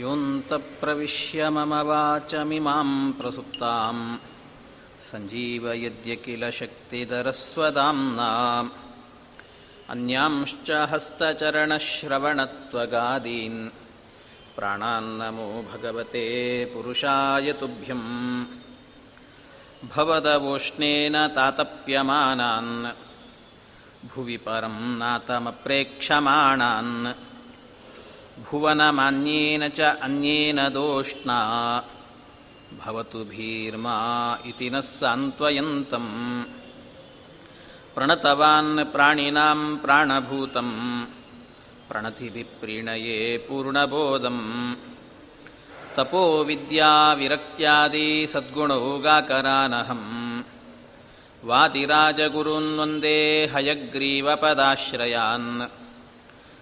योऽन्तप्रविश्य मम वाचमिमां प्रसुप्ताम् सञ्जीवयद्य किल शक्तिधरस्वदाम्ना अन्यांश्च हस्तचरणश्रवणत्वगादीन्। प्राणान्नमो भगवते पुरुषाय तुभ्यम् भवदवोष्णेन तातप्यमानान्। भुवि परं नातमप्रेक्षमाणान् ಭುವನಮಾನ್ಯೇನ ಚ ಅನ್ಯೇನ ದೋಷ್ಣಾ ಭವತು ಭೀರ್ಮಾ ಇತಿ ನಃ ಸಾಂತ್ವಯಂತಂ ಪ್ರಣತವಾನ್ ಪ್ರಾಣಿನಾಂ ಪ್ರಾಣಭೂತಂ ಪ್ರಣತಿಭಿಪ್ರೀಣಯೇ ಪೂರ್ಣಬೋಧಂ ತಪೋ ವಿದ್ಯಾ ವಿರಕ್ತ್ಯಾದಿ ಸದ್ಗುಣೌಗಾಕರಾನಹಂ ವಾತಿರಾಜಗುರುನ್ವಂದೇ ಹಯಗ್ರೀವಪದಾಶ್ರಯಾನ್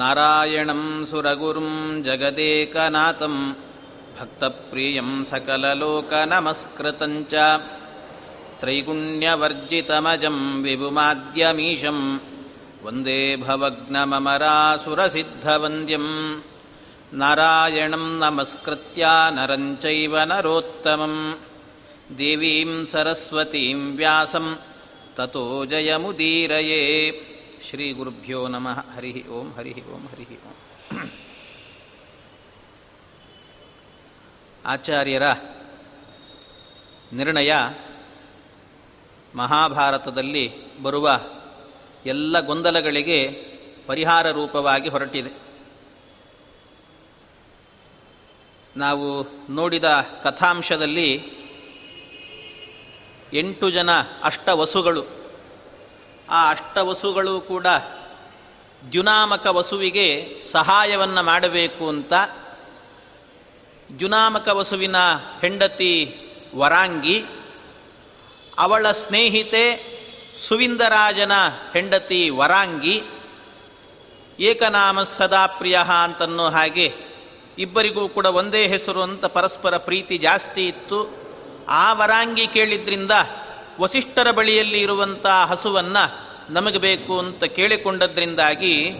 नारायणं सुरगुरुं जगदेकनाथं भक्तप्रियं सकललोकनमस्कृतं च त्रैगुण्यवर्जितमजं विभुमाद्यमीशं वन्दे भवग्नममरासुरसिद्धवन्द्यं नारायणं नमस्कृत्य नरं चैव नरोत्तमं देवीं सरस्वतीं व्यासं ततो जयमुदीरये ಶ್ರೀಗುರುಭ್ಯೋ ನಮಃ. ಹರಿ ಓಂ ಹರಿ ಓಂ ಹರಿ ಓಂ. ಆಚಾರ್ಯರ ನಿರ್ಣಯ ಮಹಾಭಾರತದಲ್ಲಿ ಬರುವ ಎಲ್ಲ ಗೊಂದಲಗಳಿಗೆ ಪರಿಹಾರ ರೂಪವಾಗಿ ಹೊರಟಿದೆ. ನಾವು ನೋಡಿದ ಕಥಾಂಶದಲ್ಲಿ ಎಂಟು ಜನ ಅಷ್ಟವಸುಗಳು ಆ ಅಷ್ಟವಸುಗಳು ಕೂಡ ದ್ಯುನಾಮಕ ವಸುವಿಗೆ ಸಹಾಯವನ್ನು ಮಾಡಬೇಕು ಅಂತ ದ್ಯುನಾಮಕ ವಸುವಿನ ಹೆಂಡತಿ ವರಾಂಗಿ, ಅವಳ ಸ್ನೇಹಿತೆ ಸುವಿಂದರಾಜನ ಹೆಂಡತಿ ವರಾಂಗಿ, ಏಕನಾಮ ಸದಾ ಪ್ರಿಯ ಅಂತನ್ನೋ ಹಾಗೆ ಇಬ್ಬರಿಗೂ ಕೂಡ ಒಂದೇ ಹೆಸರು ಅಂತ ಪರಸ್ಪರ ಪ್ರೀತಿ ಜಾಸ್ತಿ ಇತ್ತು. ಆ ವರಾಂಗಿ ಕೇಳಿದ್ರಿಂದ ವಸಿಷ್ಠರ ಬಳಿಯಲ್ಲಿ ಇರುವಂಥ ಹಸುವನ್ನು ನಮಗೆ ಬೇಕು ಅಂತ ಕೇಳಿಕೊಂಡದ್ರಿಂದಾಗಿ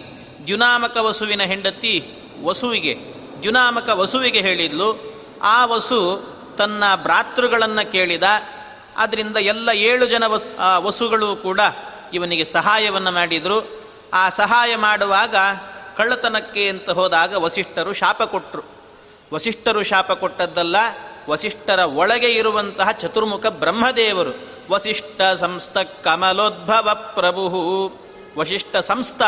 ದ್ಯುನಾಮಕ ವಸುವಿನ ಹೆಂಡತಿ ವಸುವಿಗೆ, ದ್ಯುನಾಮಕ ವಸುವಿಗೆ ಹೇಳಿದ್ಲು. ಆ ವಸು ತನ್ನ ಭ್ರಾತೃಗಳನ್ನು ಕೇಳಿದ. ಆದ್ದರಿಂದ ಎಲ್ಲ ಏಳು ಜನ ವಸ್ ವಸುಗಳು ಕೂಡ ಇವನಿಗೆ ಸಹಾಯವನ್ನು ಮಾಡಿದರು. ಆ ಸಹಾಯ ಮಾಡುವಾಗ ಕಳ್ಳತನಕ್ಕೆ ಅಂತ ಹೋದಾಗ ವಸಿಷ್ಠರು ಶಾಪ ಕೊಟ್ಟರು ವಸಿಷ್ಠರು ಶಾಪ ಕೊಟ್ಟದ್ದಲ್ಲ, ವಸಿಷ್ಠರ ಒಳಗೆ ಇರುವಂತಹ ಚತುರ್ಮುಖ ಬ್ರಹ್ಮದೇವರು. ವಸಿಷ್ಠ ಸಂಸ್ಥ ಕಮಲೋದ್ಭವ ಪ್ರಭು. ವಶಿಷ್ಠ ಸಂಸ್ಥ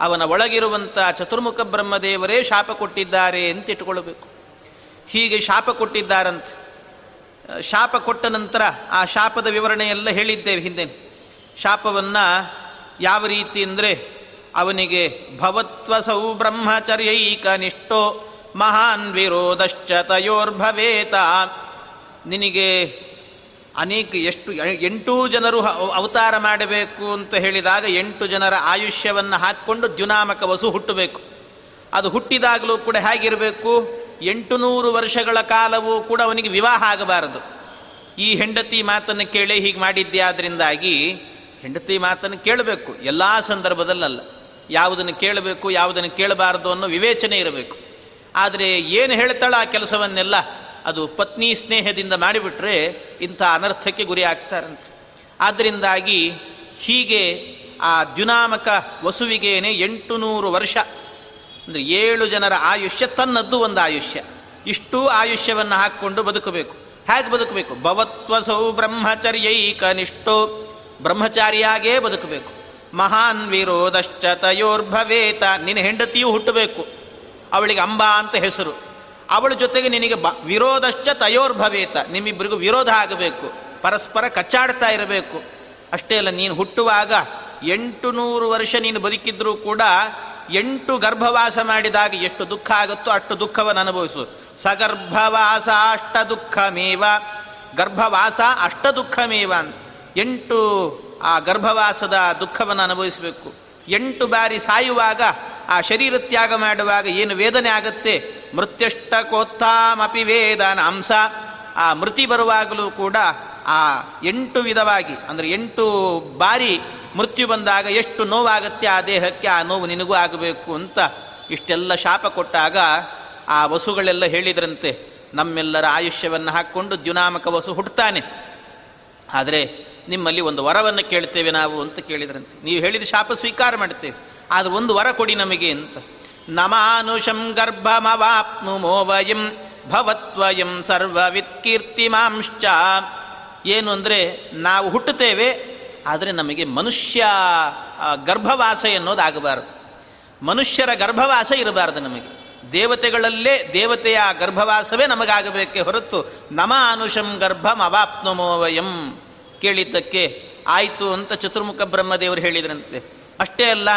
ಅವನ ಒಳಗಿರುವಂಥ ಚತುರ್ಮುಖ ಬ್ರಹ್ಮದೇವರೇ ಶಾಪ ಕೊಟ್ಟಿದ್ದಾರೆ ಅಂತ ಇಟ್ಕೊಳ್ಬೇಕು ಹೀಗೆ ಶಾಪ ಕೊಟ್ಟಿದ್ದಾರಂತೆ, ಶಾಪ ಕೊಟ್ಟ ನಂತರ ಆ ಶಾಪದ ವಿವರಣೆಯೆಲ್ಲ ಹೇಳಿದ್ದೇವೆ ಹಿಂದೆ. ಶಾಪವನ್ನು ಯಾವ ರೀತಿ ಅಂದರೆ ಅವನಿಗೆ ಭವತ್ವಸೌ ಬ್ರಹ್ಮಚರ್ಯೈಕ ನಿಷ್ಠೋ ಮಹಾನ್ ವಿರೋಧಶ್ಚ ತಯೋರ್ಭವೇತ. ನಿನಗೆ ಅನೇಕ ಎಷ್ಟು ಎಂಟು ಜನರು ಅವತಾರ ಮಾಡಬೇಕು ಅಂತ ಹೇಳಿದಾಗ ಎಂಟು ಜನರ ಆಯುಷ್ಯವನ್ನು ಹಾಕ್ಕೊಂಡು ದ್ಯುನಾಮಕ ವಸು ಹುಟ್ಟಬೇಕು. ಅದು ಹುಟ್ಟಿದಾಗಲೂ ಕೂಡ ಹೇಗಿರಬೇಕು? ಎಂಟು ನೂರು ವರ್ಷಗಳ ಕಾಲವೂ ಕೂಡ ಅವನಿಗೆ ವಿವಾಹ ಆಗಬಾರದು. ಈ ಹೆಂಡತಿ ಮಾತನ್ನು ಕೇಳಿ ಹೀಗೆ ಮಾಡಿದ್ಯಾದ್ರಿಂದಾಗಿ ಹೆಂಡತಿ ಮಾತನ್ನು ಕೇಳಬೇಕು. ಎಲ್ಲ ಸಂದರ್ಭದಲ್ಲಲ್ಲ. ಯಾವುದನ್ನು ಕೇಳಬೇಕು, ಯಾವುದನ್ನು ಕೇಳಬಾರದು ಅನ್ನೋ ವಿವೇಚನೆ ಇರಬೇಕು. ಆದರೆ ಏನು ಹೇಳ್ತಾಳೆ ಆ ಕೆಲಸವನ್ನೆಲ್ಲ? ಅದು ಪತ್ನಿ ಸ್ನೇಹದಿಂದ ಮಾಡಿಬಿಟ್ರೆ ಇಂಥ ಅನರ್ಥಕ್ಕೆ ಗುರಿ ಆಗ್ತಾರಂತೆ. ಆದ್ದರಿಂದಾಗಿ ಹೀಗೆ ಆ ದ್ಯುನಾಮಕ ವಸುವಿಗೇನೆ ಎಂಟು ನೂರು ವರ್ಷ, ಅಂದರೆ ಏಳು ಜನರ ಆಯುಷ್ಯ ತನ್ನದ್ದು ಒಂದು ಆಯುಷ್ಯ. ಇಷ್ಟೂ ಆಯುಷ್ಯವನ್ನು ಹಾಕ್ಕೊಂಡು ಬದುಕಬೇಕು. ಹೇಗೆ ಬದುಕಬೇಕು? ಭವತ್ವಸೌ ಬ್ರಹ್ಮಚರ್ಯೈಕ ನಿಷ್ಠೋ ಬ್ರಹ್ಮಚಾರಿಯಾಗೇ ಬದುಕಬೇಕು. ಮಹಾನ್ ವಿರೋಧಶ್ಚ ತಯೋರ್ಭವೇತ, ನಿನ್ನ ಹೆಂಡತಿಯೂ ಹುಟ್ಟಬೇಕು. ಅವಳಿಗೆ ಅಂಬಾ ಅಂತ ಹೆಸರು. ಅವಳ ಜೊತೆಗೆ ನಿನಗೆ ಬ, ವಿರೋಧಶ್ಚ ತಯೋರ್ಭವೇತ. ನಿಮ್ಮಿಬ್ಬರಿಗೂ ವಿರೋಧ ಆಗಬೇಕು. ಪರಸ್ಪರ ಕಚ್ಚಾಡ್ತಾ ಇರಬೇಕು. ಅಷ್ಟೇ ಅಲ್ಲ, ನೀನು ಹುಟ್ಟುವಾಗ ಎಂಟು ನೂರು ವರ್ಷ ನೀನು ಬದುಕಿದ್ರೂ ಕೂಡ ಎಂಟು ಗರ್ಭವಾಸ ಮಾಡಿದಾಗ ಎಷ್ಟು ದುಃಖ ಆಗುತ್ತೋ ಅಷ್ಟು ದುಃಖವನ್ನು ಅನುಭವಿಸು. ಸಗರ್ಭವಾಸ ಅಷ್ಟ ದುಃಖಮೇವ ಗರ್ಭವಾಸ ಅಷ್ಟ ದುಃಖಮೇವ ಅಂತ. ಎಂಟು ಆ ಗರ್ಭವಾಸದ ದುಃಖವನ್ನು ಅನುಭವಿಸಬೇಕು. ಎಂಟು ಬಾರಿ ಸಾಯುವಾಗ, ಆ ಶರೀರ ತ್ಯಾಗ ಮಾಡುವಾಗ ಏನು ವೇದನೆ ಆಗುತ್ತೆ? ಮೃತ್ಯಷ್ಟಕೋತ್ತಾಮಪಿ ವೇದನ ಅಂಸ ಆ ಮೃತಿ ಬರುವಾಗಲೂ ಕೂಡ ಆ ಎಂಟು ವಿಧವಾಗಿ, ಅಂದರೆ ಎಂಟು ಬಾರಿ ಮೃತ್ಯು ಬಂದಾಗ ಎಷ್ಟು ನೋವಾಗುತ್ತೆ ಆ ದೇಹಕ್ಕೆ, ಆ ನೋವು ನಿನಗೂ ಆಗಬೇಕು ಅಂತ ಇಷ್ಟೆಲ್ಲ ಶಾಪ ಕೊಟ್ಟಾಗ ಆ ವಸುಗಳೆಲ್ಲ ಹೇಳಿದ್ರಂತೆ, ನಮ್ಮೆಲ್ಲರ ಆಯುಷ್ಯವನ್ನು ಹಾಕ್ಕೊಂಡು ದ್ಯುನಾಮಕ ವಸು ಹುಟ್ಟುತ್ತಾನೆ ಆದರೆ ನಿಮ್ಮಲ್ಲಿ ಒಂದು ವರವನ್ನು ಕೇಳ್ತೇವೆ ನಾವು ಅಂತ ಕೇಳಿದ್ರಂತೆ. ನೀವು ಹೇಳಿದ ಶಾಪ ಸ್ವೀಕಾರ ಮಾಡ್ತೇವೆ. ಆದರೆ ಒಂದು ವರ ಕೊಡಿ ನಮಗೆ ಅಂತ. ನಮಾನುಷಂ ಗರ್ಭಮವಾಪ್ನುಮೋ ವಯಂ ಭವತ್ವಯಂ ಸರ್ವವಿತ್ಕೀರ್ತಿಮಾಂಶ್ಚ ಏನು ಅಂದರೆ ನಾವು ಹುಟ್ಟುತ್ತೇವೆ, ಆದರೆ ನಮಗೆ ಮನುಷ್ಯ ಗರ್ಭವಾಸ ಎನ್ನುವುದಾಗಬಾರದು ಮನುಷ್ಯರ ಗರ್ಭವಾಸ ಇರಬಾರದು ನಮಗೆ. ದೇವತೆಗಳಲ್ಲೇ ದೇವತೆಯ ಗರ್ಭವಾಸವೇ ನಮಗಾಗಬೇಕೆ ಹೊರತು ನಮ ಅನುಷಂ ಗರ್ಭಂ ಅವಾಪ್ನುಮೋವಯಂ ಕೇಳಿದ್ದಕ್ಕೆ ಆಯಿತು ಅಂತ ಚತುರ್ಮುಖ ಬ್ರಹ್ಮದೇವರು ಹೇಳಿದ್ರಂತೆ. ಅಷ್ಟೇ ಅಲ್ಲ,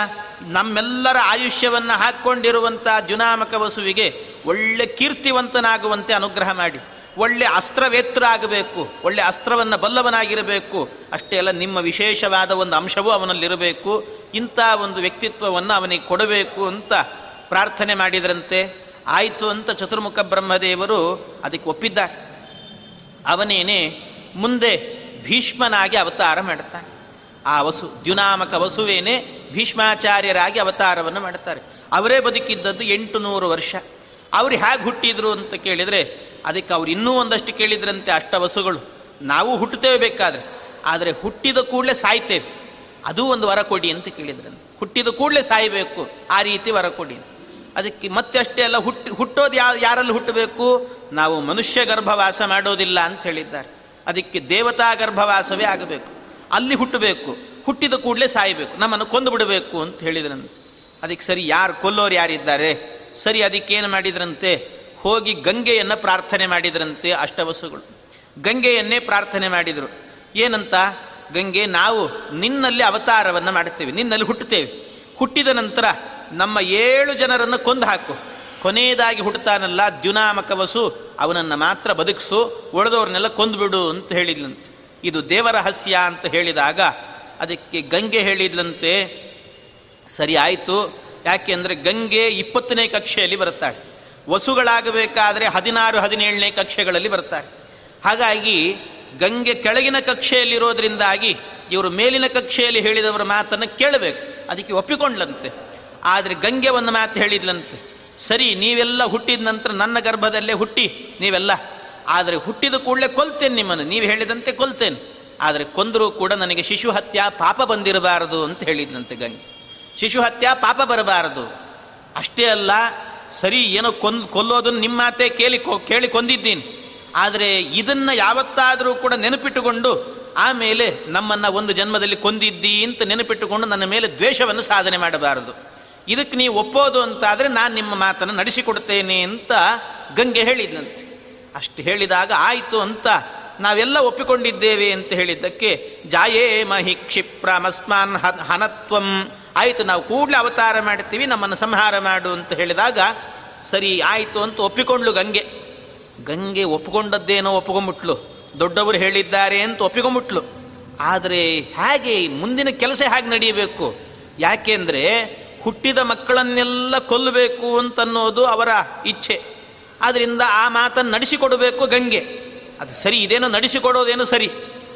ನಮ್ಮೆಲ್ಲರ ಆಯುಷ್ಯವನ್ನು ಹಾಕ್ಕೊಂಡಿರುವಂಥ ಜುನಾಮಕ ವಸುವಿಗೆ ಒಳ್ಳೆ ಕೀರ್ತಿವಂತನಾಗುವಂತೆ ಅನುಗ್ರಹ ಮಾಡಿ, ಒಳ್ಳೆ ಅಸ್ತ್ರವೇತ್ರ ಆಗಬೇಕು ಒಳ್ಳೆ ಅಸ್ತ್ರವನ್ನು ಬಲ್ಲವನಾಗಿರಬೇಕು. ಅಷ್ಟೇ ಅಲ್ಲ, ನಿಮ್ಮ ವಿಶೇಷವಾದ ಒಂದು ಅಂಶವೂ ಅವನಲ್ಲಿರಬೇಕು, ಇಂಥ ಒಂದು ವ್ಯಕ್ತಿತ್ವವನ್ನು ಅವನಿಗೆ ಕೊಡಬೇಕು ಅಂತ ಪ್ರಾರ್ಥನೆ ಮಾಡಿದ್ರಂತೆ. ಆಯಿತು ಅಂತ ಚತುರ್ಮುಖ ಬ್ರಹ್ಮದೇವರು ಅದಕ್ಕೆ ಒಪ್ಪಿದ್ದಾರೆ. ಅವನೇನೆ ಮುಂದೆ ಭೀಷ್ಮನಾಗಿ ಅವತಾರ ಮಾಡುತ್ತಾನೆ. ಆ ವಸು, ದ್ಯುನಾಮಕ ವಸುವೇನೆ ಭೀಷ್ಮಾಚಾರ್ಯರಾಗಿ ಅವತಾರವನ್ನು ಮಾಡುತ್ತಾರೆ. ಅವರೇ ಬದುಕಿದ್ದದ್ದು ಎಂಟು ನೂರು ವರ್ಷ. ಅವರು ಹೇಗೆ ಹುಟ್ಟಿದ್ರು ಅಂತ ಕೇಳಿದರೆ, ಅದಕ್ಕೆ ಅವ್ರು ಇನ್ನೂ ಒಂದಷ್ಟು ಕೇಳಿದ್ರಂತೆ ಅಷ್ಟ ವಸುಗಳು. ನಾವು ಹುಟ್ಟುತ್ತೇವೆ ಬೇಕಾದರೆ. ಆದರೆ ಹುಟ್ಟಿದ ಕೂಡಲೇ ಸಾಯ್ತೇವೆ. ಅದು ಒಂದು ವರ ಕೊಡಿ ಅಂತ ಕೇಳಿದ್ರಂತೆ. ಹುಟ್ಟಿದ ಕೂಡಲೇ ಸಾಯಬೇಕು ಆ ರೀತಿ ವರ ಕೊಡಿ ಅದಕ್ಕೆ ಮತ್ತೆ ಅಷ್ಟೇ ಅಲ್ಲ, ಹುಟ್ಟಿ, ಹುಟ್ಟೋದು ಯಾ, ಯಾರಲ್ಲಿ ಹುಟ್ಟಬೇಕು? ನಾವು ಮನುಷ್ಯ ಗರ್ಭವಾಸ ಮಾಡೋದಿಲ್ಲ ಅಂತ ಹೇಳಿದ್ದಾರೆ. ಅದಕ್ಕೆ ದೇವತಾ ಗರ್ಭವಾಸವೇ ಆಗಬೇಕು. ಅಲ್ಲಿ ಹುಟ್ಟಬೇಕು. ಹುಟ್ಟಿದ ಕೂಡಲೇ ಸಾಯಬೇಕು. ನಮ್ಮನ್ನು ಕೊಂದು ಬಿಡಬೇಕು ಅಂತ ಹೇಳಿದ್ರಂತೆ ಅದಕ್ಕೆ ಸರಿ ಯಾರು ಕೊಲ್ಲೋರು ಯಾರಿದ್ದಾರೆ? ಸರಿ, ಅದಕ್ಕೇನು ಮಾಡಿದ್ರಂತೆ? ಹೋಗಿ ಗಂಗೆಯನ್ನು ಪ್ರಾರ್ಥನೆ ಮಾಡಿದ್ರಂತೆ ಅಷ್ಟವಸುಗಳು. ಗಂಗೆಯನ್ನೇ ಪ್ರಾರ್ಥನೆ ಮಾಡಿದರು. ಏನಂತ? ಗಂಗೆ, ನಾವು ನಿನ್ನಲ್ಲಿ ಅವತಾರವನ್ನು ಮಾಡುತ್ತೇವೆ. ನಿನ್ನಲ್ಲಿ ಹುಟ್ಟುತ್ತೇವೆ. ಹುಟ್ಟಿದ ನಂತರ ನಮ್ಮ ಏಳು ಜನರನ್ನು ಕೊಂದು ಹಾಕು. ಕೊನೆಯದಾಗಿ ಹುಟ್ಟುತ್ತಾನಲ್ಲ ದ್ಯುನಾಮಕ ವಸು, ಅವನನ್ನು ಮಾತ್ರ ಬದುಕಿಸು, ಉಳಿದವ್ರನ್ನೆಲ್ಲ ಕೊಂದುಬಿಡು ಅಂತ ಹೇಳಿದ್ಲಂತೆ. ಇದು ದೇವರಹಸ್ಯ ಅಂತ ಹೇಳಿದಾಗ ಅದಕ್ಕೆ ಗಂಗೆ ಹೇಳಿದ್ಲಂತೆ, ಸರಿ ಆಯಿತು. ಯಾಕೆಂದರೆ ಗಂಗೆ ಇಪ್ಪತ್ತನೇ ಕಕ್ಷೆಯಲ್ಲಿ ಬರುತ್ತಾಳೆ. ವಸುಗಳಾಗಬೇಕಾದರೆ ಹದಿನಾರು, ಹದಿನೇಳನೇ ಕಕ್ಷೆಗಳಲ್ಲಿ ಬರ್ತಾರೆ ಹಾಗಾಗಿ ಗಂಗೆ ಕೆಳಗಿನ ಕಕ್ಷೆಯಲ್ಲಿರೋದ್ರಿಂದಾಗಿ ಇವರು ಮೇಲಿನ ಕಕ್ಷೆಯಲ್ಲಿ ಹೇಳಿದವರ ಮಾತನ್ನು ಕೇಳಬೇಕು. ಅದಕ್ಕೆ ಒಪ್ಪಿಕೊಂಡ್ಲಂತೆ. ಆದರೆ ಗಂಗೆ ಒಂದು ಮಾತು ಹೇಳಿದ್ಲಂತೆ, ಸರಿ, ನೀವೆಲ್ಲ ಹುಟ್ಟಿದ ನಂತರ ನನ್ನ ಗರ್ಭದಲ್ಲೇ ಹುಟ್ಟಿ, ನೀವೆಲ್ಲ ಆದರೆ ಹುಟ್ಟಿದ ಕೂಡಲೇ ಕೊಲ್ತೇನೆ ನಿಮ್ಮನ್ನು. ನೀವು ಹೇಳಿದಂತೆ ಕೊಲ್ತೇನೆ. ಆದರೆ ಕೊಂದರೂ ಕೂಡ ನನಗೆ ಶಿಶು ಹತ್ಯಾ ಪಾಪ ಬಂದಿರಬಾರದು ಅಂತ ಹೇಳಿದ್ನಂತೆ ಗಂಗೆ. ಶಿಶು ಹತ್ಯ ಪಾಪ ಬರಬಾರದು. ಅಷ್ಟೇ ಅಲ್ಲ, ಸರಿ ಏನೋ ಕೊಂದ್ ಕೊಲ್ಲೋದನ್ನು ನಿಮ್ಮ ಮಾತೆ ಕೇಳಿ ಕೇಳಿ ಕೊಂದಿದ್ದೀನಿ. ಆದರೆ ಇದನ್ನು ಯಾವತ್ತಾದರೂ ಕೂಡ ನೆನಪಿಟ್ಟುಕೊಂಡು ಆಮೇಲೆ ನಮ್ಮನ್ನು ಒಂದು ಜನ್ಮದಲ್ಲಿ ಕೊಂದಿದ್ದಿ ಅಂತ ನೆನಪಿಟ್ಟುಕೊಂಡು ನನ್ನ ಮೇಲೆ ದ್ವೇಷವನ್ನು ಸಾಧನೆ ಮಾಡಬಾರದು. ಇದಕ್ಕೆ ನೀವು ಒಪ್ಪೋದು ಅಂತಾದರೆ ನಾನು ನಿಮ್ಮ ಮಾತನ್ನು ನಡೆಸಿಕೊಡ್ತೇನೆ ಅಂತ ಗಂಗೆ ಹೇಳಿದ್ನಂತೆ. ಅಷ್ಟು ಹೇಳಿದಾಗ ಆಯಿತು ಅಂತ ನಾವೆಲ್ಲ ಒಪ್ಪಿಕೊಂಡಿದ್ದೇವೆ ಅಂತ ಹೇಳಿದ್ದಕ್ಕೆ, ಜಾಯೇ ಮಹಿ ಕ್ಷಿಪ್ರಮಸ್ಮಾನ್ ಹನತ್ವಂ. ಆಯಿತು, ನಾವು ಕೂಡಲೇ ಅವತಾರ ಮಾಡ್ತೀವಿ, ನಮ್ಮನ್ನು ಸಂಹಾರ ಮಾಡು ಅಂತ ಹೇಳಿದಾಗ, ಸರಿ, ಆಯಿತು ಅಂತ ಒಪ್ಪಿಕೊಂಡ್ಲು ಗಂಗೆ. ಗಂಗೆ ಒಪ್ಪಿಕೊಂಡದ್ದೇನೋ ಒಪ್ಪಿಕೊಂಬಿಟ್ಲು ದೊಡ್ಡವರು ಹೇಳಿದ್ದಾರೆ ಅಂತ ಒಪ್ಪಿಕೊಂಬಿಟ್ಲು ಆದರೆ ಹೇಗೆ ಮುಂದಿನ ಕೆಲಸ ಹೇಗೆ ನಡೆಯಬೇಕು? ಯಾಕೆಂದರೆ ಹುಟ್ಟಿದ ಮಕ್ಕಳನ್ನೆಲ್ಲ ಕೊಲ್ಲಬೇಕು ಅಂತನ್ನೋದು ಅವರ ಇಚ್ಛೆ. ಆದ್ದರಿಂದ ಆ ಮಾತನ್ನು ನಡೆಸಿಕೊಡಬೇಕು ಗಂಗೆ. ಅದು ಸರಿ, ಇದೇನೋ ನಡೆಸಿಕೊಡೋದೇನೋ ಸರಿ.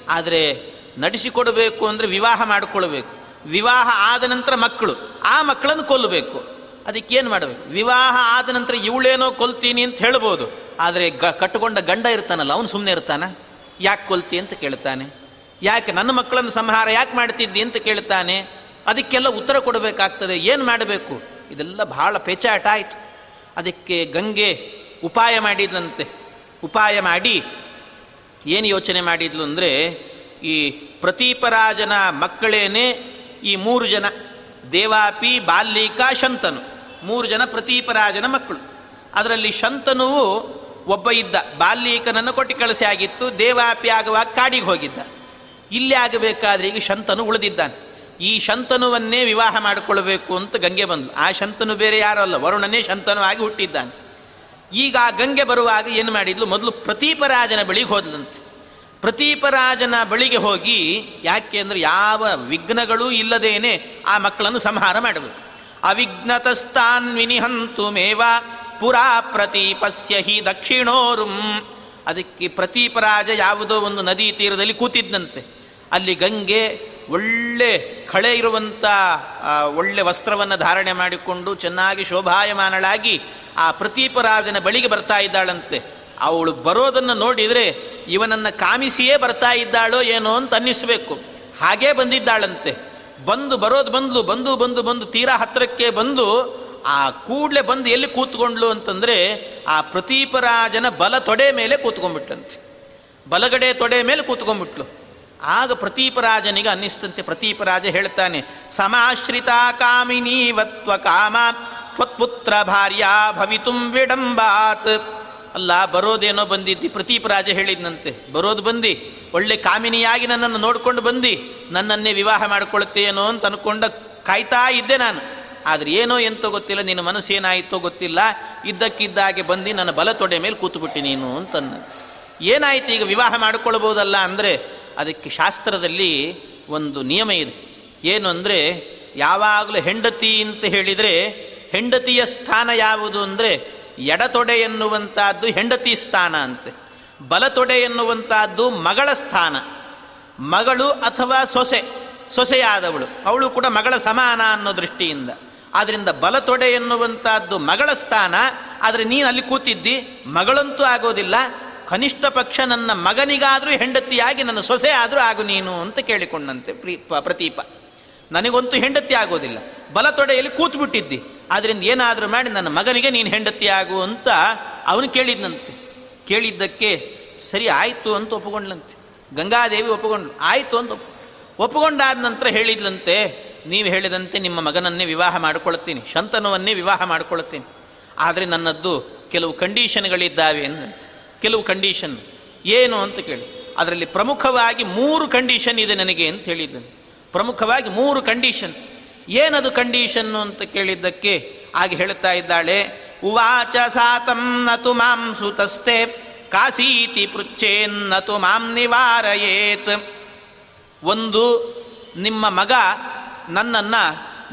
ಆದರೆ ನಡೆಸಿಕೊಡಬೇಕು ಅಂದರೆ ವಿವಾಹ ಮಾಡಿಕೊಳ್ಬೇಕು. ವಿವಾಹ ಆದ ನಂತರ ಮಕ್ಕಳು, ಆ ಮಕ್ಕಳನ್ನು ಕೊಲ್ಲಬೇಕು. ಅದಕ್ಕೇನು ಮಾಡಬೇಕು? ವಿವಾಹ ಆದ ನಂತರ ಇವಳೇನೋ ಕೊಲ್ತೀನಿ ಅಂತ ಹೇಳ್ಬೋದು. ಆದರೆ ಗ, ಕಟ್ಟಿಕೊಂಡ ಗಂಡ ಇರ್ತಾನಲ್ಲ, ಅವನು ಸುಮ್ಮನೆ ಇರ್ತಾನೆ? ಯಾಕೆ ಕೊಲ್ತಿ ಅಂತ ಕೇಳ್ತಾನೆ. ಯಾಕೆ ನನ್ನ ಮಕ್ಕಳನ್ನು ಸಂಹಾರ ಯಾಕೆ ಮಾಡ್ತಿದ್ದಿ ಅಂತ ಕೇಳ್ತಾನೆ. ಅದಕ್ಕೆಲ್ಲ ಉತ್ತರ ಕೊಡಬೇಕಾಗ್ತದೆ. ಏನು ಮಾಡಬೇಕು? ಇದೆಲ್ಲ ಬಹಳ ಪೇಚಾಟ ಆಯಿತು. ಅದಕ್ಕೆ ಗಂಗೆ ಉಪಾಯ ಮಾಡಿದ್ಲಂತೆ. ಉಪಾಯ ಮಾಡಿ ಏನು ಯೋಚನೆ ಮಾಡಿದ್ಲು ಅಂದರೆ ಈ ಪ್ರತೀಪರಾಜನ ಮಕ್ಕಳೇನೆ ಈ ಮೂರು ಜನ, ದೇವಾಪಿ, ಬಾಲ್ಯಿಕಾ, ಶಂತನು. ಮೂರು ಜನ ಪ್ರತೀಪರಾಜನ ಮಕ್ಕಳು. ಅದರಲ್ಲಿ ಶಂತನುವು ಒಬ್ಬ ಇದ್ದ, ಬಾಲ್ಯೀಕನನ್ನು ಕೊಟ್ಟು ಕಳಿಸಿ ಆಗಿತ್ತು, ದೇವಾಪಿ ಆಗುವಾಗ ಕಾಡಿಗೆ ಹೋಗಿದ್ದ. ಇಲ್ಲಿ ಆಗಬೇಕಾದ್ರೆ ಈಗ ಶಂತನು ಉಳಿದಿದ್ದಾನೆ. ಈ ಶಂತನುವನ್ನೇ ವಿವಾಹ ಮಾಡಿಕೊಳ್ಬೇಕು ಅಂತ ಗಂಗೆ ಬಂದ್ಲು. ಆ ಶಂತನು ಬೇರೆ ಯಾರಲ್ಲ ವರುಣನೇ ಶಂತನು ಆಗಿ ಹುಟ್ಟಿದ್ದಾನೆ. ಈಗ ಗಂಗೆ ಬರುವಾಗ ಏನು ಮಾಡಿದ್ಲು? ಮೊದಲು ಪ್ರತೀಪರಾಜನ ಬಳಿಗೆ ಹೋದ್ಲಂತೆ. ಪ್ರತೀಪರಾಜನ ಬಳಿಗೆ ಹೋಗಿ ಯಾಕೆ ಅಂದರೆ ಯಾವ ವಿಘ್ನಗಳೂ ಇಲ್ಲದೇನೆ ಆ ಮಕ್ಕಳನ್ನು ಸಂಹಾರ ಮಾಡಬೇಕು ಅವಿಘ್ನತಸ್ತಾನ್ ವಿನಿಹಂತು ಮೇವ ಪುರಾ ಪ್ರತೀಪಸ್ಯ ಹಿ ದಕ್ಷಿಣೋರುಂ. ಅದಕ್ಕೆ ಪ್ರತೀಪರಾಜ ಯಾವುದೋ ಒಂದು ನದಿ ತೀರದಲ್ಲಿ ಕೂತಿದ್ದಂತೆ ಅಲ್ಲಿ ಗಂಗೆ ಒಳ್ಳೆ ಕಳೆ ಇರುವಂಥ ಒಳ್ಳೆ ವಸ್ತ್ರವನ್ನು ಧಾರಣೆ ಮಾಡಿಕೊಂಡು ಚೆನ್ನಾಗಿ ಶೋಭಾಯಮಾನಳಾಗಿ ಆ ಪ್ರತೀಪರಾಜನ ಬಳಿಗೆ ಬರ್ತಾ ಇದ್ದಾಳಂತೆ. ಅವಳು ಬರೋದನ್ನು ನೋಡಿದರೆ ಇವನನ್ನು ಕಾಮಿಸಿಯೇ ಬರ್ತಾ ಇದ್ದಾಳೋ ಏನೋ ಅಂತ ಅನ್ನಿಸಬೇಕು. ಹಾಗೇ ಬಂದಿದ್ದಾಳಂತೆ. ಬಂದು ಬರೋದು ಬಂದ್ಲು, ಬಂದು ಬಂದು ಬಂದು ತೀರಾ ಹತ್ತಿರಕ್ಕೆ ಬಂದು ಆ ಕೂಡಲೇ ಬಂದು ಎಲ್ಲಿ ಕೂತ್ಕೊಂಡ್ಲು ಅಂತಂದರೆ ಆ ಪ್ರತೀಪರಾಜನ ಬಲ ತೊಡೆ ಮೇಲೆ ಕೂತ್ಕೊಂಡ್ಬಿಟ್ಲಂತೆ ಬಲಗಡೆ ತೊಡೆ ಮೇಲೆ ಕೂತ್ಕೊಂಡ್ಬಿಟ್ಲು. ಆಗ ಪ್ರತೀಪರಾಜನಿಗೆ ಅನ್ನಿಸ್ತಂತೆ, ಪ್ರತೀಪರಾಜ ಹೇಳ್ತಾನೆ ಸಮಾಶ್ರಿತ ಕಾಮಿನೀವತ್ವ ಕಾಮ, ತ್ವತ್ಪುತ್ರ ಭಾರ್ಯ ಭವಿತುಂ ವಿಡಂಬಾತ್. ಅಲ್ಲ, ಬರೋದೇನೋ ಬಂದಿದ್ದಿ? ಪ್ರತೀಪರಾಜ ಹೇಳಿದ್ನಂತೆ, ಬರೋದು ಬಂದು, ಒಳ್ಳೆ ಕಾಮಿನಿಯಾಗಿ ನನ್ನನ್ನು ನೋಡಿಕೊಂಡು ಬಂದು, ನನ್ನನ್ನೇ ವಿವಾಹ ಮಾಡಿಕೊಳ್ತೇನೋ ಅಂತ ಅನ್ಕೊಂಡ ಕಾಯ್ತಾ ಇದ್ದೆ ನಾನು. ಆದರೆ ಏನೋ ಎಂತೋ ಗೊತ್ತಿಲ್ಲ, ನಿನ್ನ ಮನಸ್ಸು ಏನಾಯಿತೋ ಗೊತ್ತಿಲ್ಲ, ಇದ್ದಕ್ಕಿದ್ದಾಗೆ ಬಂದು ನನ್ನ ಬಲ ತೊಡೆ ಮೇಲೆ ಕೂತುಬಿಟ್ಟಿ ನೀನು ಅಂತನ್ನ ಏನಾಯ್ತು ಈಗ ವಿವಾಹ ಮಾಡಿಕೊಳ್ಬೋದಲ್ಲ ಅಂದರೆ ಅದಕ್ಕೆ ಶಾಸ್ತ್ರದಲ್ಲಿ ಒಂದು ನಿಯಮ ಇದೆ. ಏನು ಅಂದರೆ ಯಾವಾಗಲೂ ಹೆಂಡತಿ ಅಂತ ಹೇಳಿದರೆ ಹೆಂಡತಿಯ ಸ್ಥಾನ ಯಾವುದು ಅಂದರೆ ಎಡತೊಡೆ ಎನ್ನುವಂಥದ್ದು ಹೆಂಡತಿ ಸ್ಥಾನ ಅಂತೆ. ಬಲತೊಡೆ ಎನ್ನುವಂಥದ್ದು ಮಗಳ ಸ್ಥಾನ. ಮಗಳು ಅಥವಾ ಸೊಸೆ, ಸೊಸೆಯಾದವಳು, ಅವಳು ಕೂಡ ಮಗಳ ಸಮಾನ ಅನ್ನೋ ದೃಷ್ಟಿಯಿಂದ. ಆದ್ದರಿಂದ ಬಲತೊಡೆ ಎನ್ನುವಂಥದ್ದು ಮಗಳ ಸ್ಥಾನ, ಆದರೆ ನೀನು ಅಲ್ಲಿ ಕೂತಿದ್ದಿ, ಮಗಳಂತೂ ಆಗೋದಿಲ್ಲ ಕನಿಷ್ಠ ಪಕ್ಷ ನನ್ನ ಮಗನಿಗಾದರೂ ಹೆಂಡತಿಯಾಗಿ ನನ್ನ ಸೊಸೆ ಆದರೂ ಆಗು ನೀನು ಅಂತ ಕೇಳಿಕೊಂಡಂತೆ ಪ್ರೀಪ ಪ್ರತೀಪ. ನನಗಂತೂ ಹೆಂಡತಿ ಆಗೋದಿಲ್ಲ. ಬಲ ತೊಡೆಯಲ್ಲಿ ಕೂತ್ಬಿಟ್ಟಿದ್ದಿ. ಆದ್ದರಿಂದ ಏನಾದರೂ ಮಾಡಿ ನನ್ನ ಮಗನಿಗೆ ನೀನು ಹೆಂಡತಿ ಆಗು ಅಂತ ಅವನು ಕೇಳಿದ್ನಂತೆ. ಕೇಳಿದ್ದಕ್ಕೆ ಸರಿ ಆಯಿತು ಅಂತ ಒಪ್ಪಿಕೊಂಡ್ಲಂತೆ. ಗಂಗಾದೇವಿ ಒಪ್ಪಿಕೊಂಡ್ಲು ಆಯಿತು ಅಂತ ಒಪ್ಪಿಕೊಂಡಾದ ನಂತರ ಹೇಳಿದ್ಲಂತೆ, ನೀವು ಹೇಳಿದಂತೆ ನಿಮ್ಮ ಮಗನನ್ನೇ ವಿವಾಹ ಮಾಡಿಕೊಳ್ತೀನಿ. ಶಂತನವನ್ನೇ ವಿವಾಹ ಮಾಡಿಕೊಳ್ತೀನಿ. ಆದರೆ ನನ್ನದ್ದು ಕೆಲವು ಕಂಡೀಷನ್ಗಳಿದ್ದಾವೆ ಅಂದಂತೆ ಕೆಲವು ಕಂಡೀಷನ್ ಏನು ಅಂತ ಕೇಳಿ. ಅದರಲ್ಲಿ ಪ್ರಮುಖವಾಗಿ ಮೂರು ಕಂಡೀಷನ್ ಇದೆ ನನಗೆ ಅಂತ ಹೇಳಿದ್ದನು ಪ್ರಮುಖವಾಗಿ ಮೂರು ಕಂಡೀಷನ್ ಏನದು ಕಂಡೀಷನ್ನು ಅಂತ ಕೇಳಿದ್ದಕ್ಕೆ ಆಗಿ ಹೇಳ್ತಾ ಇದ್ದಾಳೆ. ಉವಾಚ ಸಾತಂ ನತು ಮಾಂ ಸುತಸ್ತೆ, ಕಾಸೀತಿ ಪೃಚ್ಛೇನ್ ನತು ಮಾಂ ನಿವಾರಯೇತ್. ಒಂದು, ನಿಮ್ಮ ಮಗ ನನ್ನನ್ನು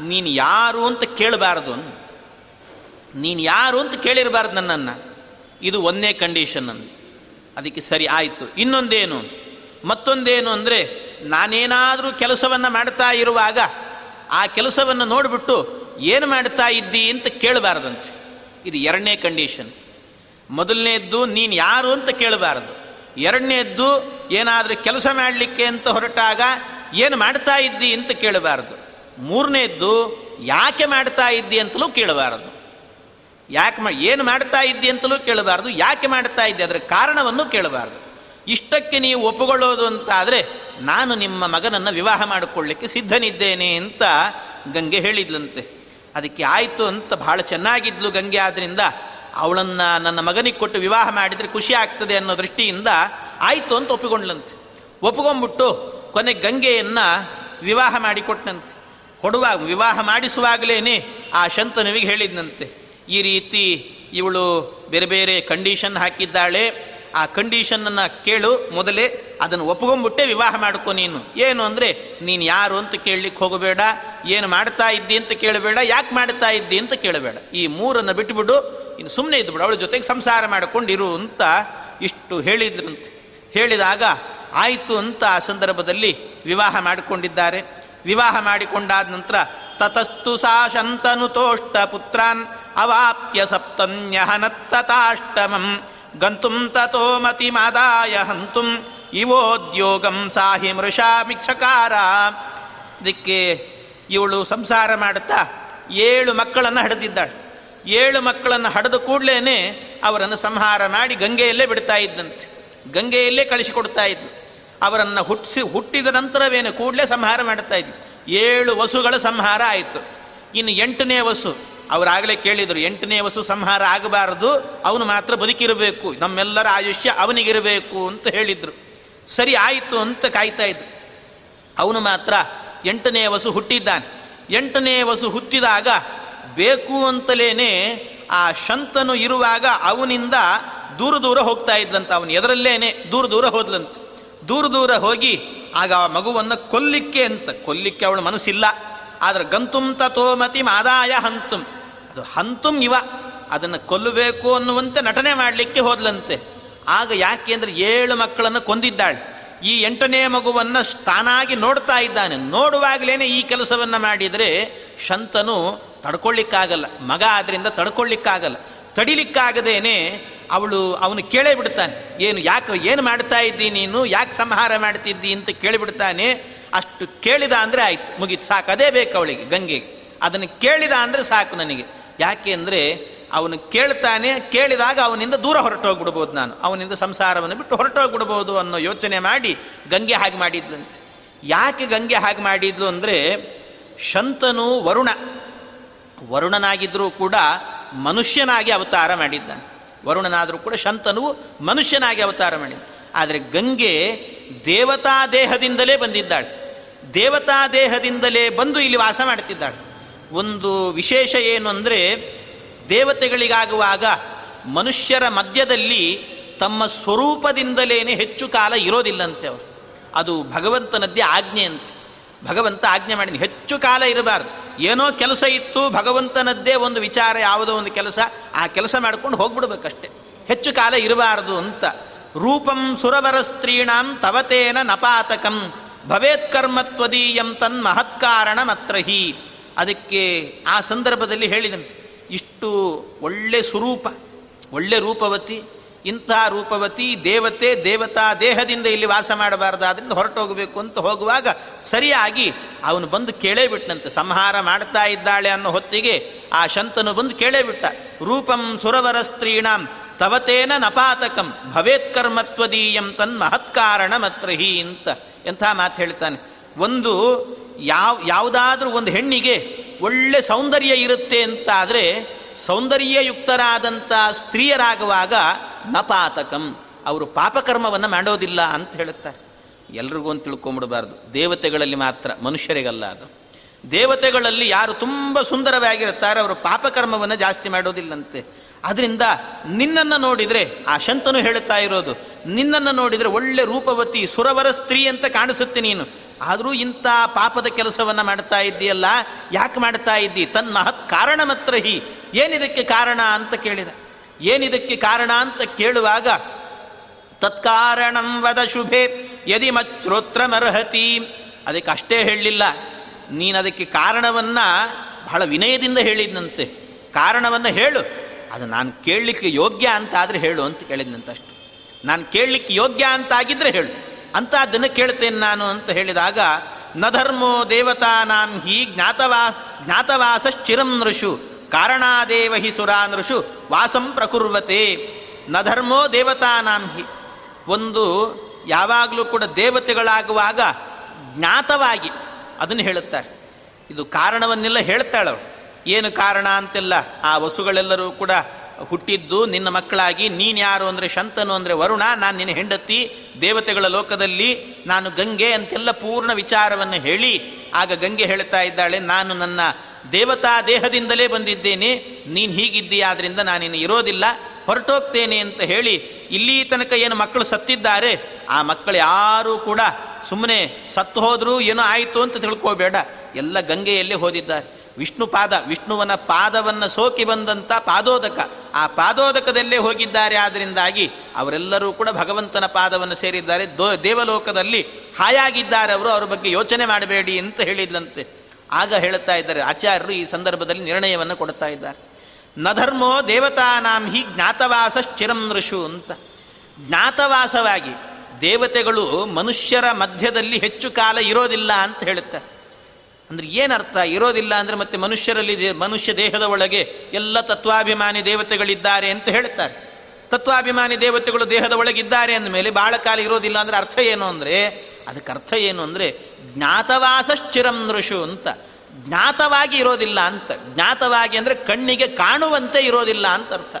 ನೀನು ಯಾರು ಅಂತ ಕೇಳಬಾರ್ದು. ನೀನು ಯಾರು ಅಂತ ಕೇಳಿರಬಾರ್ದು ನನ್ನನ್ನು. ಇದು ಒಂದೇ ಕಂಡೀಷನ್ ಅಂದ ಅದಕ್ಕೆ ಸರಿ, ಆಯಿತು. ಇನ್ನೊಂದೇನು? ಮತ್ತೊಂದೇನು ಅಂದರೆ, ನಾನೇನಾದರೂ ಕೆಲಸವನ್ನು ಮಾಡ್ತಾ ಇರುವಾಗ, ಆ ಕೆಲಸವನ್ನು ನೋಡಿಬಿಟ್ಟು ಏನು ಮಾಡ್ತಾ ಇದ್ದಿ ಅಂತ ಕೇಳಬಾರ್ದಂತೆ. ಇದು ಎರಡನೇ ಕಂಡೀಷನ್ ಮೊದಲನೇದ್ದು, ನೀನು ಯಾರು ಅಂತ ಕೇಳಬಾರ್ದು. ಎರಡನೇದ್ದು, ಏನಾದರೂ ಕೆಲಸ ಮಾಡಲಿಕ್ಕೆ ಅಂತ ಹೊರಟಾಗ ಏನು ಮಾಡ್ತಾ ಇದ್ದಿ ಅಂತ ಕೇಳಬಾರ್ದು. ಮೂರನೇದ್ದು, ಯಾಕೆ ಮಾಡ್ತಾ ಇದ್ದಿ ಅಂತಲೂ ಕೇಳಬಾರದು. ಯಾಕೆ ಮಾ ಏನು ಮಾಡ್ತಾ ಇದ್ದಿ ಅಂತಲೂ ಕೇಳಬಾರ್ದು. ಯಾಕೆ ಮಾಡ್ತಾ ಇದ್ದೆ ಅದರ ಕಾರಣವನ್ನು ಕೇಳಬಾರ್ದು. ಇಷ್ಟಕ್ಕೆ ನೀವು ಒಪ್ಪಿಕೊಳ್ಳೋದು ಅಂತ ಆದರೆ ನಾನು ನಿಮ್ಮ ಮಗನನ್ನು ವಿವಾಹ ಮಾಡಿಕೊಳ್ಳಿಕ್ಕೆ ಸಿದ್ಧನಿದ್ದೇನೆ ಅಂತ ಗಂಗೆ ಹೇಳಿದ್ಲಂತೆ. ಅದಕ್ಕೆ ಆಯಿತು ಅಂತ ಬಹಳ ಚೆನ್ನಾಗಿದ್ಲು ಗಂಗೆ. ಆದ್ದರಿಂದ ಅವಳನ್ನು ನನ್ನ ಮಗನಿಗೆ ಕೊಟ್ಟು ವಿವಾಹ ಮಾಡಿದರೆ ಖುಷಿ ಆಗ್ತದೆ ಅನ್ನೋ ದೃಷ್ಟಿಯಿಂದ ಆಯಿತು ಅಂತ ಒಪ್ಪಿಕೊಂಡ್ಲಂತೆ. ಒಪ್ಪಿಕೊಂಡ್ಬಿಟ್ಟು ಕೊನೆ ಗಂಗೆಯನ್ನು ವಿವಾಹ ಮಾಡಿಕೊಟ್ಟನಂತೆ ಕೊಡುವಾಗ, ವಿವಾಹ ಮಾಡಿಸುವಾಗಲೇ ಆ ಶಂತನುವಿಗೆ ಹೇಳಿದ್ನಂತೆ. ಈ ರೀತಿ ಇವಳು ಬೇರೆ ಬೇರೆ ಕಂಡೀಷನ್ ಹಾಕಿದ್ದಾಳೆ. ಆ ಕಂಡೀಷನನ್ನು ಕೇಳು ಮೊದಲೇ, ಅದನ್ನು ಒಪ್ಕೊಂಡ್ಬಿಟ್ಟೆ ವಿವಾಹ ಮಾಡ್ಕೊ ನೀನು. ಏನು ಅಂದರೆ, ನೀನು ಯಾರು ಅಂತ ಕೇಳಲಿಕ್ಕೆ ಹೋಗಬೇಡ, ಏನು ಮಾಡ್ತಾ ಇದ್ದಿ ಅಂತ ಕೇಳಬೇಡ, ಯಾಕೆ ಮಾಡ್ತಾ ಇದ್ದಿ ಅಂತ ಕೇಳಬೇಡ. ಈ ಮೂರನ್ನು ಬಿಟ್ಟುಬಿಡು ಇನ್ನು ಸುಮ್ಮನೆ ಇದ್ದುಬಿಡು ಅವಳ ಜೊತೆಗೆ ಸಂಸಾರ ಮಾಡಿಕೊಂಡಿರು ಅಂತ ಇಷ್ಟು ಹೇಳಿದ್ರಂತೆ. ಹೇಳಿದಾಗ ಆಯಿತು ಅಂತ ಆ ಸಂದರ್ಭದಲ್ಲಿ ವಿವಾಹ ಮಾಡಿಕೊಂಡಿದ್ದಾರೆ. ವಿವಾಹ ಮಾಡಿಕೊಂಡಾದ ನಂತರ, ತತಸ್ತು ಸಾ ಶಂತನುತೋಷ್ಟ ಪುತ್ರಾನ್ ಅವಾಪ್ಯ ಸಪ್ತನ್ಯಹನತ್ತತಾಷ್ಟಮಂ ಗಂತುಂ ತಥೋ ಮತಿಮಾದಾಯ ಹಂತುಂ ಇವೋದ್ಯೋಗಂ ಸಾಹಿ ಮೃಷಾ ಮಿಕ್ಷಕಾರ ಇದಕ್ಕೆ ಇವಳು ಸಂಸಾರ ಮಾಡುತ್ತಾ, ಏಳು ಮಕ್ಕಳನ್ನು ಹಡೆದಿದ್ದಾಳೆ. ಏಳು ಮಕ್ಕಳನ್ನು ಹಡೆದ ಕೂಡಲೇ ಅವರನ್ನು ಸಂಹಾರ ಮಾಡಿ ಗಂಗೆಯಲ್ಲೇ ಬಿಡ್ತಾ ಇದ್ದಂತೆ. ಗಂಗೆಯಲ್ಲೇ ಕಳಿಸಿಕೊಡ್ತಾ ಇದ್ಲು. ಅವರನ್ನು ಹುಟ್ಟಿಸಿ ಹುಟ್ಟಿದ ನಂತರವೇನು ಕೂಡಲೇ ಸಂಹಾರ ಮಾಡುತ್ತಾ ಇದ್ಲು. ಏಳು ವಸುಗಳ ಸಂಹಾರ ಆಯಿತು. ಇನ್ನು ಎಂಟನೇ ವಸು ಅವರಾಗಲೇ ಕೇಳಿದರು, ಎಂಟನೇ ವಸು ಸಂಹಾರ ಆಗಬಾರದು, ಅವನು ಮಾತ್ರ ಬದುಕಿರಬೇಕು, ನಮ್ಮೆಲ್ಲರ ಆಯುಷ್ಯ ಅವನಿಗಿರಬೇಕು ಅಂತ ಹೇಳಿದರು. ಸರಿ ಆಯಿತು ಅಂತ ಕಾಯ್ತಾ ಇದ್ರು. ಅವನು ಮಾತ್ರ ಎಂಟನೇ ವಸು ಹುಟ್ಟಿದ್ದಾನೆ. ಎಂಟನೇ ವಸು ಹುಟ್ಟಿದಾಗ ಬೇಕು ಅಂತಲೇ ಆ ಶಂತನು ಇರುವಾಗ ಅವನಿಂದ ದೂರ ದೂರ ಹೋಗ್ತಾ ಇದ್ದಂತ ಅವನು ಎದರಲ್ಲೇನೆ ದೂರ ದೂರ ಹೋದ್ಲಂತೆ. ದೂರ ದೂರ ಹೋಗಿ ಆಗ ಆ ಮಗುವನ್ನು ಕೊಲ್ಲಿಕ್ಕೆ ಅಂತ, ಕೊಲ್ಲಿಕ್ಕೆ ಅವಳು ಮನಸ್ಸಿಲ್ಲ. ಆದರೆ ಗಂತುಂ ತಥೋಮತಿ ಮಾದಾಯ ಹಂತುಂ. ಅದು ಹಂತುಂ ಇವ. ಅದನ್ನು ಕೊಲ್ಲಬೇಕು ಅನ್ನುವಂತೆ ನಟನೆ ಮಾಡಲಿಕ್ಕೆ ಹೋದ್ಲಂತೆ. ಆಗ ಯಾಕೆ ಅಂದರೆ ಏಳು ಮಕ್ಕಳನ್ನು ಕೊಂದಿದ್ದಾಳೆ. ಈ ಎಂಟನೇ ಮಗುವನ್ನು ತಾನಾಗಿ ನೋಡ್ತಾ ಇದ್ದಾನೆ. ನೋಡುವಾಗಲೇ ಈ ಕೆಲಸವನ್ನು ಮಾಡಿದರೆ ಶಂತನು ತಡ್ಕೊಳ್ಳಿಕ್ಕಾಗಲ್ಲ. ಮಗ ಆದ್ದರಿಂದ ತಡ್ಕೊಳ್ಳಿಕ್ಕಾಗಲ್ಲ. ತಡಿಲಿಕ್ಕಾಗದೇನೆ ಅವಳು ಅವನು ಕೇಳೇ ಬಿಡ್ತಾನೆ. ಏನು ಯಾಕೆ, ಏನು ಮಾಡ್ತಾ ಇದ್ದಿ ನೀನು? ಯಾಕೆ ಸಂಹಾರ ಮಾಡ್ತಿದ್ದಿ ಅಂತ ಕೇಳಿಬಿಡ್ತಾನೆ ಅಷ್ಟು ಕೇಳಿದ ಅಂದರೆ ಆಯ್ತು. ಮುಗೀತು. ಸಾಕು. ಅದೇ ಬೇಕು ಅವಳಿಗೆ, ಗಂಗೆಗೆ. ಅದನ್ನು ಕೇಳಿದ ಅಂದರೆ ಸಾಕು ನನಗೆ. ಯಾಕೆ ಅಂದರೆ ಅವನು ಕೇಳ್ತಾನೆ, ಕೇಳಿದಾಗ ಅವನಿಂದ ದೂರ ಹೊರಟೋಗ್ಬಿಡ್ಬೋದು ನಾನು. ಅವನಿಂದ ಸಂಸಾರವನ್ನು ಬಿಟ್ಟು ಹೊರಟೋಗ್ಬಿಡ್ಬೋದು ಅನ್ನೋ ಯೋಚನೆ ಮಾಡಿ ಗಂಗೆ ಹಾಗೆ ಮಾಡಿದ್ಲಂತೆ. ಯಾಕೆ ಗಂಗೆ ಹಾಗೆ ಮಾಡಿದ್ಲು ಅಂದರೆ, ಶಂತನು ವರುಣ. ವರುಣನಾಗಿದ್ದರೂ ಕೂಡ ಮನುಷ್ಯನಾಗಿ ಅವತಾರ ಮಾಡಿದ್ದಾನೆ. ವರುಣನಾದರೂ ಕೂಡ ಶಂತನು ಮನುಷ್ಯನಾಗಿ ಅವತಾರ ಮಾಡಿದ್ದ ಆದರೆ ಗಂಗೆ ದೇವತಾ ದೇಹದಿಂದಲೇ ಬಂದಿದ್ದಾಳೆ. ದೇವತಾ ದೇಹದಿಂದಲೇ ಬಂದು ಇಲ್ಲಿ ವಾಸ ಮಾಡ್ತಿದ್ದಾಳೆ. ಒಂದು ವಿಶೇಷ ಏನು ಅಂದರೆ ದೇವತೆಗಳಿಗಾಗುವಾಗ ಮನುಷ್ಯರ ಮಧ್ಯದಲ್ಲಿ ತಮ್ಮ ಸ್ವರೂಪದಿಂದಲೇ ಹೆಚ್ಚು ಕಾಲ ಇರೋದಿಲ್ಲಂತೆ ಅವರು. ಅದು ಭಗವಂತನದ್ದೇ ಆಜ್ಞೆ ಅಂತೆ. ಭಗವಂತ ಆಜ್ಞೆ ಮಾಡಿದ ಹೆಚ್ಚು ಕಾಲ ಇರಬಾರ್ದು. ಏನೋ ಕೆಲಸ ಇತ್ತು, ಭಗವಂತನದ್ದೇ ಒಂದು ವಿಚಾರ, ಯಾವುದೋ ಒಂದು ಕೆಲಸ, ಆ ಕೆಲಸ ಮಾಡ್ಕೊಂಡು ಹೋಗ್ಬಿಡ್ಬೇಕಷ್ಟೆ. ಹೆಚ್ಚು ಕಾಲ ಇರಬಾರದು ಅಂತ. ರೂಪಂ ಸುರವರ ಸ್ತ್ರೀಣಾಂ ತವತೇನ ನಪಾತಕಂ. ಭವೇತ್ಕರ್ಮತ್ವದೀಯಂ ತನ್ ಮಹತ್ಕಾರಣ ಮತ್ರಹಿ ಅದಕ್ಕೆ ಆ ಸಂದರ್ಭದಲ್ಲಿ ಹೇಳಿದನು, ಇಷ್ಟು ಒಳ್ಳೆ ಸ್ವರೂಪ, ಒಳ್ಳೆ ರೂಪವತಿ, ಇಂಥ ರೂಪವತಿ ದೇವತೆ, ದೇವತಾ ದೇಹದಿಂದ ಇಲ್ಲಿ ವಾಸ ಮಾಡಬಾರ್ದಾದ್ರಿಂದ ಹೊರಟೋಗಬೇಕು ಅಂತ ಹೋಗುವಾಗ ಸರಿಯಾಗಿ ಅವನು ಬಂದು ಕೇಳೇ ಬಿಟ್ಟನಂತೆ. ಸಂಹಾರ ಮಾಡ್ತಾ ಇದ್ದಾಳೆ ಅನ್ನೋ ಹೊತ್ತಿಗೆ ಆ ಶಂತನು ಬಂದು ಕೇಳೇ ಬಿಟ್ಟ, ರೂಪಂ ಸುರವರ ಸ್ತ್ರೀಣಾಂ ತವತೇನ ನಪಾತಕಂ ಭವೇತ್ಕರ್ಮತ್ವದೀಯಂ ತನ್ ಮಹತ್ಕಾರಣ ಮತ್ರಹಿ ಅಂತ ಎಂಥ ಮಾತು ಹೇಳ್ತಾನೆ. ಒಂದು ಯಾವ, ಯಾವುದಾದ್ರೂ ಒಂದು ಹೆಣ್ಣಿಗೆ ಒಳ್ಳೆ ಸೌಂದರ್ಯ ಇರುತ್ತೆ ಅಂತ ಆದರೆ ಸೌಂದರ್ಯಯುಕ್ತರಾದಂಥ ಸ್ತ್ರೀಯರಾಗುವಾಗ ನಪಾತಕಂ, ಅವರು ಪಾಪಕರ್ಮವನ್ನು ಮಾಡೋದಿಲ್ಲ ಅಂತ ಹೇಳುತ್ತಾರೆ. ಎಲ್ರಿಗೂ ಅಂತ ತಿಳ್ಕೊಂಬಿಡಬಾರ್ದು. ದೇವತೆಗಳಲ್ಲಿ ಮಾತ್ರ, ಮನುಷ್ಯರಿಗಲ್ಲ ಅದು. ದೇವತೆಗಳಲ್ಲಿ ಯಾರು ತುಂಬ ಸುಂದರವಾಗಿರುತ್ತಾರೆ, ಅವರು ಪಾಪಕರ್ಮವನ್ನು ಜಾಸ್ತಿ ಮಾಡೋದಿಲ್ಲಂತೆ. ಅದರಿಂದ ನಿನ್ನನ್ನು ನೋಡಿದರೆ ಆ ಶಂತನು ಹೇಳುತ್ತಾ ಇರೋದು, ನಿನ್ನನ್ನು ನೋಡಿದರೆ ಒಳ್ಳೆ ರೂಪವತಿ, ಸುರವರ ಸ್ತ್ರೀ ಅಂತ ಕಾಣಿಸುತ್ತೆ ನೀನು. ಆದರೂ ಇಂಥ ಪಾಪದ ಕೆಲಸವನ್ನು ಮಾಡ್ತಾ ಇದ್ದೀಯಲ್ಲ, ಯಾಕೆ ಮಾಡ್ತಾ ಇದ್ದಿ? ತನ್ನ ಮಹತ್ ಕಾರಣ ಮಾತ್ರ ಹಿ. ಏನಿದಕ್ಕೆ ಕಾರಣ ಅಂತ ಕೇಳಿದ. ಏನಿದಕ್ಕೆ ಕಾರಣ ಅಂತ ಕೇಳುವಾಗ, ತತ್ಕಾರಣಂ ವದ ಶುಭೆ, ಯದಿ ಮಚ್ರೋತ್ರಮರ್ಹತಿ ಅದಕ್ಕೆ ಅಷ್ಟೇ ಹೇಳಲಿಲ್ಲ. ನೀನು ಅದಕ್ಕೆ ಕಾರಣವನ್ನು ಬಹಳ ವಿನಯದಿಂದ ಹೇಳಿದ್ನಂತೆ. ಕಾರಣವನ್ನು ಹೇಳು. ಅದು ನಾನು ಕೇಳಲಿಕ್ಕೆ ಯೋಗ್ಯ ಅಂತ ಆದರೆ ಹೇಳು ಅಂತ ಕೇಳಿದ್ನಂತಷ್ಟು. ನಾನು ಕೇಳಲಿಕ್ಕೆ ಯೋಗ್ಯ ಅಂತ ಆಗಿದ್ರೆ ಹೇಳು. ಅಂತ ಅದನ್ನು ಕೇಳ್ತೇನೆ ನಾನು ಅಂತ ಹೇಳಿದಾಗ, ನಧರ್ಮೋ ದೇವತಾನಾಂ ಹಿ ಜ್ಞಾತವಾ, ಜ್ಞಾತವಾಸಶ್ಚಿರಂ ನೃಷು, ಕಾರಣಾದೇವ ಹಿ ಸುರಾ ನೃಷು, ವಾಸಂ ಪ್ರಕುರ್ವತೆ. ದೇವತಾ ದೇವತಾನಾಂ ಹಿ. ಒಂದು ಯಾವಾಗಲೂ ಕೂಡ ದೇವತೆಗಳಾಗುವಾಗ ಜ್ಞಾತವಾಗಿ ಅದನ್ನು ಹೇಳುತ್ತಾರೆ. ಇದು ಕಾರಣವನ್ನೆಲ್ಲ ಹೇಳ್ತಾಳವಳು. ಏನು ಕಾರಣ ಅಂತೆಲ್ಲ. ಆ ವಸುಗಳೆಲ್ಲರೂ ಕೂಡ ಹುಟ್ಟಿದ್ದು ನಿನ್ನ ಮಕ್ಕಳಾಗಿ, ನೀನು ಯಾರು ಅಂದರೆ ಶಂತನು ಅಂದರೆ ವರುಣ, ನಾನು ನಿನ್ನ ಹೆಂಡತಿ, ದೇವತೆಗಳ ಲೋಕದಲ್ಲಿ ನಾನು ಗಂಗೆ ಅಂತೆಲ್ಲ ಪೂರ್ಣ ವಿಚಾರವನ್ನು ಹೇಳಿ, ಆಗ ಗಂಗೆ ಹೇಳ್ತಾ ಇದ್ದಾಳೆ, ನಾನು ನನ್ನ ದೇವತಾ ದೇಹದಿಂದಲೇ ಬಂದಿದ್ದೇನೆ, ನೀನು ಹೀಗಿದ್ದೀಯಾದ್ರಿಂದ ನಾನಿನ್ನು ಇರೋದಿಲ್ಲ, ಹೊರಟೋಗ್ತೇನೆ ಅಂತ ಹೇಳಿ, ಇಲ್ಲಿ ತನಕ ಏನು ಮಕ್ಕಳು ಸತ್ತಿದ್ದಾರೆ, ಆ ಮಕ್ಕಳು ಯಾರೂ ಕೂಡ ಸುಮ್ಮನೆ ಸತ್ತು ಹೋದರೂ ಏನೋ ಆಯಿತು ಅಂತ ತಿಳ್ಕೋಬೇಡ, ಎಲ್ಲ ಗಂಗೆಯಲ್ಲೇ ಹೋದಿದ್ದಾರೆ. ವಿಷ್ಣು ಪಾದ, ವಿಷ್ಣುವನ ಪಾದವನ್ನು ಸೋಕಿ ಬಂದಂಥ ಪಾದೋದಕ. ಆ ಪಾದೋದಕದಲ್ಲೇ ಹೋಗಿದ್ದಾರೆ. ಆದ್ದರಿಂದಾಗಿ ಅವರೆಲ್ಲರೂ ಕೂಡ ಭಗವಂತನ ಪಾದವನ್ನು ಸೇರಿದ್ದಾರೆ. ದೋ, ದೇವಲೋಕದಲ್ಲಿ ಹಾಯಾಗಿದ್ದಾರೆ ಅವರು. ಅವ್ರ ಬಗ್ಗೆ ಯೋಚನೆ ಮಾಡಬೇಡಿ ಅಂತ ಹೇಳಿದ್ದಂತೆ ಆಗ ಹೇಳುತ್ತಾ ಇದ್ದಾರೆ. ಆಚಾರ್ಯರು ಈ ಸಂದರ್ಭದಲ್ಲಿ ನಿರ್ಣಯವನ್ನು ಕೊಡ್ತಾ ಇದ್ದಾರೆ. ನಧರ್ಮೋ ದೇವತಾನಾಂ ಹಿ ಜ್ಞಾತವಾಸಶ್ಚಿರಂ ಋಷು ಅಂತ. ಜ್ಞಾತವಾಸವಾಗಿ ದೇವತೆಗಳು ಮನುಷ್ಯರ ಮಧ್ಯದಲ್ಲಿ ಹೆಚ್ಚು ಕಾಲ ಇರೋದಿಲ್ಲ ಅಂತ ಹೇಳುತ್ತಾರೆ. ಅಂದರೆ ಏನರ್ಥ ಇರೋದಿಲ್ಲ ಅಂದರೆ ಮತ್ತೆ ಮನುಷ್ಯರಲ್ಲಿ ಮನುಷ್ಯ ದೇಹದ ಒಳಗೆ ಎಲ್ಲ ತತ್ವಾಭಿಮಾನಿ ದೇವತೆಗಳಿದ್ದಾರೆ ಅಂತ ಹೇಳ್ತಾರೆ ತತ್ವಾಭಿಮಾನಿ ದೇವತೆಗಳು ದೇಹದ ಒಳಗಿದ್ದಾರೆ ಅಂದಮೇಲೆ ಬಹಳ ಕಾಲ ಇರೋದಿಲ್ಲ ಅಂದರೆ ಅರ್ಥ ಏನು ಅಂದರೆ? ಅದಕ್ಕೆ ಅರ್ಥ ಏನು ಅಂದರೆ ಜ್ಞಾತವಾಸಶ್ಚಿರಂ ನೃಷು ಅಂತ. ಜ್ಞಾತವಾಗಿ ಇರೋದಿಲ್ಲ ಅಂತ. ಜ್ಞಾತವಾಗಿ ಅಂದರೆ ಕಣ್ಣಿಗೆ ಕಾಣುವಂತೆ ಇರೋದಿಲ್ಲ ಅಂತ ಅರ್ಥ.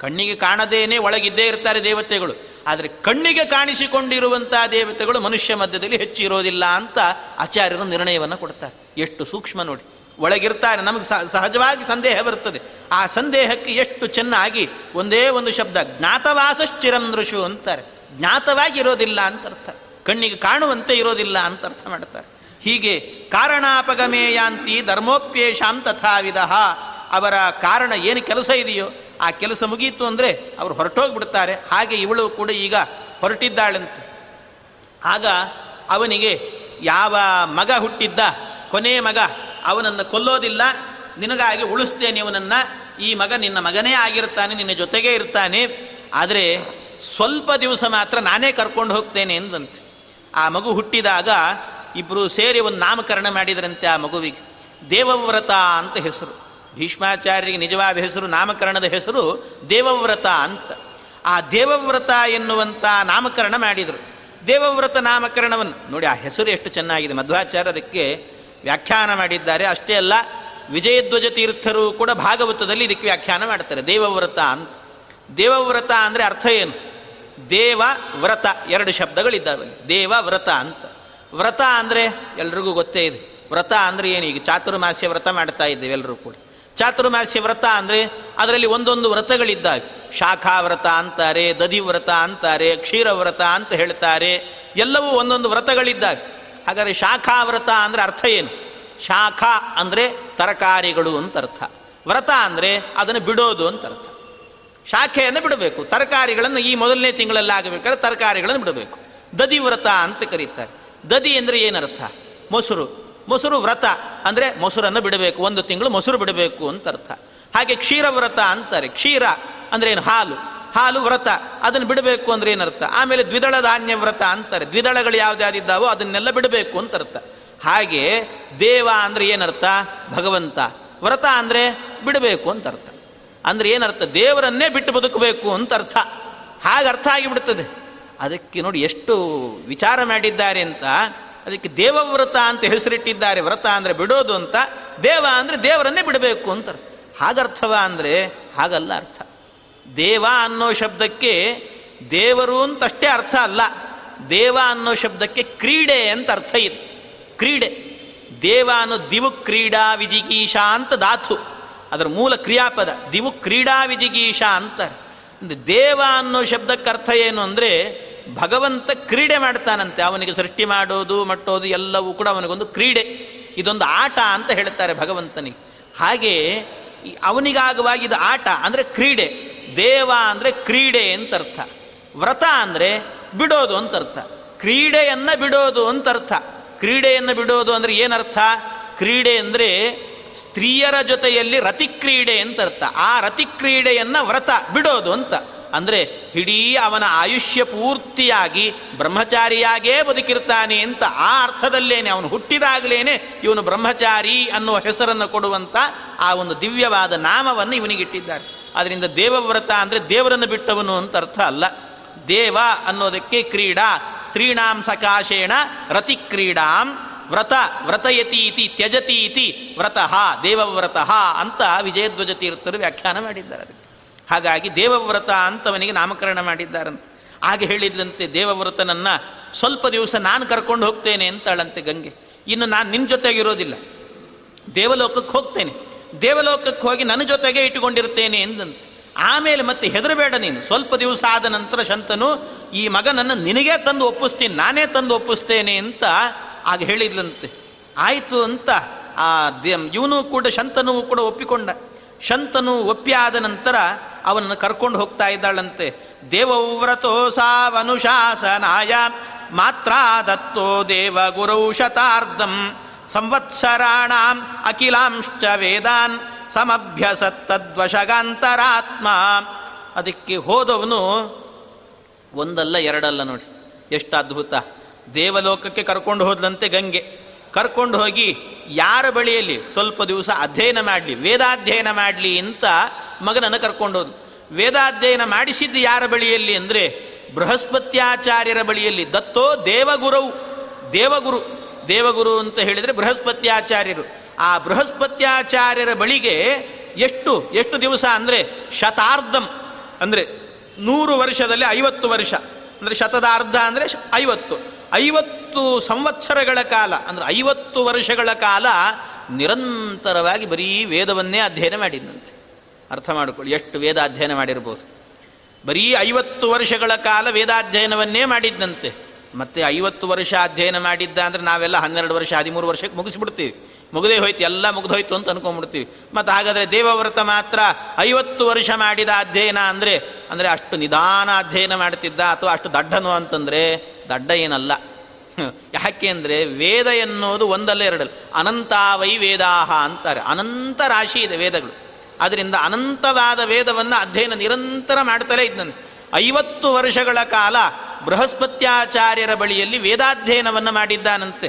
ಕಣ್ಣಿಗೆ ಕಾಣದೇನೆ ಒಳಗಿದ್ದೇ ಇರ್ತಾರೆ ದೇವತೆಗಳು. ಆದರೆ ಕಣ್ಣಿಗೆ ಕಾಣಿಸಿಕೊಂಡಿರುವಂತಹ ದೇವತೆಗಳು ಮನುಷ್ಯ ಮಧ್ಯದಲ್ಲಿ ಹೆಚ್ಚು ಇರೋದಿಲ್ಲ ಅಂತ ಆಚಾರ್ಯರು ನಿರ್ಣಯವನ್ನು ಕೊಡ್ತಾರೆ. ಎಷ್ಟು ಸೂಕ್ಷ್ಮ ನೋಡಿ. ಒಳಗಿರ್ತಾರೆ. ನಮಗೆ ಸಹಜವಾಗಿ ಸಂದೇಹ ಬರುತ್ತದೆ. ಆ ಸಂದೇಹಕ್ಕೆ ಎಷ್ಟು ಚೆನ್ನಾಗಿ ಒಂದೇ ಒಂದು ಶಬ್ದ, ಜ್ಞಾತವಾಸಶ್ಚಿರಂ ಅಂತಾರೆ. ಜ್ಞಾತವಾಗಿ ಇರೋದಿಲ್ಲ ಅಂತ ಅರ್ಥ. ಕಣ್ಣಿಗೆ ಕಾಣುವಂತೆ ಇರೋದಿಲ್ಲ ಅಂತ ಅರ್ಥ ಮಾಡ್ತಾರೆ. ಹೀಗೆ ಕಾರಣಾಪಗಮೇಯಾಂತಿ ಧರ್ಮೋಪ್ಯೇಷಾಂ ತಥಾವಿಧ. ಅವರ ಕಾರಣ ಏನು ಕೆಲಸ ಇದೆಯೋ ಆ ಕೆಲಸ ಮುಗೀತು ಅಂದರೆ ಅವರು ಹೊರಟೋಗ್ಬಿಡ್ತಾರೆ. ಹಾಗೆ ಇವಳು ಕೂಡ ಈಗ ಹೊರಟಿದ್ದಾಳಂತ. ಆಗ ಅವನಿಗೆ, ಯಾವ ಮಗ ಹುಟ್ಟಿದ್ದ? ಕೊನೆಯ ಮಗ. ಅವನನ್ನು ಕೊಲ್ಲೋದಿಲ್ಲ. ನಿನಗಾಗಿ ಉಳಿಸ್ತೇನೆ ಇವನನ್ನು. ಈ ಮಗ ನಿನ್ನ ಮಗನೇ ಆಗಿರ್ತಾನೆ, ನಿನ್ನ ಜೊತೆಗೇ ಇರ್ತಾನೆ. ಆದರೆ ಸ್ವಲ್ಪ ದಿವಸ ಮಾತ್ರ ನಾನೇ ಕರ್ಕೊಂಡು ಹೋಗ್ತೇನೆ ಎಂದಂತೆ. ಆ ಮಗು ಹುಟ್ಟಿದಾಗ ಇಬ್ಬರು ಸೇರಿ ಒಂದು ನಾಮಕರಣ ಮಾಡಿದರಂತೆ ಆ ಮಗುವಿಗೆ. ದೇವವ್ರತ ಅಂತ ಹೆಸರು. ಭೀಷ್ಮಾಚಾರ್ಯರಿಗೆ ನಿಜವಾದ ಹೆಸರು, ನಾಮಕರಣದ ಹೆಸರು ದೇವವ್ರತ ಅಂತ. ಆ ದೇವವ್ರತ ಎನ್ನುವಂಥ ನಾಮಕರಣ ಮಾಡಿದರು. ದೇವವ್ರತ ನಾಮಕರಣವನ್ನು ನೋಡಿ, ಆ ಹೆಸರು ಎಷ್ಟು ಚೆನ್ನಾಗಿದೆ. ಮಧ್ವಾಚಾರ್ಯ ಅದಕ್ಕೆ ವ್ಯಾಖ್ಯಾನ ಮಾಡಿದ್ದಾರೆ. ಅಷ್ಟೇ ಅಲ್ಲ, ವಿಜಯಧ್ವಜ ತೀರ್ಥರು ಕೂಡ ಭಾಗವತದಲ್ಲಿ ಇದಕ್ಕೆ ವ್ಯಾಖ್ಯಾನ ಮಾಡ್ತಾರೆ. ದೇವವ್ರತ ಅಂತ. ದೇವವ್ರತ ಅಂದರೆ ಅರ್ಥ ಏನು? ದೇವ ವ್ರತ ಎರಡು ಶಬ್ದಗಳಿದ್ದಾವೆ. ದೇವ ವ್ರತ ಅಂತ. ವ್ರತ ಅಂದರೆ ಎಲ್ರಿಗೂ ಗೊತ್ತೇ ಇದೆ. ವ್ರತ ಅಂದರೆ ಏನು? ಈಗ ಚಾತುರ್ಮಾಸ್ಯ ವ್ರತ ಮಾಡ್ತಾ ಇದ್ದೇವೆ ಎಲ್ಲರೂ ಕೂಡ. ಚಾತುರ್ಮಾಸ್ಯ ವ್ರತ ಅಂದರೆ ಅದರಲ್ಲಿ ಒಂದೊಂದು ವ್ರತಗಳಿದ್ದಾವೆ. ಶಾಖಾ ವ್ರತ ಅಂತಾರೆ ದಧಿ ವ್ರತ ಅಂತಾರೆ ಕ್ಷೀರ ವ್ರತ ಅಂತ ಹೇಳ್ತಾರೆ. ಎಲ್ಲವೂ ಒಂದೊಂದು ವ್ರತಗಳಿದ್ದಾವೆ. ಹಾಗಾದರೆ ಶಾಖಾ ವ್ರತ ಅಂದರೆ ಅರ್ಥ ಏನು? ಶಾಖಾ ಅಂದರೆ ತರಕಾರಿಗಳು ಅಂತ ಅರ್ಥ. ವ್ರತ ಅಂದರೆ ಅದನ್ನು ಬಿಡೋದು ಅಂತ ಅರ್ಥ. ಶಾಖೆಯನ್ನು ಬಿಡಬೇಕು. ತರಕಾರಿಗಳನ್ನು ಈ ಮೊದಲನೇ ತಿಂಗಳಲ್ಲಿ ಆಗಬೇಕಾದ್ರೆ ತರಕಾರಿಗಳನ್ನು ಬಿಡಬೇಕು. ದದಿ ವ್ರತ ಅಂತ ಕರೀತಾರೆ. ದದಿ ಅಂದರೆ ಏನರ್ಥ? ಮೊಸರು. ಮೊಸರು ವ್ರತ ಅಂದರೆ ಮೊಸರನ್ನು ಬಿಡಬೇಕು, ಒಂದು ತಿಂಗಳು ಮೊಸರು ಬಿಡಬೇಕು ಅಂತ ಅರ್ಥ. ಹಾಗೆ ಕ್ಷೀರ ವ್ರತ ಅಂತಾರೆ. ಕ್ಷೀರ ಅಂದರೆ ಏನು? ಹಾಲು. ಹಾಲು ವ್ರತ, ಅದನ್ನು ಬಿಡಬೇಕು ಅಂದ್ರೆ ಏನರ್ಥ? ಆಮೇಲೆ ದ್ವಿದಳ ಧಾನ್ಯ ವ್ರತ ಅಂತಾರೆ. ದ್ವಿದಳಗಳು ಯಾವ್ದಾದಿದ್ದಾವೋ ಅದನ್ನೆಲ್ಲ ಬಿಡಬೇಕು ಅಂತ ಅರ್ಥ. ಹಾಗೆ ದೇವ ಅಂದರೆ ಏನರ್ಥ? ಭಗವಂತ. ವ್ರತ ಅಂದರೆ ಬಿಡಬೇಕು ಅಂತ ಅರ್ಥ. ಅಂದರೆ ಏನರ್ಥ? ದೇವರನ್ನೇ ಬಿಟ್ಟು ಬದುಕಬೇಕು ಅಂತ ಅರ್ಥ. ಹಾಗೆ ಅರ್ಥ ಆಗಿಬಿಡ್ತದೆ. ಅದಕ್ಕೆ ನೋಡಿ ಎಷ್ಟು ವಿಚಾರ ಮಾಡಿದ್ದಾರೆ ಅಂತ ಅದಕ್ಕೆ ದೇವವ್ರತ ಅಂತ ಹೆಸರಿಟ್ಟಿದ್ದಾರೆ. ವ್ರತ ಅಂದರೆ ಬಿಡೋದು ಅಂತ. ದೇವ ಅಂದರೆ ದೇವರನ್ನೇ ಬಿಡಬೇಕು ಅಂತ ಹಾಗರ್ಥವ ಅಂದರೆ ಹಾಗಲ್ಲ ಅರ್ಥ. ದೇವ ಅನ್ನೋ ಶಬ್ದಕ್ಕೆ ದೇವರು ಅಂತಷ್ಟೇ ಅರ್ಥ ಅಲ್ಲ. ದೇವ ಅನ್ನೋ ಶಬ್ದಕ್ಕೆ ಕ್ರೀಡೆ ಅಂತ ಅರ್ಥ ಇದೆ. ಕ್ರೀಡೆ. ದೇವ ಅನ್ನೋ ದಿವು ಕ್ರೀಡಾ ವಿಜಿಗೀಶಾ ಅಂತ ಧಾತು. ಅದರ ಮೂಲ ಕ್ರಿಯಾಪದ ದಿವು ಕ್ರೀಡಾ ವಿಜಿಗೀಶಾ ಅಂತಾರೆ ದೇವ ಅನ್ನೋ ಶಬ್ದಕ್ಕೆ ಅರ್ಥ ಏನು ಅಂದರೆ ಭಗವಂತ ಕ್ರೀಡೆ ಮಾಡ್ತಾನಂತೆ. ಅವನಿಗೆ ಸೃಷ್ಟಿ ಮಾಡೋದು, ಮಟ್ಟೋದು ಎಲ್ಲವೂ ಕೂಡ ಅವನಿಗೊಂದು ಕ್ರೀಡೆ. ಇದೊಂದು ಆಟ ಅಂತ ಹೇಳ್ತಾರೆ ಭಗವಂತನಿಗೆ. ಹಾಗೆ ಅವನಿಗಾಗುವಾಗ ಇದು ಆಟ ಅಂದರೆ ಕ್ರೀಡೆ. ದೇವ ಅಂದರೆ ಕ್ರೀಡೆ ಅಂತ ಅರ್ಥ. ವ್ರತ ಅಂದರೆ ಬಿಡೋದು ಅಂತ ಅರ್ಥ. ಕ್ರೀಡೆಯನ್ನು ಬಿಡೋದು ಅಂತ ಅರ್ಥ. ಕ್ರೀಡೆಯನ್ನು ಬಿಡೋದು ಅಂದರೆ ಏನರ್ಥ? ಕ್ರೀಡೆ ಅಂದರೆ ಸ್ತ್ರೀಯರ ಜೊತೆಯಲ್ಲಿ ರತಿಕ್ರೀಡೆ ಅಂತ ಅರ್ಥ. ಆ ರತಿಕ್ರೀಡೆಯನ್ನು ವ್ರತ, ಬಿಡೋದು ಅಂತ. ಅಂದರೆ ಇಡೀ ಅವನ ಆಯುಷ್ಯ ಪೂರ್ತಿಯಾಗಿ ಬ್ರಹ್ಮಚಾರಿಯಾಗೇ ಬದುಕಿರ್ತಾನೆ ಅಂತ ಆ ಅರ್ಥದಲ್ಲೇನೆ ಅವನು ಹುಟ್ಟಿದಾಗಲೇನೆ ಇವನು ಬ್ರಹ್ಮಚಾರಿ ಅನ್ನುವ ಹೆಸರನ್ನು ಕೊಡುವಂಥ ಆ ಒಂದು ದಿವ್ಯವಾದ ನಾಮವನ್ನು ಇವನಿಗಿಟ್ಟಿದ್ದಾರೆ. ಅದರಿಂದ ದೇವವ್ರತ ಅಂದರೆ ದೇವರನ್ನು ಬಿಟ್ಟವನು ಅಂತ ಅರ್ಥ ಅಲ್ಲ. ದೇವ ಅನ್ನೋದಕ್ಕೆ ಕ್ರೀಡಾ, ಸ್ತ್ರೀಣಾಂ ಸಕಾಶೇಣ ರತಿ ಕ್ರೀಡಾಂ ವ್ರತ ವ್ರತಯತಿ ಇತಿ ತ್ಯಜತಿ ಇತಿ ವ್ರತಃ, ದೇವವ್ರತಃ ಅಂತ ವಿಜಯಧ್ವಜ ತೀರ್ಥರು ವ್ಯಾಖ್ಯಾನ ಮಾಡಿದ್ದಾರೆ ಹಾಗಾಗಿ ದೇವವ್ರತ ಅಂತವನಿಗೆ ನಾಮಕರಣ ಮಾಡಿದ್ದಾರಂತೆ ಹಾಗೆ ಹೇಳಿದ್ರಂತೆ, ದೇವವ್ರತನನ್ನು ಸ್ವಲ್ಪ ದಿವಸ ನಾನು ಕರ್ಕೊಂಡು ಹೋಗ್ತೇನೆ ಅಂತಾಳಂತೆ ಗಂಗೆ. ಇನ್ನು ನಾನು ನಿನ್ನ ಜೊತೆಗಿರೋದಿಲ್ಲ. ದೇವಲೋಕಕ್ಕೆ ಹೋಗ್ತೇನೆ. ದೇವಲೋಕಕ್ಕೆ ಹೋಗಿ ನನ್ನ ಜೊತೆಗೆ ಇಟ್ಟುಕೊಂಡಿರ್ತೇನೆ ಎಂದಂತೆ. ಆಮೇಲೆ ಮತ್ತೆ ಹೆದರಬೇಡ ನೀನು. ಸ್ವಲ್ಪ ದಿವಸ ಆದ ನಂತರ ಶಂತನು, ಈ ಮಗನನ್ನು ನಿನಗೇ ತಂದು ಒಪ್ಪಿಸ್ತೀನಿ, ನಾನೇ ತಂದು ಒಪ್ಪಿಸ್ತೇನೆ ಅಂತ ಆಗ ಹೇಳಿದ್ಲಂತೆ ಆಯಿತು ಅಂತ ಆ ಇವನು ಕೂಡ ಶಂತನು ಕೂಡ ಒಪ್ಪಿಕೊಂಡ. ಶಂತನು ಒಪ್ಪಿ ಆದ ನಂತರ ಅವನನ್ನು ಕರ್ಕೊಂಡು ಹೋಗ್ತಾ ಇದ್ದಾಳಂತೆ. ದೇವವ್ರತೋ ಸಾವನುಶಾಸನಾಯ ಮಾತ್ರ ದತ್ತೋ ದೇವ ಗುರೌ ಶತಾರ್ಧಂ. ಸಂವತ್ಸರಾಣ ಅಖಿಲಾಂಶ್ಚ ವೇದಾನ್. ಸಮಭ್ಯಸತ್ತದ್ವಶಗಾಂತರಾತ್ಮ. ಅದಕ್ಕೆ ಹೋದವನು ಒಂದಲ್ಲ ಎರಡಲ್ಲ ನೋಡಿ. ಎಷ್ಟು ಅದ್ಭುತ ದೇವಲೋಕಕ್ಕೆ ಕರ್ಕೊಂಡು ಹೋದ್ಲಂತೆ ಗಂಗೆ. ಕರ್ಕೊಂಡು ಹೋಗಿ ಯಾರ ಬಳಿಯಲ್ಲಿ? ಸ್ವಲ್ಪ ದಿವಸ ಅಧ್ಯಯನ ಮಾಡಲಿ, ವೇದಾಧ್ಯಯನ ಮಾಡಲಿ ಅಂತ ಮಗನನ್ನು ಕರ್ಕೊಂಡು ವೇದಾಧ್ಯಯನ ಮಾಡಿಸಿದ್ದು ಯಾರ ಬಳಿಯಲ್ಲಿ ಅಂದರೆ ಬೃಹಸ್ಪತ್ಯಾಚಾರ್ಯರ ಬಳಿಯಲ್ಲಿ. ದತ್ತೋ ದೇವಗುರವು ದೇವಗುರು ದೇವಗುರು ಅಂತ ಹೇಳಿದರೆ ಬೃಹಸ್ಪತ್ಯಾಚಾರ್ಯರು. ಆ ಬೃಹಸ್ಪತ್ಯಾಚಾರ್ಯರ ಬಳಿಗೆ ಎಷ್ಟು ಎಷ್ಟು ದಿವಸ ಅಂದರೆ ಶತಾರ್ಧಂ ಅಂದರೆ ನೂರು ವರ್ಷದಲ್ಲಿ ಐವತ್ತು ವರ್ಷ. ಅಂದರೆ ಶತದಾರ್ಧ ಅಂದರೆ ಐವತ್ತು. ಐವತ್ತು ಸಂವತ್ಸರಗಳ ಕಾಲ, ಅಂದರೆ ಐವತ್ತು ವರ್ಷಗಳ ಕಾಲ ನಿರಂತರವಾಗಿ ಬರೀ ವೇದವನ್ನೇ ಅಧ್ಯಯನ ಮಾಡಿದ್ದಂತೆ ಅರ್ಥ ಮಾಡಿಕೊಳ್ಳಿ, ಎಷ್ಟು ವೇದಾಧ್ಯಯನ ಮಾಡಿರ್ಬೋದು. ಬರೀ ಐವತ್ತು ವರ್ಷಗಳ ಕಾಲ ವೇದಾಧ್ಯಯನವನ್ನೇ ಮಾಡಿದ್ದಂತೆ ಮತ್ತೆ ಐವತ್ತು ವರ್ಷ ಅಧ್ಯಯನ ಮಾಡಿದ್ದ ಅಂದರೆ ನಾವೆಲ್ಲ ಹನ್ನೆರಡು ವರ್ಷ, ಹದಿಮೂರು ವರ್ಷಕ್ಕೆ ಮುಗಿಸ್ಬಿಡ್ತೀವಿ. ಮುಗದೇ ಹೋಯ್ತು, ಎಲ್ಲ ಮುಗ್ದೋಯ್ತು ಅಂತ ಅನ್ಕೊಂಡ್ಬಿಡ್ತೀವಿ ಮತ್ತು ಹಾಗಾದರೆ ದೇವವ್ರತ ಮಾತ್ರ ಐವತ್ತು ವರ್ಷ ಮಾಡಿದ ಅಧ್ಯಯನ ಅಂದರೆ ಅಂದರೆ ಅಷ್ಟು ನಿಧಾನ ಅಧ್ಯಯನ ಮಾಡ್ತಿದ್ದ ಅಥವಾ ಅಷ್ಟು ದಡ್ಡನು ಅಂತಂದರೆ ದಡ್ಡ ಏನಲ್ಲ. ಯಾಕೆ ಅಂದರೆ ವೇದ ಎನ್ನುವುದು ಒಂದಲ್ಲ ಎರಡಲ್ಲ. ಅನಂತಾವೈ ವೇದಾಹ ಅಂತಾರೆ. ಅನಂತ ರಾಶಿ ಇದೆ ವೇದಗಳು. ಅದರಿಂದ ಅನಂತವಾದ ವೇದವನ್ನು ಅಧ್ಯಯನ ನಿರಂತರ ಮಾಡ್ತಲೇ ಇದ್ದಂತೆ ಐವತ್ತು ವರ್ಷಗಳ ಕಾಲ ಬೃಹಸ್ಪತ್ಯಾಚಾರ್ಯರ ಬಳಿಯಲ್ಲಿ ವೇದಾಧ್ಯಯನವನ್ನು ಮಾಡಿದ್ದಾನಂತೆ.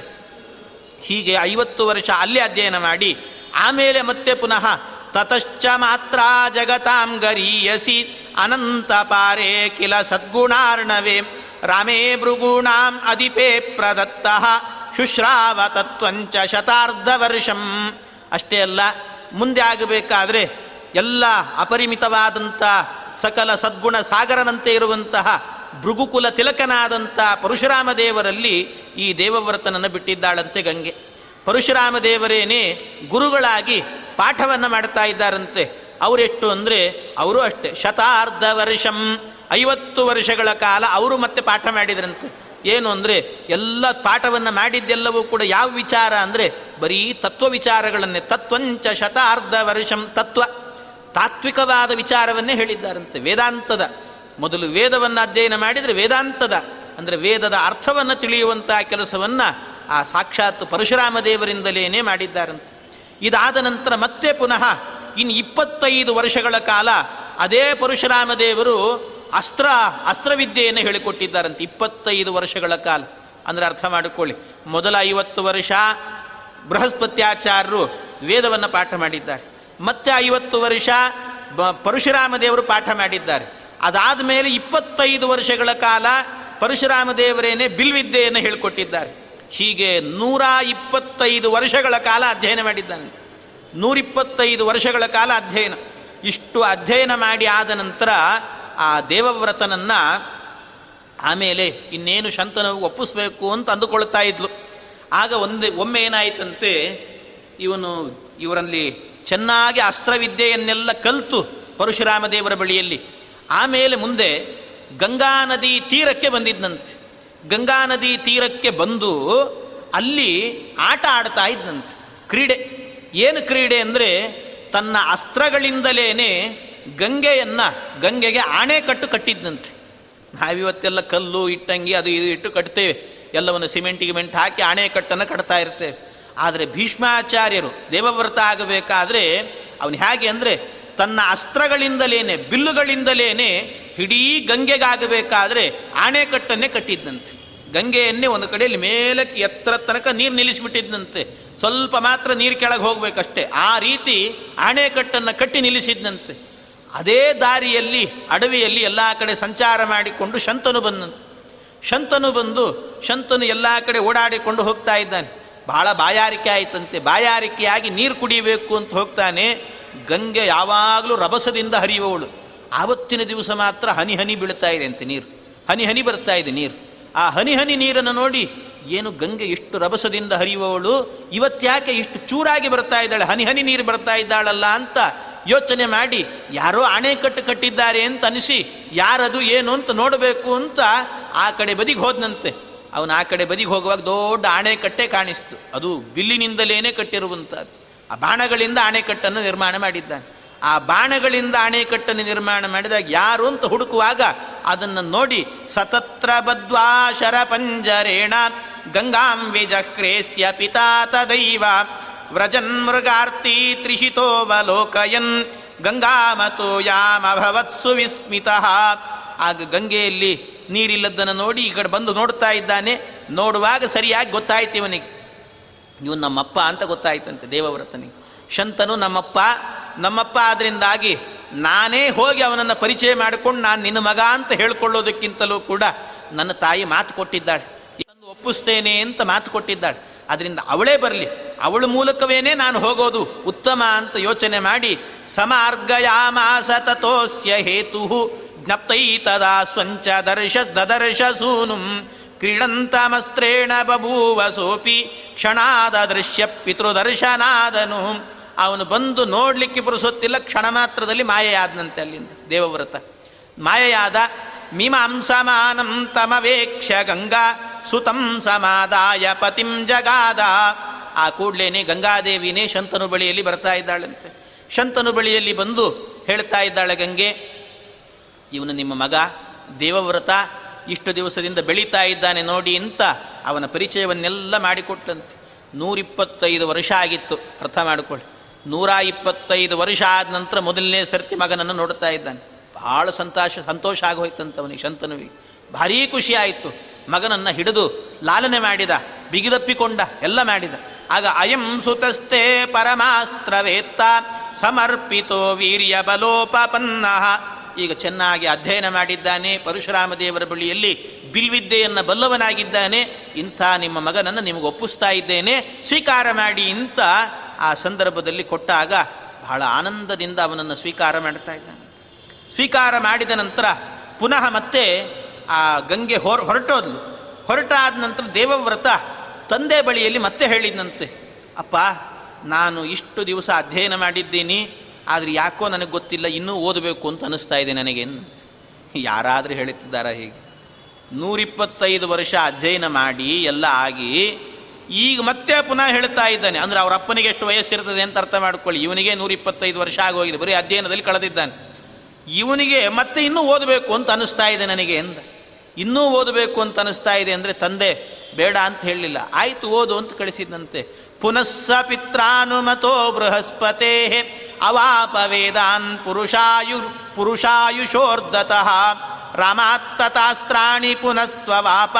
ಹೀಗೆ ಐವತ್ತು ವರ್ಷ ಅಲ್ಲಿ ಅಧ್ಯಯನ ಮಾಡಿ, ಆಮೇಲೆ ಮತ್ತೆ ಪುನಃ ತತಶ್ಚ ಮಾತ್ರ ಜಗತಾಂ ಗರೀಯಸಿ, ಅನಂತ ಪಾರೇ ಕಿಲ ಸದ್ಗುಣಾರ್ಣವೇ, ರಾಮೇ ಭೃಗುಣಾಂ ಅಧಿಪೇ ಪ್ರದತ್ತ, ಶುಶ್ರಾವ ತತ್ವಂಚ ಶತಾರ್ಧ ವರ್ಷಂ ಅಷ್ಟೇ ಅಲ್ಲ ಮುಂದೆ ಆಗಬೇಕಾದರೆ ಎಲ್ಲ ಅಪರಿಮಿತವಾದಂಥ ಸಕಲ ಸದ್ಗುಣ ಸಾಗರನಂತೆ ಇರುವಂತಹ ಭೃಗುಕುಲ ತಿಲಕನಾದಂಥ ಪರಶುರಾಮ ದೇವರಲ್ಲಿ ಈ ದೇವವ್ರತನನ್ನು ಬಿಟ್ಟಿದ್ದಾಳಂತೆ ಗಂಗೆ. ಪರಶುರಾಮ ದೇವರೇನೇ ಗುರುಗಳಾಗಿ ಪಾಠವನ್ನು ಮಾಡ್ತಾ ಇದ್ದಾರಂತೆ. ಅವರೆಷ್ಟು ಅಂದರೆ ಅವರು ಅಷ್ಟೇ. ಶತಾರ್ಧ ವರ್ಷಂ, ಐವತ್ತು ವರ್ಷಗಳ ಕಾಲ ಅವರು ಮತ್ತೆ ಪಾಠ ಮಾಡಿದ್ರಂತೆ. ಏನು ಅಂದರೆ ಎಲ್ಲ ಪಾಠವನ್ನು ಮಾಡಿದ್ದೆಲ್ಲವೂ ಕೂಡ ಯಾವ ವಿಚಾರ ಅಂದರೆ ಬರೀ ತತ್ವ ವಿಚಾರಗಳನ್ನೇ, ತತ್ವಂಚ ಶತಾರ್ಧ ವರ್ಷಂ ತತ್ವ, ತಾತ್ವಿಕವಾದ ವಿಚಾರವನ್ನೇ ಹೇಳಿದ್ದಾರಂತೆ ವೇದಾಂತದ. ಮೊದಲು ವೇದವನ್ನು ಅಧ್ಯಯನ ಮಾಡಿದರೆ ವೇದಾಂತದ, ಅಂದರೆ ವೇದದ ಅರ್ಥವನ್ನು ತಿಳಿಯುವಂತಹ ಕೆಲಸವನ್ನು ಆ ಸಾಕ್ಷಾತ್ ಪರಶುರಾಮ ದೇವರಿಂದಲೇನೆ ಮಾಡಿದ್ದಾರಂತೆ. ಇದಾದ ನಂತರ ಮತ್ತೆ ಪುನಃ ಇನ್ನು ಇಪ್ಪತ್ತೈದು ವರ್ಷಗಳ ಕಾಲ ಅದೇ ಪರಶುರಾಮ ದೇವರು ಅಸ್ತ್ರ, ಅಸ್ತ್ರವಿದ್ಯೆಯನ್ನು ಹೇಳಿಕೊಟ್ಟಿದ್ದಾರಂತೆ. ಇಪ್ಪತ್ತೈದು ವರ್ಷಗಳ ಕಾಲ. ಅಂದರೆ ಅರ್ಥ ಮಾಡಿಕೊಳ್ಳಿ. ಮೊದಲ ಐವತ್ತು ವರ್ಷ ಬೃಹಸ್ಪತ್ಯಾಚಾರ್ಯರು ವೇದವನ್ನು ಪಾಠ ಮಾಡಿದ್ದಾರೆ. ಮತ್ತೆ ಐವತ್ತು ವರ್ಷ ಬ ಪರಶುರಾಮ ದೇವರು ಪಾಠ ಮಾಡಿದ್ದಾರೆ. ಅದಾದ ಮೇಲೆ ಇಪ್ಪತ್ತೈದು ವರ್ಷಗಳ ಕಾಲ ಪರಶುರಾಮ ದೇವರೇನೆ ಬಿಲ್ವಿದ್ಯೆಯನ್ನು ಹೇಳಿಕೊಟ್ಟಿದ್ದಾರೆ. ಹೀಗೆ ನೂರ ಇಪ್ಪತ್ತೈದು ವರ್ಷಗಳ ಕಾಲ ಅಧ್ಯಯನ ಮಾಡಿದ್ದಾನೆ. ನೂರಿಪ್ಪತ್ತೈದು ವರ್ಷಗಳ ಕಾಲ ಅಧ್ಯಯನ. ಇಷ್ಟು ಅಧ್ಯಯನ ಮಾಡಿ ಆದ ನಂತರ ಆ ದೇವವ್ರತನನ್ನು ಆಮೇಲೆ ಇನ್ನೇನು ಶಂತನು ಒಪ್ಪಿಸ್ಬೇಕು ಅಂತ ಅಂದುಕೊಳ್ತಾ ಇದ್ಲು. ಆಗ ಒಂದು, ಒಮ್ಮೆ ಏನಾಯಿತಂತೆ, ಇವನು, ಇವರಲ್ಲಿ ಚೆನ್ನಾಗಿ ಅಸ್ತ್ರವಿದ್ಯೆಯನ್ನೆಲ್ಲ ಕಲಿತು ಪರಶುರಾಮ ದೇವರ ಬಳಿಯಲ್ಲಿ. ಆಮೇಲೆ ಮುಂದೆ ಗಂಗಾ ನದಿ ತೀರಕ್ಕೆ ಬಂದಿದ್ದನಂತೆ ಗಂಗಾ ನದಿ ತೀರಕ್ಕೆ ಬಂದು ಅಲ್ಲಿ ಆಟ ಆಡ್ತಾ ಇದ್ದಂತೆ ಕ್ರೀಡೆ, ಏನು ಕ್ರೀಡೆ ಅಂದರೆ ತನ್ನ ಅಸ್ತ್ರಗಳಿಂದಲೇ ಗಂಗೆಯನ್ನು ಗಂಗೆಗೆ ಆಣೆಕಟ್ಟು ಕಟ್ಟಿದ್ದಂತೆ ನಾವಿವತ್ತೆಲ್ಲ ಕಲ್ಲು, ಇಟ್ಟಂಗಿ, ಅದು ಇದು ಇಟ್ಟು ಕಟ್ತೇವೆ. ಎಲ್ಲವನ್ನು ಸಿಮೆಂಟಿಗೆ ಗಿಮೆಂಟ್ ಹಾಕಿ ಆಣೆಕಟ್ಟನ್ನು ಕಟ್ತಾ ಇರ್ತೇವೆ. ಆದರೆ ಭೀಷ್ಮಾಚಾರ್ಯರು ದೇವವ್ರತ ಆಗಬೇಕಾದ್ರೆ ಅವನು ಹೇಗೆ ಅಂದರೆ ತನ್ನ ಅಸ್ತ್ರಗಳಿಂದಲೇನೆ, ಬಿಲ್ಲುಗಳಿಂದಲೇನೆ ಇಡೀ ಗಂಗೆಗಾಗಬೇಕಾದ್ರೆ ಆಣೆಕಟ್ಟನ್ನೇ ಕಟ್ಟಿದ್ದಂತೆ ಗಂಗೆಯನ್ನೇ ಒಂದು ಕಡೆಯಲ್ಲಿ ಮೇಲಕ್ಕೆ ಎತ್ತರ ತನಕ ನೀರು ನಿಲ್ಲಿಸಿಬಿಟ್ಟಿದ್ದಂತೆ ಸ್ವಲ್ಪ ಮಾತ್ರ ನೀರು ಕೆಳಗೆ ಹೋಗಬೇಕಷ್ಟೇ. ಆ ರೀತಿ ಆಣೆಕಟ್ಟನ್ನು ಕಟ್ಟಿ ನಿಲ್ಲಿಸಿದ್ದಂತೆ ಅದೇ ದಾರಿಯಲ್ಲಿ, ಅಡವಿಯಲ್ಲಿ ಎಲ್ಲ ಕಡೆ ಸಂಚಾರ ಮಾಡಿಕೊಂಡು ಶಂತನು ಬಂದನು. ಶಂತನು ಬಂದು, ಶಂತನು ಎಲ್ಲ ಕಡೆ ಓಡಾಡಿಕೊಂಡು ಹೋಗ್ತಾ ಇದ್ದಾನೆ. ಬಹಳ ಬಾಯಾರಿಕೆ ಆಯಿತಂತೆ. ಬಾಯಾರಿಕೆಯಾಗಿ ನೀರು ಕುಡಿಯಬೇಕು ಅಂತ ಹೋಗ್ತಾನೆ. ಗಂಗೆ ಯಾವಾಗಲೂ ರಭಸದಿಂದ ಹರಿಯುವವಳು. ಆವತ್ತಿನ ದಿವಸ ಮಾತ್ರ ಹನಿ ಹನಿ ಬೀಳ್ತಾ ಇದೆ ಅಂತೆ ನೀರು. ಹನಿ ಹನಿ ಬರ್ತಾ ಇದೆ ನೀರು. ಆ ಹನಿ ಹನಿ ನೀರನ್ನು ನೋಡಿ ಏನು ಗಂಗೆ ಎಷ್ಟು ರಭಸದಿಂದ ಹರಿಯುವವಳು, ಇವತ್ತ್ಯಾಕೆ ಇಷ್ಟು ಚೂರಾಗಿ ಬರ್ತಾ ಇದ್ದಾಳೆ? ಹನಿ ಹನಿ ನೀರು ಬರ್ತಾ ಇದ್ದಾಳಲ್ಲ ಅಂತ ಯೋಚನೆ ಮಾಡಿ, ಯಾರೋ ಅಣೆಕಟ್ಟು ಕಟ್ಟಿದ್ದಾರೆ ಅಂತ ಅನಿಸಿ, ಯಾರದು ಏನು ಅಂತ ನೋಡಬೇಕು ಅಂತ ಆ ಕಡೆ ಬದಿಗೆ ಹೋದನಂತೆ. ಅವನು ಆ ಕಡೆ ಬದಿಗೆ ಹೋಗುವಾಗ ದೊಡ್ಡ ಆಣೆಕಟ್ಟೆ ಕಾಣಿಸ್ತು. ಅದು ಬಿಲ್ಲಿನಿಂದಲೇ ಕಟ್ಟಿರುವಂಥದ್ದು. ಆ ಬಾಣಗಳಿಂದ ಅಣೆಕಟ್ಟನ್ನು ನಿರ್ಮಾಣ ಮಾಡಿದ್ದಾನೆ. ಆ ಬಾಣಗಳಿಂದ ಅಣೆಕಟ್ಟನ್ನು ನಿರ್ಮಾಣ ಮಾಡಿದಾಗ ಯಾರು ಅಂತ ಹುಡುಕುವಾಗ ಅದನ್ನು ನೋಡಿ, ಸತತ್ರ ಬದ್ವಾ ಶರಪಂಜರೇಣ ಗಂಗಾಂ ವಿಜಕ್ರೇಸ್ಯ ಪಿತಾ ತದೈವ ವ್ರಜನ್ ಮೃಗಾರ್ತಿ ತ್ರಿಷಿತೋವಲೋಕಯನ್ ಗಂಗಾಮತೋ ಯಾಮಭವತ್ ಸುವಿಸ್ಮಿತ. ಆಗ ಗಂಗೆಯಲ್ಲಿ ನೀರಿಲ್ಲದ್ದನ್ನು ನೋಡಿ ಈ ಕಡೆ ಬಂದು ನೋಡ್ತಾ ಇದ್ದಾನೆ. ನೋಡುವಾಗ ಸರಿಯಾಗಿ ಗೊತ್ತಾಯ್ತು ಇವನಿಗೆ. ಇವನು ನಮ್ಮಪ್ಪ ಅಂತ ಗೊತ್ತಾಯ್ತಂತೆ ದೇವವ್ರತನಿಗೆ. ಶಂತನು, ನಮ್ಮಪ್ಪ ನಮ್ಮಪ್ಪ ಆದ್ರಿಂದಾಗಿ ನಾನೇ ಹೋಗಿ ಅವನನ್ನು ಪರಿಚಯ ಮಾಡಿಕೊಂಡು ನಾನು ನಿನ್ನ ಮಗ ಅಂತ ಹೇಳ್ಕೊಳ್ಳೋದಕ್ಕಿಂತಲೂ ಕೂಡ ನನ್ನ ತಾಯಿ ಮಾತು ಕೊಟ್ಟಿದ್ದಾಳೆ. ಒಪ್ಪಿಸ್ತೇನೆ ಅಂತ ಮಾತು ಕೊಟ್ಟಿದ್ದಾಳೆ. ಅದರಿಂದ ಅವಳೇ ಬರಲಿ. ಅವಳ ಮೂಲಕವೇನೇ ನಾನು ಹೋಗೋದು? ಉತ್ತಮ ಅಂತ ಯೋಚನೆ ಮಾಡಿ, ಸಮಾರ್ಗಯಾಮಾಸ ತಥೋಸ್ಯ ಹೇತು ಜ್ಞಪ್ತೈ ತದಾ ಸ್ವಂಚ ದರ್ಶ ದದರ್ಶ ಸೂನುಂ ಕ್ರೀಡಂತಮಸ್ತ್ರೇಣ ಬಭೂವ ಸೋಪಿ ಕ್ಷಣಾದ ದೃಶ್ಯ ಪಿತೃದರ್ಶನಾದನು. ಅವನು ಬಂದು ನೋಡಲಿಕ್ಕೆ ಪುರುಸೊತ್ತಿಲ್ಲ, ಕ್ಷಣ ಮಾತ್ರದಲ್ಲಿ ಮಾಯೆಯಾದನಂತೆ ಅಲ್ಲಿಂದ ದೇವವ್ರತ. ಮಾಯೆಯಾದ ಮೀಮಾಂಸಮಾನಂ ತಮವೇಕ್ಷ ಗಂಗಾ ಸುತಂ ಸಮಾದಾಯ ಪತಿಂ ಜಗಾದ. ಆ ಕೂಡ್ಲೇನೆ ಗಂಗಾದೇವಿನೇ ಶಂತನು ಬಳಿಯಲ್ಲಿ ಬರ್ತಾ ಇದ್ದಾಳಂತೆ. ಶಂತನು ಬಳಿಯಲ್ಲಿ ಬಂದು ಹೇಳ್ತಾ ಇದ್ದಾಳೆ, ಗಂಗೆ, ಇವನು ನಿಮ್ಮ ಮಗ, ದೇವವ್ರತ, ಇಷ್ಟು ದಿವಸದಿಂದ ಬೆಳೀತಾ ಇದ್ದಾನೆ ನೋಡಿ ಅಂತ ಅವನ ಪರಿಚಯವನ್ನೆಲ್ಲ ಮಾಡಿಕೊಟ್ಟಂತೆ. ನೂರಿಪ್ಪತ್ತೈದು ವರ್ಷ ಆಗಿತ್ತು, ಅರ್ಥ ಮಾಡಿಕೊಳ್ಳಿ. ನೂರ ಇಪ್ಪತ್ತೈದು ವರ್ಷ ಆದ ನಂತರ ಮೊದಲನೇ ಸರ್ತಿ ಮಗನನ್ನು ನೋಡ್ತಾ ಇದ್ದಾನೆ. ಭಾಳ ಸಂತೋಷ ಸಂತೋಷ ಆಗೋಯ್ತಂತ ಅವನಿಗೆ ಶಂತನುವಿಗೆ. ಭಾರೀ ಖುಷಿ ಆಯಿತು. ಮಗನನ್ನು ಹಿಡಿದು ಲಾಲನೆ ಮಾಡಿದ, ಬಿಗಿದಪ್ಪಿಕೊಂಡ, ಎಲ್ಲ ಮಾಡಿದ. ಆಗ ಅಯಂ ಸುತಸ್ತೆ ಪರಮಾಸ್ತ್ರವೇತ್ತ ಸಮರ್ಪಿತೋ ವೀರ್ಯ ಬಲೋಪಪನ್ನ ಈಗ ಚೆನ್ನಾಗಿ ಅಧ್ಯಯನ ಮಾಡಿದ್ದಾನೆ ಪರಶುರಾಮ ದೇವರ ಬಳಿಯಲ್ಲಿ ಬಿಲ್ವಿದ್ಯೆಯನ್ನು ಬಲ್ಲವನಾಗಿದ್ದಾನೆ. ಇಂಥ ನಿಮ್ಮ ಮಗನನ್ನು ನಿಮಗೆ ಒಪ್ಪಿಸ್ತಾ ಇದ್ದೇನೆ. ಸ್ವೀಕಾರ ಮಾಡಿ ಇಂಥ ಆ ಸಂದರ್ಭದಲ್ಲಿ ಕೊಟ್ಟಾಗ ಬಹಳ ಆನಂದದಿಂದ ಅವನನ್ನು ಸ್ವೀಕಾರ ಮಾಡ್ತಾ ಇದ್ದಾನೆ. ಸ್ವೀಕಾರ ಮಾಡಿದ ನಂತರ ಪುನಃ ಮತ್ತೆ ಆ ಗಂಗೆ ಹೊರ ಹೊರಟೋದ್ಲು. ಹೊರಟಾದ ನಂತರ ದೇವವ್ರತ ತಂದೆ ಬಳಿಯಲ್ಲಿ ಮತ್ತೆ ಹೇಳಿದಂತೆ ಅಪ್ಪ, ನಾನು ಇಷ್ಟು ದಿವಸ ಅಧ್ಯಯನ ಮಾಡಿದ್ದೀನಿ, ಆದರೆ ಯಾಕೋ ನನಗೆ ಗೊತ್ತಿಲ್ಲ, ಇನ್ನೂ ಓದಬೇಕು ಅಂತ ಅನ್ನಿಸ್ತಾ ಇದೆ ನನಗೆ ಯಾರಾದರೂ ಹೇಳುತ್ತಿದ್ದಾರ ಹೀಗೆ. ನೂರಿಪ್ಪತ್ತೈದು ವರ್ಷ ಅಧ್ಯಯನ ಮಾಡಿ ಎಲ್ಲ ಆಗಿ ಈಗ ಮತ್ತೆ ಪುನಃ ಹೇಳ್ತಾ ಇದ್ದಾನೆ. ಅಂದರೆ ಅವರ ಅಪ್ಪನಿಗೆ ಎಷ್ಟು ವಯಸ್ಸಿರ್ತದೆ ಅಂತ ಅರ್ಥ ಮಾಡ್ಕೊಳ್ಳಿ. ಇವನಿಗೆ ನೂರಿಪ್ಪತ್ತೈದು ವರ್ಷ ಆಗೋಗಿದೆ. ಬರೀ ಅಧ್ಯಯನದಲ್ಲಿ ಕಳೆದಿದ್ದಾನೆ. ಇವನಿಗೆ ಮತ್ತೆ ಇನ್ನೂ ಓದಬೇಕು ಅಂತ ಅನಿಸ್ತಾ ಇದೆ ನನಗೆ ಎಂದ. ಇನ್ನೂ ಓದಬೇಕು ಅಂತ ಅನಿಸ್ತಾ ಇದೆ ಅಂದರೆ, ತಂದೆ, ಬೇಡ ಅಂತ ಹೇಳಲಿಲ್ಲ. ಆಯಿತು, ಓದು ಅಂತ ಕಳಿಸಿದಂತೆ ಪುನಃಸ ಪಿತ್ರಾನುಮತೋ ಬೃಹಸ್ಪತೆ ಅವಾಪ ವೇದಾನ್ ಪುರುಷಾಯು ಪುರುಷಾಯುಷೋರ್ಧತಃ. ರಾಮಾತ್ತತಾಸ್ತ್ರಾಣಿ ಪುನಸ್ತ್ವವಾಪ.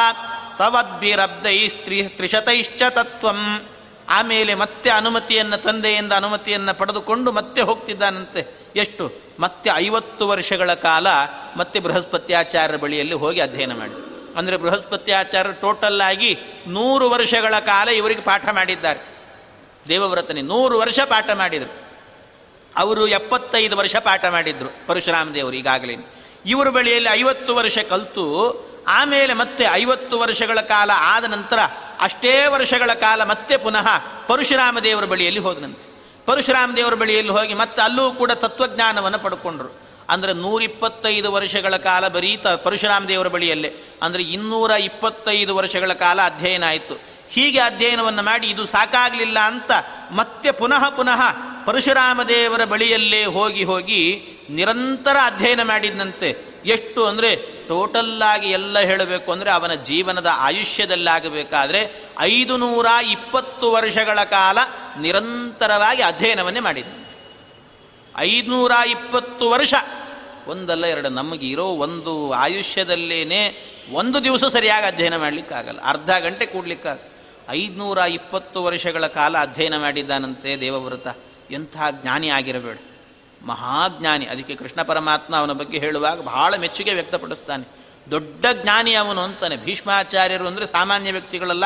ತವದ್ಭಿರಬ್ಧೈ ಸ್ತ್ರೀ, ತ್ರಿಶತೈಶ್ಚ ತತ್ವಂ. ಆಮೇಲೆ ಮತ್ತೆ ಅನುಮತಿಯನ್ನು, ತಂದೆಯಿಂದ ಅನುಮತಿಯನ್ನು ಪಡೆದುಕೊಂಡು ಮತ್ತೆ ಹೋಗ್ತಿದ್ದಾನಂತೆ. ಎಷ್ಟು? ಮತ್ತೆ ಐವತ್ತು ವರ್ಷಗಳ ಕಾಲ ಮತ್ತೆ ಬೃಹಸ್ಪತ್ಯಾಚಾರ್ಯರ ಬಳಿಯಲ್ಲಿ ಹೋಗಿ ಅಧ್ಯಯನ ಮಾಡಿ. ಅಂದರೆ ಬೃಹಸ್ಪತ್ಯಾಚಾರ್ಯರು ಟೋಟಲ್ ಆಗಿ ನೂರು ವರ್ಷಗಳ ಕಾಲ ಇವರಿಗೆ ಪಾಠ ಮಾಡಿದ್ದಾರೆ. ದೇವವ್ರತನೇ ನೂರು ವರ್ಷ ಪಾಠ ಮಾಡಿದರು. ಅವರು ಎಪ್ಪತ್ತೈದು ವರ್ಷ ಪಾಠ ಮಾಡಿದ್ರು ಪರಶುರಾಮ ದೇವರು ಈಗಾಗಲೇ. ಇವರ ಬಳಿಯಲ್ಲಿ ಐವತ್ತು ವರ್ಷ ಕಲಿತು, ಆಮೇಲೆ ಮತ್ತೆ ಐವತ್ತು ವರ್ಷಗಳ ಕಾಲ ಆದ ನಂತರ ಅಷ್ಟೇ ವರ್ಷಗಳ ಕಾಲ ಮತ್ತೆ ಪುನಃ ಪರಶುರಾಮ ದೇವರ ಬಳಿಯಲ್ಲಿ ಹೋದನಂತೆ. ಪರಶುರಾಮ ದೇವರ ಬಳಿಯಲ್ಲಿ ಹೋಗಿ ಮತ್ತೆ ಅಲ್ಲೂ ಕೂಡ ತತ್ವಜ್ಞಾನವನ್ನು ಪಡ್ಕೊಂಡ್ರು. ಅಂದರೆ ನೂರಿಪ್ಪತ್ತೈದು ವರ್ಷಗಳ ಕಾಲ ಬರೀ ತ ಪರಶುರಾಮ ದೇವರ ಬಳಿಯಲ್ಲೇ. ಅಂದರೆ ಇನ್ನೂರ ಇಪ್ಪತ್ತೈದು ವರ್ಷಗಳ ಕಾಲ ಅಧ್ಯಯನ ಆಯಿತು. ಹೀಗೆ ಅಧ್ಯಯನವನ್ನು ಮಾಡಿ ಇದು ಸಾಕಾಗಲಿಲ್ಲ ಅಂತ ಮತ್ತೆ ಪುನಃ ಪುನಃ ಪರಶುರಾಮ ದೇವರ ಬಳಿಯಲ್ಲೇ ಹೋಗಿ ಹೋಗಿ ನಿರಂತರ ಅಧ್ಯಯನ ಮಾಡಿದಂತೆ ಎಷ್ಟು ಅಂದರೆ ಟೋಟಲ್ಲಾಗಿ ಎಲ್ಲ ಹೇಳಬೇಕು ಅಂದರೆ ಅವನ ಜೀವನದ ಆಯುಷ್ಯದಲ್ಲಾಗಬೇಕಾದರೆ ಐದು ನೂರ ಇಪ್ಪತ್ತು ವರ್ಷಗಳ ಕಾಲ ನಿರಂತರವಾಗಿ ಅಧ್ಯಯನವನ್ನೇ ಮಾಡಿದಂತೆ ಐದುನೂರ ಇಪ್ಪತ್ತು ವರ್ಷ. ಒಂದಲ್ಲ ಎರಡು, ನಮಗೆ ಇರೋ ಒಂದು ಆಯುಷ್ಯದಲ್ಲೇನೆ ಒಂದು ದಿವಸ ಸರಿಯಾಗಿ ಅಧ್ಯಯನ ಮಾಡಲಿಕ್ಕಾಗಲ್ಲ. ಅರ್ಧ ಗಂಟೆ ಕೂಡಲಿಕ್ಕಾಗಲ್ಲ. ಐದುನೂರ ಇಪ್ಪತ್ತು ವರ್ಷಗಳ ಕಾಲ ಅಧ್ಯಯನ ಮಾಡಿದ್ದಾನಂತೆ ದೇವವ್ರತ. ಎಂಥ ಜ್ಞಾನಿ ಆಗಿರಬೇಡ. ಮಹಾಜ್ಞಾನಿ ಅದಕ್ಕೆ ಕೃಷ್ಣ ಪರಮಾತ್ಮ ಅವನ ಬಗ್ಗೆ ಹೇಳುವಾಗ ಬಹಳ ಮೆಚ್ಚುಗೆ ವ್ಯಕ್ತಪಡಿಸ್ತಾನೆ. ದೊಡ್ಡ ಜ್ಞಾನಿ ಅವನು ಅಂತಾನೆ. ಭೀಷ್ಮಾಚಾರ್ಯರು ಅಂದರೆ ಸಾಮಾನ್ಯ ವ್ಯಕ್ತಿಗಳಲ್ಲ,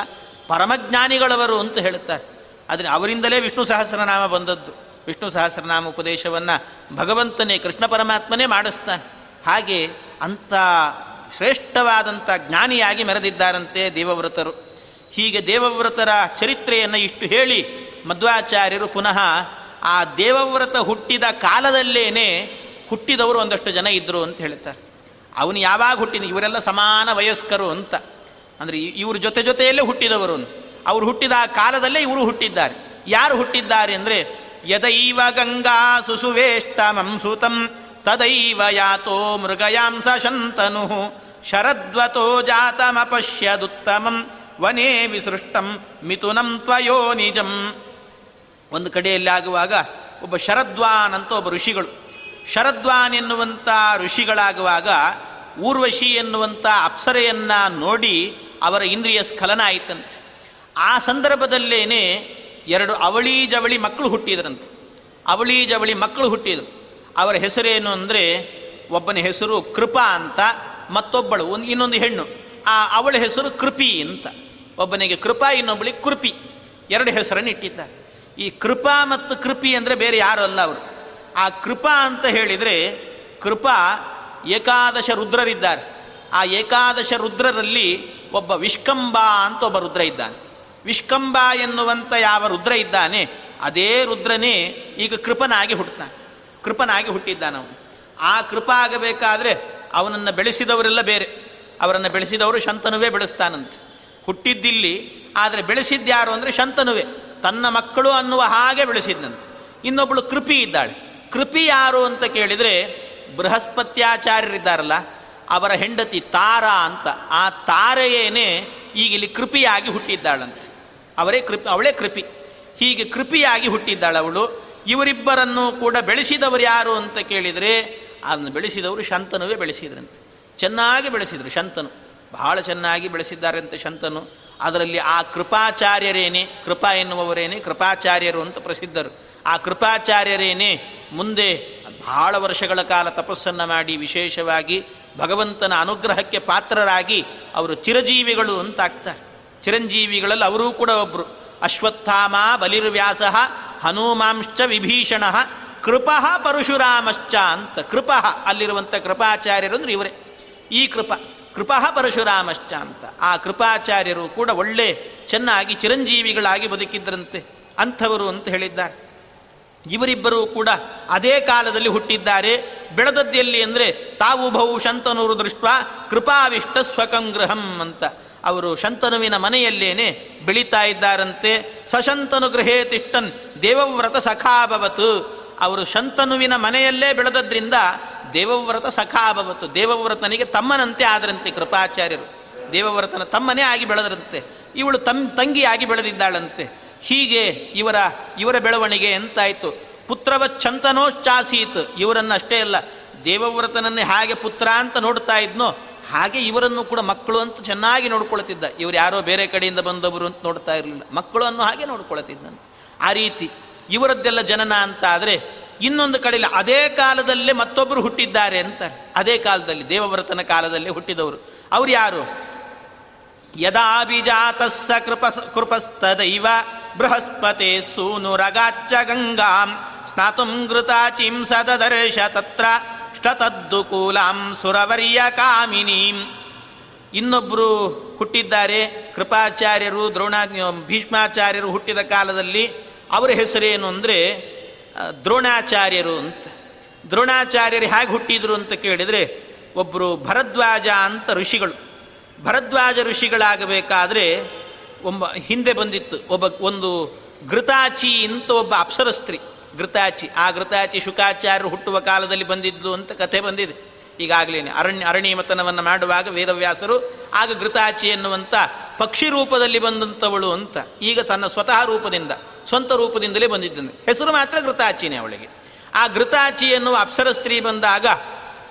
ಪರಮಜ್ಞಾನಿಗಳವರು ಅಂತ ಹೇಳುತ್ತಾರೆ. ಆದರೆ ಅವರಿಂದಲೇ ವಿಷ್ಣು ಸಹಸ್ರನಾಮ ಬಂದದ್ದು. ವಿಷ್ಣು ಸಹಸ್ರನಾಮ ಉಪದೇಶವನ್ನು ಭಗವಂತನೇ, ಕೃಷ್ಣ ಪರಮಾತ್ಮನೇ ಮಾಡಿಸ್ತಾನೆ. ಹಾಗೆ ಅಂಥ ಶ್ರೇಷ್ಠವಾದಂಥ ಜ್ಞಾನಿಯಾಗಿ ಮೆರೆದಿದ್ದಾರಂತೆ ದೇವವ್ರತರು. ಹೀಗೆ ದೇವವ್ರತರ ಚರಿತ್ರೆಯನ್ನು ಇಷ್ಟು ಹೇಳಿ ಮಧ್ವಾಚಾರ್ಯರು ಪುನಃ ಆ ದೇವವ್ರತ ಹುಟ್ಟಿದ ಕಾಲದಲ್ಲೇನೆ ಹುಟ್ಟಿದವರು ಒಂದಷ್ಟು ಜನ ಇದ್ದರು ಅಂತ ಹೇಳ್ತಾರೆ. ಅವನು ಯಾವಾಗ ಹುಟ್ಟಿದ? ಇವರೆಲ್ಲ ಸಮಾನ ವಯಸ್ಕರು ಅಂತ. ಅಂದರೆ ಇವ್ರ ಜೊತೆ ಜೊತೆಯಲ್ಲೇ ಹುಟ್ಟಿದವರು ಅವರು ಹುಟ್ಟಿದ ಕಾಲದಲ್ಲೇ ಇವರು ಹುಟ್ಟಿದ್ದಾರೆ. ಯಾರು ಹುಟ್ಟಿದ್ದಾರೆ ಅಂದರೆ, ಯದೈವ ಗಂಗಾ ಸುಸುವೇಷ್ಟಮಂ ಸೂತಂ, ತದೈವ ಯಾತೋ ಮೃಗಯಾಂಸ ಶಂತನು, ಶರದ್ವತೋ ಜಾತಮಪಶ್ಯದುತ್ತಮಂ, ವನೇ ವಿಸೃಷ್ಟಂ ಮಿಥುನಂ ತ್ವಯೋ ನಿಜಂ. ಒಂದು ಕಡೆಯಲ್ಲಿ ಆಗುವಾಗ ಒಬ್ಬ ಶರದ್ವಾನ್ ಅಂತ ಒಬ್ಬ ಋಷಿಗಳು. ಶರದ್ವಾನ್ ಎನ್ನುವಂಥ ಋಷಿಗಳಾಗುವಾಗ ಊರ್ವಶಿ ಎನ್ನುವಂಥ ಅಪ್ಸರೆಯನ್ನು ನೋಡಿ ಅವರ ಇಂದ್ರಿಯ ಸ್ಖಲನ ಆಯಿತಂತೆ. ಆ ಸಂದರ್ಭದಲ್ಲೇನೆ ಎರಡು ಅವಳಿ ಜವಳಿ ಮಕ್ಕಳು ಹುಟ್ಟಿದ್ರಂತೆ. ಅವಳಿ ಜವಳಿ ಮಕ್ಕಳು ಹುಟ್ಟಿದರು. ಅವರ ಹೆಸರೇನು ಅಂದರೆ ಒಬ್ಬನ ಹೆಸರು ಕೃಪಾ ಅಂತ, ಮತ್ತೊಬ್ಬಳು ಒಂದು ಇನ್ನೊಂದು ಹೆಣ್ಣು. ಆ ಅವಳ ಹೆಸರು ಕೃಪಿ ಅಂತ. ಒಬ್ಬನಿಗೆ ಕೃಪಾ, ಇನ್ನೊಬ್ಬಳಿಗೆ ಕೃಪಿ. ಎರಡು ಹೆಸರನ್ನು ಇಟ್ಟಿದ್ದಾರೆ. ಈ ಕೃಪಾ ಮತ್ತು ಕೃಪಿ ಅಂದರೆ ಬೇರೆ ಯಾರು ಅಲ್ಲ ಅವರು. ಆ ಕೃಪಾ ಅಂತ ಹೇಳಿದರೆ ಕೃಪಾ ಏಕಾದಶ ರುದ್ರರಿದ್ದಾರೆ. ಆ ಏಕಾದಶ ರುದ್ರರಲ್ಲಿ ಒಬ್ಬ ವಿಷ್ಕಂಬ ಅಂತ ಒಬ್ಬ ರುದ್ರ ಇದ್ದಾನೆ. ವಿಷ್ಕಂಬ ಎನ್ನುವಂಥ ಯಾವ ರುದ್ರ ಇದ್ದಾನೆ, ಅದೇ ರುದ್ರನೇ ಈಗ ಕೃಪನಾಗಿ ಹುಟ್ಟುತ್ತಾನೆ ಕೃಪನಾಗಿ ಹುಟ್ಟಿದ್ದಾನ ಅವನು. ಆ ಕೃಪ ಆಗಬೇಕಾದ್ರೆ ಅವನನ್ನು ಬೆಳೆಸಿದವರೆಲ್ಲ ಬೇರೆ. ಅವರನ್ನು ಬೆಳೆಸಿದವರು ಶಂತನುವೇ ಬೆಳೆಸ್ತಾನಂತೆ. ಹುಟ್ಟಿದ್ದಿಲ್ಲಿ, ಆದರೆ ಬೆಳೆಸಿದ್ಯಾರು ಅಂದರೆ ಶಂತನುವೆ. ತನ್ನ ಮಕ್ಕಳು ಅನ್ನುವ ಹಾಗೆ ಬೆಳೆಸಿದ್ದಂತೆ ಇನ್ನೊಬ್ಬಳು ಕೃಪಿ ಇದ್ದಾಳೆ. ಕೃಪಿ ಯಾರು ಅಂತ ಕೇಳಿದರೆ ಬೃಹಸ್ಪತ್ಯಾಚಾರ್ಯರಿದ್ದಾರಲ್ಲ, ಅವರ ಹೆಂಡತಿ ತಾರಾ ಅಂತ. ಆ ತಾರೆಯೇನೇ ಈಗ ಇಲ್ಲಿ ಕೃಪಿಯಾಗಿ ಹುಟ್ಟಿದ್ದಾಳಂತೆ. ಅವರೇ ಕೃಪಿ, ಅವಳೇ ಕೃಪಿ. ಹೀಗೆ ಕೃಪಿಯಾಗಿ ಹುಟ್ಟಿದ್ದಾಳೆ ಅವಳು ಇವರಿಬ್ಬರನ್ನು ಕೂಡ ಬೆಳೆಸಿದವರು ಯಾರು ಅಂತ ಕೇಳಿದರೆ, ಅದನ್ನು ಬೆಳೆಸಿದವರು ಶಂತನುವೇ ಬೆಳೆಸಿದ್ರಂತೆ. ಚೆನ್ನಾಗಿ ಬೆಳೆಸಿದರು ಶಂತನು. ಬಹಳ ಚೆನ್ನಾಗಿ ಬೆಳೆಸಿದ್ದಾರಂತೆ ಶಂತನು. ಅದರಲ್ಲಿ ಆ ಕೃಪಾಚಾರ್ಯರೇನೆ, ಕೃಪಾ ಎನ್ನುವವರೇನೆ ಕೃಪಾಚಾರ್ಯರು ಅಂತ ಪ್ರಸಿದ್ಧರು. ಆ ಕೃಪಾಚಾರ್ಯರೇನೆ ಮುಂದೆ ಬಹಳ ವರ್ಷಗಳ ಕಾಲ ತಪಸ್ಸನ್ನು ಮಾಡಿ ವಿಶೇಷವಾಗಿ ಭಗವಂತನ ಅನುಗ್ರಹಕ್ಕೆ ಪಾತ್ರರಾಗಿ ಅವರು ಚಿರಜೀವಿಗಳು ಅಂತ ಆಗ್ತಾರೆ. ಚಿರಂಜೀವಿಗಳಲ್ಲಿ ಅವರೂ ಕೂಡ ಒಬ್ಬರು ಅಶ್ವತ್ಥಾಮ, ಬಲಿರ್ವ್ಯಾಸ, ಹನುಮಾಂಶ್ಚ, ವಿಭೀಷಣ, ಕೃಪಃ, ಪರಶುರಾಮಶ್ಚ ಅಂತ. ಕೃಪಃ ಅಲ್ಲಿರುವಂಥ ಕೃಪಾಚಾರ್ಯರು ಅಂದ್ರೆ ಇವರೇ. ಈ ಕೃಪ, ಕೃಪಃ, ಪರಶುರಾಮಶ್ಚ ಅಂತ. ಆ ಕೃಪಾಚಾರ್ಯರು ಕೂಡ ಒಳ್ಳೆ, ಚೆನ್ನಾಗಿ ಚಿರಂಜೀವಿಗಳಾಗಿ ಬದುಕಿದ್ರಂತೆ ಅಂಥವರು ಅಂತ ಹೇಳಿದ್ದಾರೆ. ಇವರಿಬ್ಬರೂ ಕೂಡ ಅದೇ ಕಾಲದಲ್ಲಿ ಹುಟ್ಟಿದ್ದಾರೆ. ಬೆಳೆದದ್ದೆಲ್ಲಿ ಅಂದರೆ ತಾವು ಬಹು ಶಂತನೂರು ದೃಷ್ಟ ಕೃಪಾವಿಷ್ಟ ಸ್ವಕಂಗೃಹಂ ಅಂತ. ಅವರು ಶಂತನುವಿನ ಮನೆಯಲ್ಲೇನೆ ಬೆಳೀತಾ ಇದ್ದಾರಂತೆ. ಸಶಂತನು ಗೃಹೇ ತಿಷ್ಟನ್, ದೇವವ್ರತ ಸಖಾಭವತು ಅವರು ಶಂತನುವಿನ ಮನೆಯಲ್ಲೇ ಬೆಳೆದದ್ರಿಂದ ದೇವವ್ರತ ಸಖಾಭವತ್ತು ದೇವವ್ರತನಿಗೆ ತಮ್ಮನಂತೆ ಆದರಂತೆ ಕೃಪಾಚಾರ್ಯರು. ದೇವವ್ರತನ ತಮ್ಮನೇ ಆಗಿ ಬೆಳೆದರಂತೆ. ಇವಳು ತಮ್ ತಂಗಿಯಾಗಿ ಬೆಳೆದಿದ್ದಾಳಂತೆ. ಹೀಗೆ ಇವರ ಇವರ ಬೆಳವಣಿಗೆ ಎಂತಾಯಿತು. ಪುತ್ರವಚ್ಛಂತನೋಶ್ಚಾಸೀತ್. ಇವರನ್ನು ಅಷ್ಟೇ ಅಲ್ಲ, ದೇವವ್ರತನನ್ನೇ ಹಾಗೆ ಪುತ್ರ ಅಂತ ನೋಡ್ತಾ ಇದ್ನೋ ಹಾಗೆ ಇವರನ್ನು ಕೂಡ ಮಕ್ಕಳು ಅಂತ ಚೆನ್ನಾಗಿ ನೋಡ್ಕೊಳ್ತಿದ್ದ. ಇವರು ಯಾರೋ ಬೇರೆ ಕಡೆಯಿಂದ ಬಂದವರು ಅಂತ ನೋಡ್ತಾ ಇರಲಿಲ್ಲ. ಮಕ್ಕಳನ್ನು ಹಾಗೆ ನೋಡ್ಕೊಳ್ತಿದ್ದಂತೆ. ಆ ರೀತಿ ಇವರದ್ದೆಲ್ಲ ಜನನ ಅಂತ ಆದರೆ ಇನ್ನೊಂದು ಕಡೆಯಲ್ಲಿ ಅದೇ ಕಾಲದಲ್ಲೇ ಮತ್ತೊಬ್ಬರು ಹುಟ್ಟಿದ್ದಾರೆ ಅಂತಾರೆ. ಅದೇ ಕಾಲದಲ್ಲಿ, ದೇವವ್ರತನ ಕಾಲದಲ್ಲಿ ಹುಟ್ಟಿದವರು. ಅವ್ರು ಯಾರು? ಯದಾಭಿಜಾತಸ್ಸ ಕೃಪಸ್, ಕೃಪಸ್ತದೈವ ಬೃಹಸ್ಪತೆ ಸೂನುರಗಾಚ್ಚ ಗಂಗಾಂ ಸ್ನಾತುಂ ಘೃತಾಚಿಂ ಸದದರ್ಶ ತತ್ರ ಷ್ಟತದ್ದುಕೂಲಾಂ ಸುರವರ್ಯ ಕಾಮಿನೀಂ. ಇನ್ನೊಬ್ಬರು ಹುಟ್ಟಿದ್ದಾರೆ, ಕೃಪಾಚಾರ್ಯರು ದ್ರೋಣ ಭೀಷ್ಮಾಚಾರ್ಯರು ಹುಟ್ಟಿದ ಕಾಲದಲ್ಲಿ ಅವರ ಹೆಸರೇನು ಅಂದರೆ ದ್ರೋಣಾಚಾರ್ಯರು ಅಂತ. ದ್ರೋಣಾಚಾರ್ಯರು ಹೇಗೆ ಹುಟ್ಟಿದರು ಅಂತ ಕೇಳಿದರೆ ಒಬ್ಬರು ಭರದ್ವಾಜ ಅಂತ ಋಷಿಗಳು. ಭರದ್ವಾಜ ಋಷಿಗಳಾಗಬೇಕಾದ್ರೆ ಒಬ್ಬ ಹಿಂದೆ ಬಂದಿತ್ತು, ಒಬ್ಬ ಒಂದು ಘೃತಾಚಿ ಅಂತ ಒಬ್ಬ ಅಪ್ಸರಸ್ತ್ರೀ. ಘೃತಾಚಿ ಆ ಘೃತಾಚಿ ಶುಕಾಚಾರ್ಯರು ಹುಟ್ಟುವ ಕಾಲದಲ್ಲಿ ಬಂದಿದ್ದು ಅಂತ ಕಥೆ ಬಂದಿದೆ. ಈಗಾಗಲೇ ಅರಣ್ಯ, ಅರಣ್ಯಮತನವನ್ನು ಮಾಡುವಾಗ ವೇದವ್ಯಾಸರು, ಆಗ ಘೃತಾಚಿ ಎನ್ನುವಂಥ ಪಕ್ಷಿ ರೂಪದಲ್ಲಿ ಬಂದಂಥವಳು ಅಂತ ಈಗ ತನ್ನ ಸ್ವತಃ ರೂಪದಿಂದ, ಸ್ವಂತ ರೂಪದಿಂದಲೇ ಬಂದಿದ್ದಾನೆ. ಹೆಸರು ಮಾತ್ರ ಘೃತಾಚಿನೇ ಅವಳಿಗೆ. ಆ ಘೃತಾಚಿ ಎನ್ನುವ ಅಪ್ಸರ ಸ್ತ್ರೀ ಬಂದಾಗ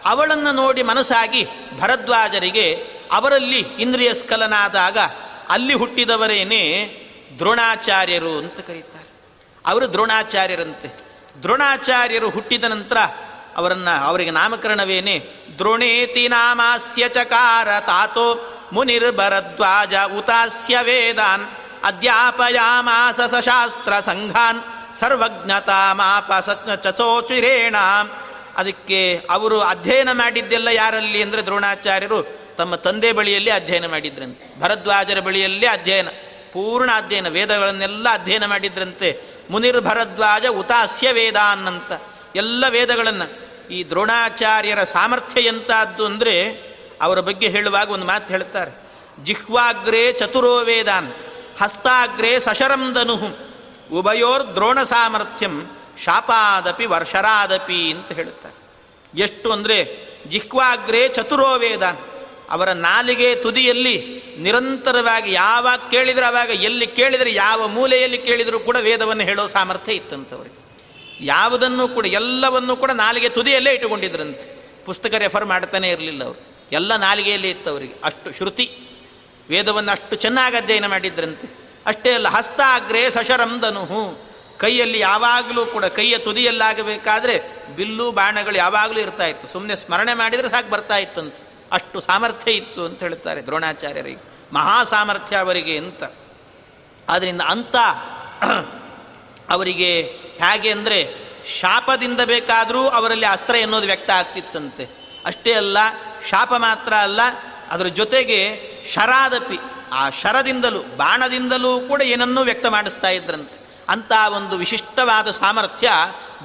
ಅವಳನ್ನು ನೋಡಿ ಮನಸ್ಸಾಗಿ ಭರದ್ವಾಜರಿಗೆ ಅವರಲ್ಲಿ ಇಂದ್ರಿಯ ಸ್ಖಲನಾದಾಗ ಅಲ್ಲಿ ಹುಟ್ಟಿದವರೇನೇ ದ್ರೋಣಾಚಾರ್ಯರು ಅಂತ ಕರೀತಾರೆ. ಅವರು ದ್ರೋಣಾಚಾರ್ಯರಂತೆ. ದ್ರೋಣಾಚಾರ್ಯರು ಹುಟ್ಟಿದ ನಂತರ ಅವರನ್ನು, ಅವರಿಗೆ ನಾಮಕರಣವೇನೆ, ದ್ರೋಣೇತಿ ನಾಮಾಸ್ಯ ಚಕಾರ ತಾತೋ ಮುನಿರ್ಭರದ್ವಾಜ ಉತಾಸ್ಯ ವೇದಾನ್ ಅಧ್ಯಾಪಯಾಮಾಸ ಸಶಾಸ್ತ್ರ ಸಂಘಾನ್ ಸರ್ವಜ್ಞತಾ ಮಾಪ ಚಸೋಚಿರೇಣ ಅದಕ್ಕೆ ಅವರು ಅಧ್ಯಯನ ಮಾಡಿದ್ದೆಲ್ಲ ಯಾರಲ್ಲಿ ಅಂದರೆ ದ್ರೋಣಾಚಾರ್ಯರು ತಮ್ಮ ತಂದೆ ಬಳಿಯಲ್ಲಿ ಅಧ್ಯಯನ ಮಾಡಿದ್ರಂತೆ. ಭರದ್ವಾಜರ ಬಳಿಯಲ್ಲಿ ಅಧ್ಯಯನ, ಪೂರ್ಣ ಅಧ್ಯಯನ, ವೇದಗಳನ್ನೆಲ್ಲ ಅಧ್ಯಯನ ಮಾಡಿದ್ರಂತೆ. ಮುನಿರ್ ಭರದ್ವಾಜ ಉತಾಸ್ಯ ವೇದಾನ್ನಂತ ಎಲ್ಲ ವೇದಗಳನ್ನು ಈ ದ್ರೋಣಾಚಾರ್ಯರ ಸಾಮರ್ಥ್ಯ ಎಂತಾದ್ದು ಅಂದರೆ ಅವರ ಬಗ್ಗೆ ಹೇಳುವಾಗ ಒಂದು ಮಾತು ಹೇಳ್ತಾರೆ. ಜಿಹ್ವಾಗ್ರೆ ಚತುರೋ ವೇದಾನ್, ಹಸ್ತಾಗ್ರೆ ಸಶರಂ ಧನುಹು ಉಭಯೋರ್ ದ್ರೋಣ ಸಾಮರ್ಥ್ಯಂ, ಶಾಪಾದಪಿ ವರ್ಷರಾದಪಿ ಅಂತ ಹೇಳುತ್ತಾರೆ. ಎಷ್ಟು ಅಂದರೆ ಜಿಹ್ವಾಗ್ರೆ ಚತುರೋ ವೇದಾನ್ ಅವರ ನಾಲಿಗೆ ತುದಿಯಲ್ಲಿ ನಿರಂತರವಾಗಿ ಯಾವಾಗ ಕೇಳಿದರೆ ಅವಾಗ ಎಲ್ಲಿ ಕೇಳಿದರೆ ಯಾವ ಮೂಲೆಯಲ್ಲಿ ಕೇಳಿದರೂ ಕೂಡ ವೇದವನ್ನು ಹೇಳೋ ಸಾಮರ್ಥ್ಯ ಇತ್ತಂಥವ್ರಿಗೆ ಯಾವುದನ್ನು ಕೂಡ, ಎಲ್ಲವನ್ನೂ ಕೂಡ ನಾಲಿಗೆ ತುದಿಯಲ್ಲೇ ಇಟ್ಟುಕೊಂಡಿದ್ರಂತೆ. ಪುಸ್ತಕ ರೆಫರ್ ಮಾಡ್ತಾನೆ ಇರಲಿಲ್ಲ ಅವರು. ಎಲ್ಲ ನಾಲಿಗೆಯಲ್ಲೇ ಇತ್ತು ಅವರಿಗೆ. ಅಷ್ಟು ಶ್ರುತಿ. ವೇದವನ್ನು ಅಷ್ಟು ಚೆನ್ನಾಗಿ ಅಧ್ಯಯನ ಮಾಡಿದ್ರಂತೆ. ಅಷ್ಟೇ ಅಲ್ಲ, ಹಸ್ತಾಗ್ರೇ ಸಶರಂದನುಹು ಕೈಯಲ್ಲಿ ಯಾವಾಗಲೂ ಕೂಡ, ಕೈಯ ತುದಿಯಲ್ಲಾಗಬೇಕಾದ್ರೆ ಬಿಲ್ಲು, ಬಾಣಗಳು ಯಾವಾಗಲೂ ಇರ್ತಾ ಇತ್ತು. ಸುಮ್ಮನೆ ಸ್ಮರಣೆ ಮಾಡಿದರೆ ಸಾಕು ಬರ್ತಾ ಇತ್ತಂತೆ. ಅಷ್ಟು ಸಾಮರ್ಥ್ಯ ಇತ್ತು ಅಂತ ಹೇಳ್ತಾರೆ ದ್ರೋಣಾಚಾರ್ಯರಿಗೆ ಮಹಾ ಸಾಮರ್ಥ್ಯ ಅವರಿಗೆ ಅಂತ. ಆದ್ದರಿಂದ ಅಂಥ ಅವರಿಗೆ ಹೇಗೆ ಅಂದರೆ ಶಾಪದಿಂದ ಬೇಕಾದರೂ ಅವರಲ್ಲಿ ಅಸ್ತ್ರ ಎನ್ನೋದು ವ್ಯಕ್ತ ಆಗ್ತಿತ್ತಂತೆ. ಅಷ್ಟೇ ಅಲ್ಲ, ಶಾಪ ಮಾತ್ರ ಅಲ್ಲ, ಅದರ ಜೊತೆಗೆ ಶರಾದಪಿ, ಆ ಶರದಿಂದಲೂ, ಬಾಣದಿಂದಲೂ ಕೂಡ ಏನನ್ನೂ ವ್ಯಕ್ತ ಮಾಡಿಸ್ತಾ ಇದ್ರಂತೆ. ಅಂಥ ಒಂದು ವಿಶಿಷ್ಟವಾದ ಸಾಮರ್ಥ್ಯ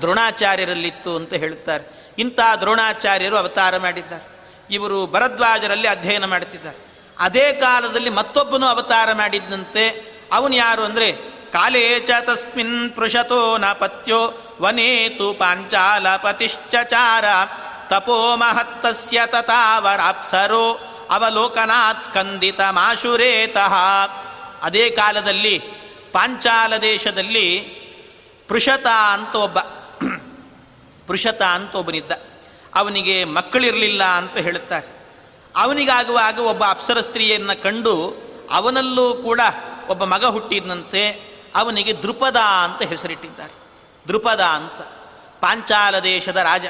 ದ್ರೋಣಾಚಾರ್ಯರಲ್ಲಿತ್ತು ಅಂತ ಹೇಳುತ್ತಾರೆ. ಇಂಥ ದ್ರೋಣಾಚಾರ್ಯರು ಅವತಾರ ಮಾಡಿದ್ದಾರೆ. ಇವರು ಭರದ್ವಾಜರಲ್ಲಿ ಅಧ್ಯಯನ ಮಾಡುತ್ತಿದ್ದಾರೆ. ಅದೇ ಕಾಲದಲ್ಲಿ ಮತ್ತೊಬ್ಬನು ಅವತಾರ ಮಾಡಿದ್ದಂತೆ ಅವನು ಯಾರು ಅಂದರೆ, ಕಾಲೇ ಚ ತಸ್ಮಿನ್ ಪೃಷತೋ ನ ಪತ್ಯೋ ವನೇತು ಪಾಂಚಾಲ ಪತಿಶ್ಚಚಾರ ತಪೋ ಮಹತ್ತಸ್ಯ ತಥಾವರಾಪ್ಸರೋ ಅವಲೋಕನಾತ್ ಸ್ಕಂದಿತ ಮಾಶುರೇತಃ. ಅದೇ ಕಾಲದಲ್ಲಿ ಪಾಂಚಾಲ ದೇಶದಲ್ಲಿ ಪೃಷತ ಅಂತ ಒಬ್ಬ, ಪೃಷತ ಅಂತ ಒಬ್ಬನಿದ್ದ. ಅವನಿಗೆ ಮಕ್ಕಳಿರಲಿಲ್ಲ ಅಂತ ಹೇಳುತ್ತಾರೆ. ಅವನಿಗಾಗುವಾಗ ಒಬ್ಬ ಅಪ್ಸರ ಸ್ತ್ರೀಯನ್ನು ಕಂಡು ಅವನಲ್ಲೂ ಕೂಡ ಒಬ್ಬ ಮಗ ಹುಟ್ಟಿದಂತೆ ಅವನಿಗೆ ದೃಪದ ಅಂತ ಹೆಸರಿಟ್ಟಿದ್ದಾರೆ. ದೃಪದ ಅಂತ. ಪಾಂಚಾಲ ದೇಶದ ರಾಜ.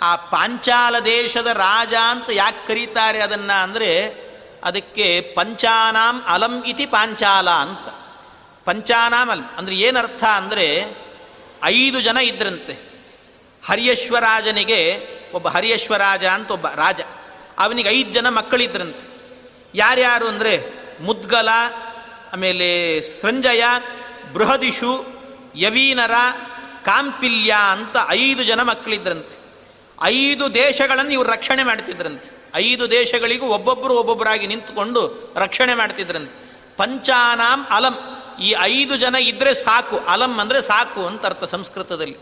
ಆ ಪಾಂಚಾಲ ದೇಶದ ರಾಜ ಅಂತ ಯಾಕೆ ಕರೀತಾರೆ ಅದನ್ನು ಅಂದರೆ ಅದಕ್ಕೆ ಪಂಚಾನಾಂ ಅಲಂ ಇತಿ ಪಾಂಚಾಲ ಅಂತ. ಪಂಚಾನಾಮ್ ಅಲಂ ಅಂದರೆ ಏನರ್ಥ ಅಂದರೆ ಐದು ಜನ ಇದ್ರಂತೆ. ಹರಿಯಶ್ವರಾಜನಿಗೆ ಒಬ್ಬ ಹರಿಯಶ್ವರಾಜ ಅಂತ ಒಬ್ಬ ರಾಜ. ಅವನಿಗೆ ಐದು ಜನ ಮಕ್ಕಳಿದ್ರಂತೆ. ಯಾರ್ಯಾರು ಅಂದರೆ ಮುದ್ಗಲ, ಆಮೇಲೆ ಸಂಜಯ, ಬೃಹದಿಶು, ಯವೀನರ, ಕಾಂಪಿಲ್ಯ ಅಂತ ಐದು ಜನ ಮಕ್ಕಳಿದ್ರಂತೆ. ಐದು ದೇಶಗಳನ್ನು ಇವರು ರಕ್ಷಣೆ ಮಾಡ್ತಿದ್ರಂತೆ. ಐದು ದೇಶಗಳಿಗೂ ಒಬ್ಬೊಬ್ಬರು ಒಬ್ಬೊಬ್ಬರಾಗಿ ನಿಂತುಕೊಂಡು ರಕ್ಷಣೆ ಮಾಡ್ತಿದ್ರಂತೆ. ಪಂಚಾನಾಂ ಅಲಂ. ಈ ಐದು ಜನ ಇದ್ದರೆ ಸಾಕು. ಅಲಂ ಅಂದರೆ ಸಾಕು ಅಂತ ಅರ್ಥ ಸಂಸ್ಕೃತದಲ್ಲಿ.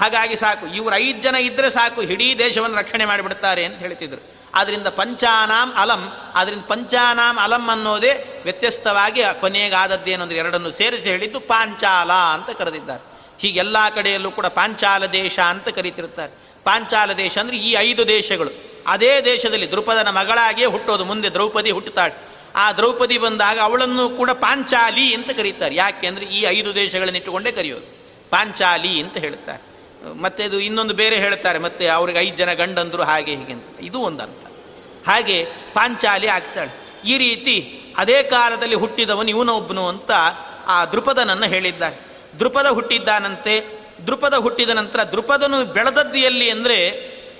ಹಾಗಾಗಿ ಸಾಕು, ಇವರು ಐದು ಜನ ಇದ್ದರೆ ಸಾಕು ಇಡೀ ದೇಶವನ್ನು ರಕ್ಷಣೆ ಮಾಡಿಬಿಡ್ತಾರೆ ಅಂತ ಹೇಳ್ತಿದ್ರು. ಆದ್ದರಿಂದ ಪಂಚಾನಾಂ ಅಲಂ ಆದ್ದರಿಂದ ಪಂಚಾನಾಂ ಅಲಂ ಅನ್ನೋದೇ ವ್ಯತ್ಯಸ್ತವಾಗಿ ಕೊನೆಗಾದದ್ದೇನು ಅಂದರೆ ಎರಡನ್ನು ಸೇರಿಸಿ ಹೇಳಿದ್ದು ಪಾಂಚಾಲ ಅಂತ ಕರೆದಿದ್ದಾರೆ. ಹೀಗೆಲ್ಲ ಕಡೆಯಲ್ಲೂ ಕೂಡ ಪಾಂಚಾಲ ದೇಶ ಅಂತ ಕರೀತಿರ್ತಾರೆ ಪಾಂಚಾಲ ದೇಶ ಅಂದರೆ ಈ ಐದು ದೇಶಗಳು. ಅದೇ ದೇಶದಲ್ಲಿ ದ್ರುಪದನ ಮಗಳಾಗಿಯೇ ಹುಟ್ಟೋದು, ಮುಂದೆ ದ್ರೌಪದಿ ಹುಟ್ಟುತ್ತಾಳೆ. ಆ ದ್ರೌಪದಿ ಬಂದಾಗ ಅವಳನ್ನು ಕೂಡ ಪಾಂಚಾಲಿ ಅಂತ ಕರೀತಾರೆ. ಯಾಕೆ ಅಂದರೆ ಈ ಐದು ದೇಶಗಳನ್ನಿಟ್ಟುಕೊಂಡೇ ಕರೆಯೋದು. ಪಾಂಚಾಲಿ ಅಂತ ಹೇಳ್ತಾರೆ ಮತ್ತೆ ಇದು ಇನ್ನೊಂದು ಬೇರೆ ಹೇಳ್ತಾರೆ, ಮತ್ತೆ ಅವ್ರಿಗೆ ಐದು ಜನ ಗಂಡಂದರು ಹಾಗೆ ಹೀಗೆ ಇದು ಒಂದು ಅರ್ಥ ಹಾಗೆ ಪಾಂಚಾಲಿ ಆಗ್ತಾಳೆ. ಈ ರೀತಿ ಅದೇ ಕಾಲದಲ್ಲಿ ಹುಟ್ಟಿದವನು ಇವನೊಬ್ಬನು ಅಂತ ಆ ದೃಪದನನ್ನು ಹೇಳಿದ್ದಾರೆ. ದೃಪದ ಹುಟ್ಟಿದ್ದಾನಂತೆ, ದೃಪದ ಹುಟ್ಟಿದ ನಂತರ ದೃಪದನು ಬೆಳೆದದ್ದು ಎಲ್ಲಿ ಅಂದರೆ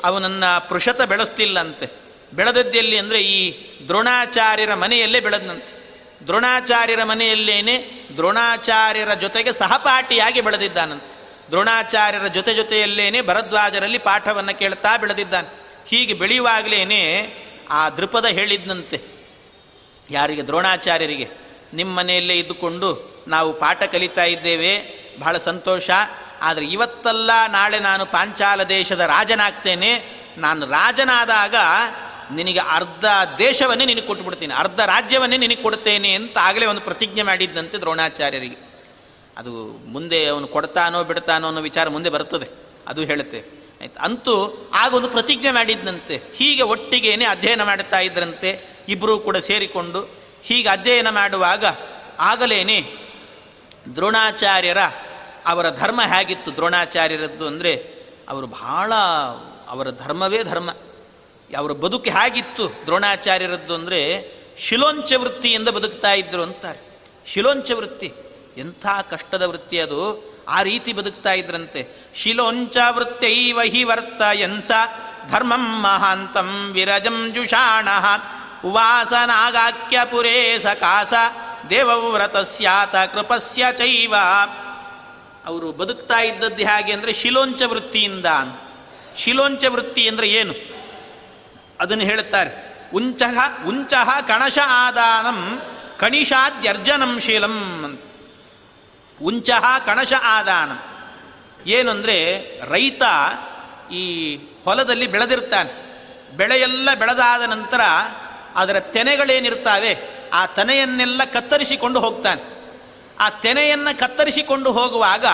ಅವನನ್ನು ಪೃಷತ ಬೆಳೆಸ್ತಿಲ್ಲಂತೆ ಬೆಳೆದದ್ದಿಯಲ್ಲಿ ಅಂದರೆ ಈ ದ್ರೋಣಾಚಾರ್ಯರ ಮನೆಯಲ್ಲೇ ಬೆಳೆದನಂತೆ. ದ್ರೋಣಾಚಾರ್ಯರ ಮನೆಯಲ್ಲೇನೆ ದ್ರೋಣಾಚಾರ್ಯರ ಜೊತೆಗೆ ಸಹಪಾಠಿಯಾಗಿ ಬೆಳೆದಿದ್ದಾನಂತೆ. ದ್ರೋಣಾಚಾರ್ಯರ ಜೊತೆ ಜೊತೆಯಲ್ಲೇನೆ ಭರದ್ವಾಜರಲ್ಲಿ ಪಾಠವನ್ನು ಕೇಳ್ತಾ ಬೆಳೆದಿದ್ದಾನೆ. ಹೀಗೆ ಬೆಳೆಯುವಾಗಲೇ ಆ ದೃಪದ ಹೇಳಿದ್ನಂತೆ. ಯಾರಿಗೆ? ದ್ರೋಣಾಚಾರ್ಯರಿಗೆ. ನಿಮ್ಮ ಮನೆಯಲ್ಲೇ ಇದ್ದುಕೊಂಡು ನಾವು ಪಾಠ ಕಲಿತಾ ಇದ್ದೇವೆ. ಬಹಳ ಸಂತೋಷ. ಆದರೆ ಇವತ್ತಲ್ಲ ನಾಳೆ ನಾನು ಪಾಂಚಾಲ ದೇಶದ ರಾಜನಾಗ್ತೇನೆ. ನಾನು ರಾಜನಾದಾಗ ನಿನಗೆ ಅರ್ಧ ದೇಶವನ್ನೇ ನಿನಗೆ ಕೊಟ್ಟುಬಿಡ್ತೀನಿ ಅರ್ಧ ರಾಜ್ಯವನ್ನೇ ನಿನಗೆ ಕೊಡ್ತೇನೆ ಅಂತ ಆಗಲೇ ಒಂದು ಪ್ರತಿಜ್ಞೆ ಮಾಡಿದ್ದಂತೆ ದ್ರೋಣಾಚಾರ್ಯರಿಗೆ. ಅದು ಮುಂದೆ ಅವನು ಕೊಡ್ತಾನೋ ಬಿಡ್ತಾನೋ ಅನ್ನೋ ವಿಚಾರ ಮುಂದೆ ಬರುತ್ತದೆ. ಅದು ಹೇಳುತ್ತೆ. ಆಯ್ತು. ಅಂತೂ ಆಗೊಂದು ಪ್ರತಿಜ್ಞೆ ಮಾಡಿದ್ದಂತೆ ಹೀಗೆ ಒಟ್ಟಿಗೇನೆ ಅಧ್ಯಯನ ಮಾಡುತ್ತಾ ಇದ್ರಂತೆ. ಇಬ್ಬರೂ ಕೂಡ ಸೇರಿಕೊಂಡು ಹೀಗೆ ಅಧ್ಯಯನ ಮಾಡುವಾಗ ಆಗಲೇನೆ ದ್ರೋಣಾಚಾರ್ಯರ ಅವರ ಧರ್ಮ ಹೇಗಿತ್ತು? ದ್ರೋಣಾಚಾರ್ಯರದ್ದು ಅಂದರೆ ಅವರು ಬಹಳ ಅವರ ಧರ್ಮವೇ ಧರ್ಮ. ಅವರ ಬದುಕು ಹೇಗಿತ್ತು? ದ್ರೋಣಾಚಾರ್ಯರದ್ದು ಅಂದರೆ ಶಿಲೋಂಚ ವೃತ್ತಿಯಿಂದ ಬದುಕ್ತಾ ಇದ್ದರು ಅಂತಾರೆ. ಶಿಲೋಂಚ ವೃತ್ತಿ ಎಂಥ ಕಷ್ಟದ ವೃತ್ತಿ ಅದು. ಆ ರೀತಿ ಬದುಕ್ತಾ ಇದ್ರಂತೆ. ಶಿಲೋಂಚ ವೃತ್ತೈವ ಹಿ ವರ್ತಯನ್ಸ ಧರ್ಮಂ ಮಹಾಂತಂ ವಿರಜಂ ಜುಷಾಣ. ಉವಾಸನಾಗಾಕ್ಯ ಪುರೇ ಸಕಾಸ ದೇವವ್ರತಸ್ಯಾತ ಕೃಪಸ್ಯ ಚೈವ. ಅವರು ಬದುಕ್ತಾ ಇದ್ದದ್ದು ಹೇಗೆ ಅಂದರೆ ಶಿಲೋಂಚ ವೃತ್ತಿಯಿಂದ ಶಿಲೋಂಚ ವೃತ್ತಿ ಅಂದರೆ ಏನು? ಅದನ್ನು ಹೇಳುತ್ತಾರೆ. ಉಂಚಹ ಉಂಚಹ ಕಣಶ ಆದಾನಂ ಕಣಿಷಾದ್ಯರ್ಜನಂ ಶೀಲಂ ಅಂತ. ಉಂಚಹ ಕಣಶ ಆದಾನ. ಏನಂದರೆ ರೈತ ಈ ಹೊಲದಲ್ಲಿ ಬೆಳೆದಿರ್ತಾನೆ. ಬೆಳೆಯೆಲ್ಲ ಬೆಳೆದಾದ ನಂತರ ಅದರ ತೆನೆಗಳೇನಿರ್ತಾವೆ, ಆ ತೆನೆಯನ್ನೆಲ್ಲ ಕತ್ತರಿಸಿಕೊಂಡು ಹೋಗ್ತಾನೆ. ಆ ತೆನೆಯನ್ನು ಕತ್ತರಿಸಿಕೊಂಡು ಹೋಗುವಾಗ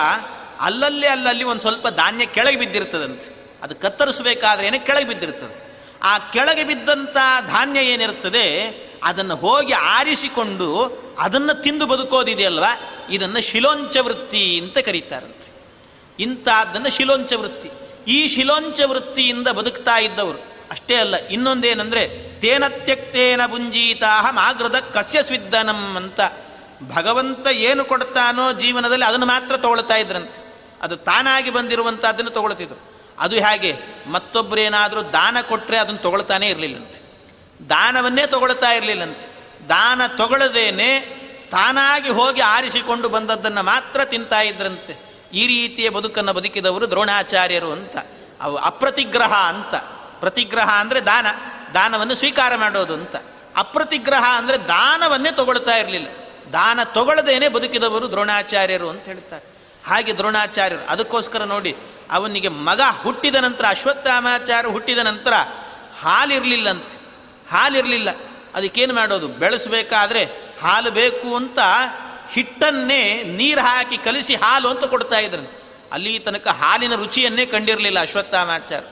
ಅಲ್ಲಲ್ಲಿ ಅಲ್ಲಲ್ಲಿ ಒಂದು ಸ್ವಲ್ಪ ಧಾನ್ಯ ಕೆಳಗೆ ಬಿದ್ದಿರ್ತದಂತೆ. ಅದು ಕತ್ತರಿಸಬೇಕಾದ್ರೇನೆ ಕೆಳಗೆ ಬಿದ್ದಿರ್ತದೆ. ಆ ಕೆಳಗೆ ಬಿದ್ದಂಥ ಧಾನ್ಯ ಏನಿರ್ತದೆ ಅದನ್ನು ಹೋಗಿ ಆರಿಸಿಕೊಂಡು ಅದನ್ನು ತಿಂದು ಬದುಕೋದಿದೆಯಲ್ವ? ಇದನ್ನು ಶಿಲೋಂಚ ವೃತ್ತಿ ಅಂತ ಕರೀತಾರಂತೆ. ಇಂಥದ್ದನ್ನು ಶಿಲೋಂಚ ವೃತ್ತಿ. ಈ ಶಿಲೋಂಚ ವೃತ್ತಿಯಿಂದ ಬದುಕ್ತಾ ಇದ್ದವರು, ಅಷ್ಟೇ ಅಲ್ಲ, ಇನ್ನೊಂದೇನೆಂದರೆ ತೇನ ತ್ಯಕ್ತೇನ ಪುಂಜೀತಾಹ ಮಾಗೃದ ಕಸ್ಯ ಸ್ವಿದ್ದನಂ ಅಂತ ಭಗವಂತ ಏನು ಕೊಡ್ತಾನೋ ಜೀವನದಲ್ಲಿ ಅದನ್ನು ಮಾತ್ರ ತಗೊಳ್ತಾ ಇದ್ರಂತೆ. ಅದು ತಾನಾಗಿ ಬಂದಿರುವಂಥದ್ದನ್ನು ತಗೊಳ್ತಿದ್ರು. ಅದು ಹೇಗೆ? ಮತ್ತೊಬ್ಬರೇನಾದರೂ ದಾನ ಕೊಟ್ಟರೆ ಅದನ್ನು ತಗೊಳ್ತಾನೇ ಇರಲಿಲ್ಲಂತೆ. ದಾನವನ್ನೇ ತಗೊಳ್ತಾ ಇರಲಿಲ್ಲಂತೆ. ದಾನ ತಗೊಳ್ಳದೇನೆ ತಾನಾಗಿ ಹೋಗಿ ಆರಿಸಿಕೊಂಡು ಬಂದದ್ದನ್ನು ಮಾತ್ರ ತಿಂತಾ ಇದ್ರಂತೆ. ಈ ರೀತಿಯ ಬದುಕನ್ನು ಬದುಕಿದವರು ದ್ರೋಣಾಚಾರ್ಯರು ಅಂತ. ಅವು ಅಪ್ರತಿಗ್ರಹ ಅಂತ. ಪ್ರತಿಗ್ರಹ ಅಂದರೆ ದಾನ. ದಾನವನ್ನು ಸ್ವೀಕಾರ ಮಾಡೋದು ಅಂತ. ಅಪ್ರತಿಗ್ರಹ ಅಂದರೆ ದಾನವನ್ನೇ ತಗೊಳ್ತಾ ಇರಲಿಲ್ಲ. ದಾನ ತಗೊಳ್ಳದೇನೆ ಬದುಕಿದವರು ದ್ರೋಣಾಚಾರ್ಯರು ಅಂತ ಹೇಳ್ತಾರೆ. ಹಾಗೆ ದ್ರೋಣಾಚಾರ್ಯರು. ಅದಕ್ಕೋಸ್ಕರ ನೋಡಿ, ಅವನಿಗೆ ಮಗ ಹುಟ್ಟಿದ ನಂತರ, ಅಶ್ವತ್ಥಾಮಾಚಾರ್ಯ ಹುಟ್ಟಿದ ನಂತರ ಹಾಲಿರಲಿಲ್ಲಂತೆ. ಹಾಲಿರಲಿಲ್ಲ. ಅದಕ್ಕೇನು ಮಾಡೋದು? ಬೆಳೆಸಬೇಕಾದ್ರೆ ಹಾಲು ಬೇಕು ಅಂತ ಹಿಟ್ಟನ್ನೇ ನೀರು ಹಾಕಿ ಕಲಿಸಿ ಹಾಲು ಅಂತ ಕೊಡ್ತಾ ಇದ್ರು ಅಲ್ಲಿ ತನಕ ಹಾಲಿನ ರುಚಿಯನ್ನೇ ಕಂಡಿರಲಿಲ್ಲ ಅಶ್ವತ್ಥಾಮಾಚಾರ್ಯ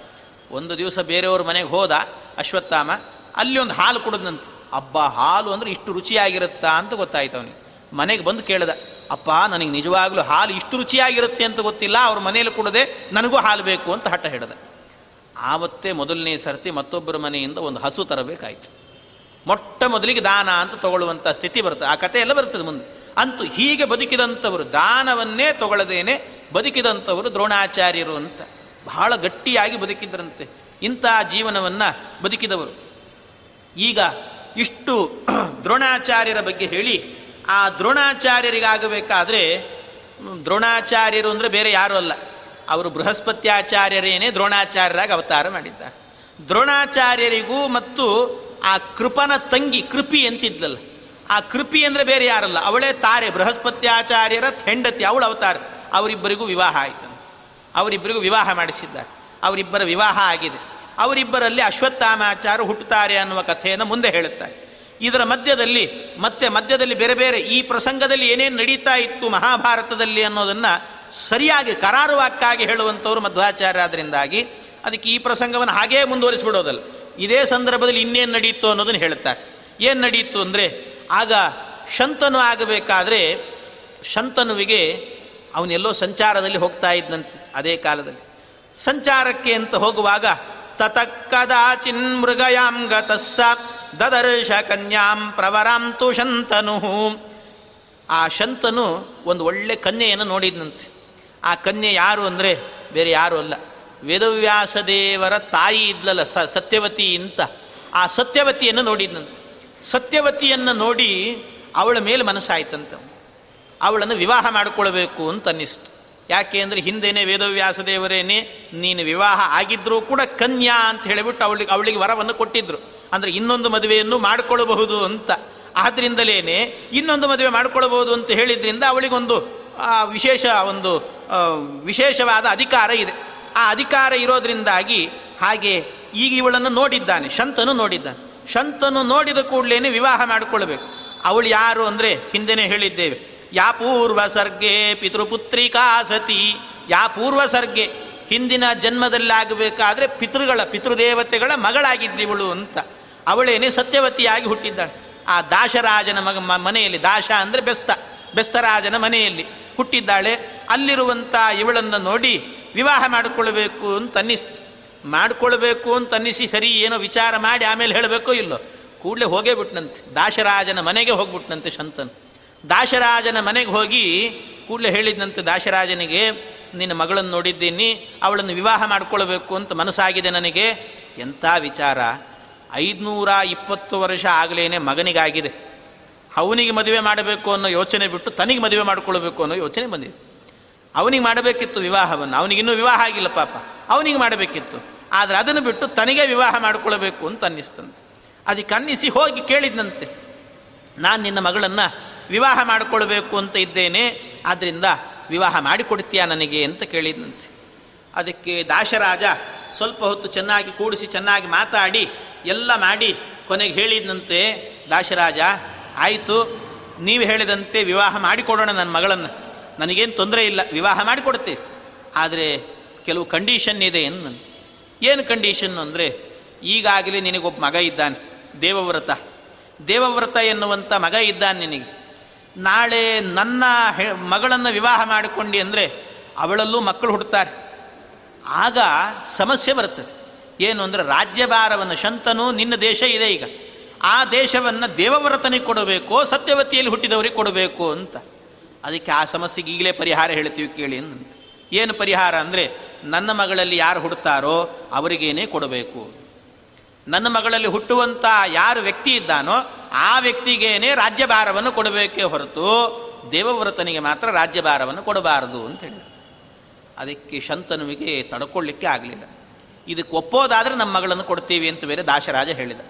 ಒಂದು ದಿವಸ ಬೇರೆಯವ್ರ ಮನೆಗೆ ಹೋದ ಅಶ್ವತ್ಥಾಮ, ಅಲ್ಲಿ ಒಂದು ಹಾಲು ಕುಡಿದಂತೆ ಅಬ್ಬ, ಹಾಲು ಅಂದರೆ ಇಷ್ಟು ರುಚಿಯಾಗಿರುತ್ತಾ ಅಂತ ಗೊತ್ತಾಯ್ತು ಅವನಿಗೆ. ಮನೆಗೆ ಬಂದು ಕೇಳ್ದ, ಅಪ್ಪ, ನನಗೆ ನಿಜವಾಗ್ಲೂ ಹಾಲು ಇಷ್ಟು ರುಚಿಯಾಗಿರುತ್ತೆ ಅಂತ ಗೊತ್ತಿಲ್ಲ. ಅವ್ರ ಮನೆಯಲ್ಲಿ ಕುಡದೆ ನನಗೂ ಹಾಲು ಬೇಕು ಅಂತ ಹಠ ಹಿಡ್ದ ಆವತ್ತೇ ಮೊದಲನೇ ಸರ್ತಿ ಮತ್ತೊಬ್ಬರ ಮನೆಯಿಂದ ಒಂದು ಹಸು ತರಬೇಕಾಯಿತು. ಮೊಟ್ಟ ಮೊದಲಿಗೆ ದಾನ ಅಂತ ತಗೊಳ್ಳುವಂಥ ಸ್ಥಿತಿ ಬರ್ತದೆ ಆ ಕಥೆ ಎಲ್ಲ ಬರ್ತದೆ ಮುಂದೆ. ಅಂತೂ ಹೀಗೆ ಬದುಕಿದಂಥವರು ದಾನವನ್ನೇ ತಗೊಳ್ಳದೇನೆ ಬದುಕಿದಂಥವರು ದ್ರೋಣಾಚಾರ್ಯರು ಅಂತ. ಬಹಳ ಗಟ್ಟಿಯಾಗಿ ಬದುಕಿದ್ರಂತೆ. ಇಂಥ ಜೀವನವನ್ನು ಬದುಕಿದವರು. ಈಗ ಇಷ್ಟು ದ್ರೋಣಾಚಾರ್ಯರ ಬಗ್ಗೆ ಹೇಳಿ, ಆ ದ್ರೋಣಾಚಾರ್ಯರಿಗಾಗಬೇಕಾದ್ರೆ, ದ್ರೋಣಾಚಾರ್ಯರು ಅಂದರೆ ಬೇರೆ ಯಾರೂ ಅಲ್ಲ. ಅವರು ಬೃಹಸ್ಪತ್ಯಾಚಾರ್ಯರೇನೇ ದ್ರೋಣಾಚಾರ್ಯರಾಗಿ ಅವತಾರ ಮಾಡಿದ್ದಾರೆ. ದ್ರೋಣಾಚಾರ್ಯರಿಗೂ ಮತ್ತು ಆ ಕೃಪನ ತಂಗಿ ಕೃಪಿ ಅಂತಿದ್ಲಲ್ಲ, ಆ ಕೃಪಿ ಅಂದರೆ ಬೇರೆ ಯಾರಲ್ಲ, ಅವಳೇ ತಾರೆ, ಬೃಹಸ್ಪತ್ಯಾಚಾರ್ಯರ ಹೆಂಡತಿ, ಅವಳು ಅವತಾರ. ಅವರಿಬ್ಬರಿಗೂ ವಿವಾಹ ಆಯಿತು ಅವರಿಬ್ಬರಿಗೂ ವಿವಾಹ ಮಾಡಿಸಿದ್ದಾರೆ. ಅವರಿಬ್ಬರ ವಿವಾಹ ಆಗಿದೆ. ಅವರಿಬ್ಬರಲ್ಲಿ ಅಶ್ವತ್ಥಾಮಾಚಾರ ಹುಟ್ಟುತ್ತಾರೆ ಅನ್ನುವ ಕಥೆಯನ್ನು ಮುಂದೆ ಹೇಳುತ್ತಾರೆ. ಇದರ ಮಧ್ಯದಲ್ಲಿ, ಮತ್ತೆ ಮಧ್ಯದಲ್ಲಿ ಬೇರೆ ಬೇರೆ ಈ ಪ್ರಸಂಗದಲ್ಲಿ ಏನೇನು ನಡೀತಾ ಇತ್ತು ಮಹಾಭಾರತದಲ್ಲಿ ಅನ್ನೋದನ್ನು ಸರಿಯಾಗಿ ಕರಾರುವಾಕ್ಕಾಗಿ ಹೇಳುವಂಥವ್ರು ಮಧ್ವಾಚಾರ್ಯ ಆದ್ದರಿಂದಾಗಿ ಅದಕ್ಕೆ ಈ ಪ್ರಸಂಗವನ್ನು ಹಾಗೇ ಮುಂದುವರಿಸಿಬಿಡೋದಲ್ಲ. ಇದೇ ಸಂದರ್ಭದಲ್ಲಿ ಇನ್ನೇನು ನಡೆಯಿತು ಅನ್ನೋದನ್ನು ಹೇಳುತ್ತಾರೆ. ಏನು ನಡೆಯಿತು ಅಂದರೆ, ಆಗ ಶಂತನು ಆಗಬೇಕಾದ್ರೆ, ಶಂತನುವಿಗೆ ಅವನೆಲ್ಲೋ ಸಂಚಾರದಲ್ಲಿ ಹೋಗ್ತಾ ಇದ್ದಂತೆ ಅದೇ ಕಾಲದಲ್ಲಿ. ಸಂಚಾರಕ್ಕೆ ಅಂತ ಹೋಗುವಾಗ ತತಕ್ಕದಾಚಿನ್ ಮೃಗಯಾಂ ಗತಸ್ಸ ದದರ್ಶ ಕನ್ಯಾಂ ಪ್ರವರಾಂತು ಶಂತನು ಆ ಶಂತನು ಒಂದು ಒಳ್ಳೆ ಕನ್ಯೆಯನ್ನು ನೋಡಿದ್ನಂತೆ. ಆ ಕನ್ಯೆ ಯಾರು ಅಂದರೆ ಬೇರೆ ಯಾರು ಅಲ್ಲ. ವೇದವ್ಯಾಸ ದೇವರ ತಾಯಿ ಇದ್ಲಲ್ಲ ಸ ಸತ್ಯವತಿ ಅಂತ ಆ ಸತ್ಯವತಿಯನ್ನು ನೋಡಿದ್ನಂತೆ. ಸತ್ಯವತಿಯನ್ನು ನೋಡಿ ಅವಳ ಮೇಲೆ ಮನಸ್ಸಾಯ್ತಂತೆ. ಅವಳನ್ನು ವಿವಾಹ ಮಾಡಿಕೊಳ್ಬೇಕು ಅಂತ ಅನ್ನಿಸ್ತು. ಯಾಕೆ ಅಂದರೆ ಹಿಂದೇನೆ ವೇದವ್ಯಾಸ ದೇವರೇನೆ ನೀನು ವಿವಾಹ ಆಗಿದ್ರೂ ಕೂಡ ಕನ್ಯಾ ಅಂತ ಹೇಳಿಬಿಟ್ಟು ಅವಳಿಗೆ ಅವಳಿಗೆ ವರವನ್ನು ಕೊಟ್ಟಿದ್ರು. ಅಂದರೆ ಇನ್ನೊಂದು ಮದುವೆಯನ್ನು ಮಾಡಿಕೊಳ್ಳಬಹುದು ಅಂತ. ಆದ್ದರಿಂದಲೇ ಇನ್ನೊಂದು ಮದುವೆ ಮಾಡಿಕೊಳ್ಳಬಹುದು ಅಂತ ಹೇಳಿದ್ರಿಂದ ಅವಳಿಗೊಂದು ವಿಶೇಷ ಒಂದು ವಿಶೇಷವಾದ ಅಧಿಕಾರ ಇದೆ. ಆ ಅಧಿಕಾರ ಇರೋದ್ರಿಂದಾಗಿ ಹಾಗೆ ಈಗ ಇವಳನ್ನು ನೋಡಿದ್ದಾನೆ, ಶಂತನು ನೋಡಿದ್ದಾನೆ. ಶಂತನು ನೋಡಿದ ಕೂಡಲೇ ವಿವಾಹ ಮಾಡಿಕೊಳ್ಬೇಕು. ಅವಳು ಯಾರು ಅಂದರೆ ಹಿಂದೆನೇ ಹೇಳಿದ್ದೇವೆ. ಯಾ ಪೂರ್ವ ಸರ್ಗೆ ಪಿತೃಪುತ್ರಿಕಾ ಸತಿ. ಯಾ ಪೂರ್ವ ಸರ್ಗೆ ಹಿಂದಿನ ಜನ್ಮದಲ್ಲಾಗಬೇಕಾದ್ರೆ ಪಿತೃಗಳ, ಪಿತೃದೇವತೆಗಳ ಮಗಳಾಗಿದ್ದಿವಳು ಅಂತ. ಅವಳೇನೆ ಸತ್ಯವತಿಯಾಗಿ ಹುಟ್ಟಿದ್ದಾಳೆ. ಆ ದಾಶರಾಜನ ಮಗ ಮನೆಯಲ್ಲಿ, ದಾಶ ಅಂದರೆ ಬೆಸ್ತ, ಬೆಸ್ತರಾಜನ ಮನೆಯಲ್ಲಿ ಹುಟ್ಟಿದ್ದಾಳೆ. ಅಲ್ಲಿರುವಂಥ ಇವಳನ್ನು ನೋಡಿ ವಿವಾಹ ಮಾಡಿಕೊಳ್ಬೇಕು ಅಂತ ಅನ್ನಿಸ್ತು. ಮಾಡಿಕೊಳ್ಬೇಕು ಅಂತ ಅನ್ನಿಸಿ ಸರಿ ಏನೋ ವಿಚಾರ ಮಾಡಿ ಆಮೇಲೆ ಹೇಳಬೇಕೋ ಇಲ್ಲೋ. ಕೂಡಲೇ ಹೋಗೇ ಬಿಟ್ನಂತೆ. ದಾಶರಾಜನ ಮನೆಗೆ ಹೋಗ್ಬಿಟ್ನಂತೆ ಶಂತನು. ದಾಶರಾಜನ ಮನೆಗೆ ಹೋಗಿ ಕೂಡಲೇ ಹೇಳಿದ್ನಂತೆ, ದಾಶರಾಜನಿಗೆ ನಿನ್ನ ಮಗಳನ್ನು ನೋಡಿದ್ದೀನಿ, ಅವಳನ್ನು ವಿವಾಹ ಮಾಡಿಕೊಳ್ಬೇಕು ಅಂತ ಮನಸ್ಸಾಗಿದೆ ನನಗೆ. ಎಂಥ ವಿಚಾರ? ಐದುನೂರ ಇಪ್ಪತ್ತು ವರ್ಷ ಆಗಲೇನೆ ಮಗನಿಗಾಗಿದೆ. ಅವನಿಗೆ ಮದುವೆ ಮಾಡಬೇಕು ಅನ್ನೋ ಯೋಚನೆ ಬಿಟ್ಟು ತನಿಗೆ ಮದುವೆ ಮಾಡಿಕೊಳ್ಬೇಕು ಅನ್ನೋ ಯೋಚನೆ ಬಂದಿದೆ. ಅವನಿಗೆ ಮಾಡಬೇಕಿತ್ತು ವಿವಾಹವನ್ನು ಅವನಿಗಿನ್ನೂ ವಿವಾಹ ಆಗಿಲ್ಲ ಪಾಪ. ಅವನಿಗೆ ಮಾಡಬೇಕಿತ್ತು. ಆದರೆ ಅದನ್ನು ಬಿಟ್ಟು ತನಗೆ ವಿವಾಹ ಮಾಡಿಕೊಳ್ಬೇಕು ಅಂತ ಅನ್ನಿಸ್ತಂತೆ. ಅದಕ್ಕೆ ಅನ್ನಿಸಿ ಹೋಗಿ ಕೇಳಿದ್ನಂತೆ, ನಾನು ನಿನ್ನ ಮಗಳನ್ನು ವಿವಾಹ ಮಾಡಿಕೊಳ್ಬೇಕು ಅಂತ ಇದ್ದೇನೆ ಆದ್ದರಿಂದ ವಿವಾಹ ಮಾಡಿಕೊಡ್ತೀಯಾ ನನಗೆ ಅಂತ ಕೇಳಿದಂತೆ. ಅದಕ್ಕೆ ದಾಶರಾಜ ಸ್ವಲ್ಪ ಹೊತ್ತು ಚೆನ್ನಾಗಿ ಕೂಡಿಸಿ ಚೆನ್ನಾಗಿ ಮಾತಾಡಿ, ಎಲ್ಲ ಮಾಡಿ ಕೊನೆಗೆ ಹೇಳಿದಂತೆ ದಾಶರಾಜ, ಆಯಿತು, ನೀವು ಹೇಳಿದಂತೆ ವಿವಾಹ ಮಾಡಿಕೊಡೋಣ ನನ್ನ ಮಗಳನ್ನು. ನನಗೇನು ತೊಂದರೆ ಇಲ್ಲ, ವಿವಾಹ ಮಾಡಿಕೊಡ್ತೇವೆ ಆದರೆ ಕೆಲವು ಕಂಡೀಷನ್ ಇದೆ ಎಂದು ಏನು ಕಂಡೀಷನ್ ಅಂದರೆ, ಈಗಾಗಲೇ ನಿನಗೊಬ್ಬ ಮಗ ಇದ್ದಾನೆ, ದೇವವ್ರತ. ದೇವವ್ರತ ಎನ್ನುವಂಥ ಮಗ ಇದ್ದಾನೆ ನಿನಗೆ. ನಾಳೆ ನನ್ನ ಮಗಳನ್ನು ವಿವಾಹ ಮಾಡಿಕೊಂಡು ಅಂದರೆ ಅವಳಲ್ಲೂ ಮಕ್ಕಳು ಹುಡ್ತಾರೆ. ಆಗ ಸಮಸ್ಯೆ ಬರುತ್ತದೆ. ಏನು ಅಂದರೆ ರಾಜ್ಯಭಾರವನ್ನು ಶಂತನು, ನಿನ್ನ ದೇಶ ಇದೆ ಈಗ. ಆ ದೇಶವನ್ನು ದೇವವ್ರತನಿಗೆ ಕೊಡಬೇಕು, ಸತ್ಯವತಿಯಲ್ಲಿ ಹುಟ್ಟಿದವರಿಗೆ ಕೊಡಬೇಕು ಅಂತ. ಅದಕ್ಕೆ ಆ ಸಮಸ್ಯೆಗೆ ಈಗಲೇ ಪರಿಹಾರ ಹೇಳ್ತೀವಿ ಕೇಳಿ ಏನು ಪರಿಹಾರ ಅಂದರೆ, ನನ್ನ ಮಗಳಲ್ಲಿ ಯಾರು ಹುಡ್ತಾರೋ ಅವರಿಗೇನೇ ಕೊಡಬೇಕು ನನ್ನ ಮಗಳಲ್ಲಿ ಹುಟ್ಟುವಂಥ ಯಾರು ವ್ಯಕ್ತಿ ಇದ್ದಾನೋ ಆ ವ್ಯಕ್ತಿಗೇನೆ ರಾಜ್ಯಭಾರವನ್ನು ಕೊಡಬೇಕೇ ಹೊರತು ದೇವವ್ರತನಿಗೆ ಮಾತ್ರ ರಾಜ್ಯಭಾರವನ್ನು ಕೊಡಬಾರದು ಅಂತ ಹೇಳಿದರು. ಅದಕ್ಕೆ ಶಂತನುವಿಗೆ ತಡ್ಕೊಳ್ಳಿಕ್ಕೆ ಆಗಲಿಲ್ಲ. ಇದಕ್ಕೆ ಒಪ್ಪೋದಾದರೆ ನಮ್ಮ ಮಗಳನ್ನು ಕೊಡ್ತೀವಿ ಅಂತ ಬೇರೆ ದಾಶರಾಜ ಹೇಳಿದ.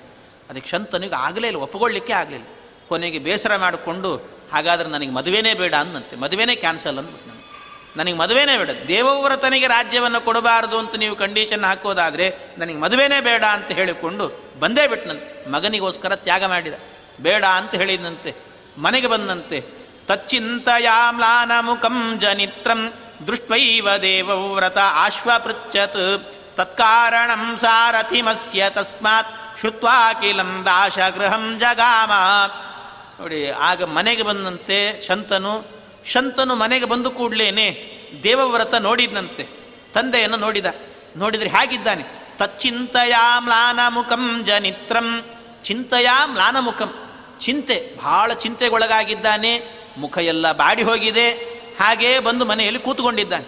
ಅದಕ್ಕೆ ಶಂತನಿಗೆ ಆಗಲೇ ಇಲ್ಲ ಒಪ್ಪಿಕೊಳ್ಳಿಕ್ಕೆ ಆಗಲಿಲ್ಲ. ಕೊನೆಗೆ ಬೇಸರ ಮಾಡಿಕೊಂಡು, ಹಾಗಾದ್ರೆ ನನಗೆ ಮದುವೆನೇ ಬೇಡ ಅನ್ನಂತೆ. ಮದುವೆನೇ ಕ್ಯಾನ್ಸಲ್ ಅಂದ್ಬಿಟ್ಟು ನನಗೆ ಮದುವೆನೇ ಬೇಡ. ದೇವವ್ರತನಿಗೆ ರಾಜ್ಯವನ್ನು ಕೊಡಬಾರದು ಅಂತ ನೀವು ಕಂಡೀಷನ್ ಹಾಕೋದಾದರೆ ನನಗೆ ಮದುವೆನೇ ಬೇಡ ಅಂತ ಹೇಳಿಕೊಂಡು ಬಂದೇ ಬಿಟ್ಟನಂತೆ ಮಗನಿಗೋಸ್ಕರ ತ್ಯಾಗ ಮಾಡಿದ. ಬೇಡ ಅಂತ ಹೇಳಿದಂತೆ ಮನೆಗೆ ಬಂದಂತೆ ತಚ್ಚಿಂತಯಾಮ್ಲಾನ ಮುಖಂ ಜನಿತ್ರಂ ದೃಷ್ಟೈವ ದೇವವ್ರತ ಆಶ್ವಪೃಚ್ಛತ್. ತತ್ಕಾರಣಂ ಸಾರಥಿಮಸ್ಯ ತಸ್ಮಾತ್ ಶುತ್ವಾಕಿಲಂ ದಾಶ ಗೃಹಂ ಜಗಾಮ. ನೋಡಿ, ಆಗ ಮನೆಗೆ ಬಂದಂತೆ ಶಂತನು ಶಂತನು ಮನೆಗೆ ಬಂದು ಕೂಡಲೇನೆ ದೇವವ್ರತ ನೋಡಿದ್ನಂತೆ. ತಂದೆಯನ್ನು ನೋಡಿದ. ನೋಡಿದರೆ ಹೇಗಿದ್ದಾನೆ? ತಚ್ಚಿಂತಯಾ ಮ್ಲಾನ ಮುಖಂ ಜನಿತ್ರಂ. ಚಿಂತೆಯಾ ಮ್ಲಾನ ಮುಖಂ ಚಿಂತೆ, ಬಹಳ ಚಿಂತೆಗೊಳಗಾಗಿದ್ದಾನೆ. ಮುಖ ಎಲ್ಲ ಬಾಡಿ ಹೋಗಿದೆ. ಹಾಗೇ ಬಂದು ಮನೆಯಲ್ಲಿ ಕೂತ್ಕೊಂಡಿದ್ದಾನೆ.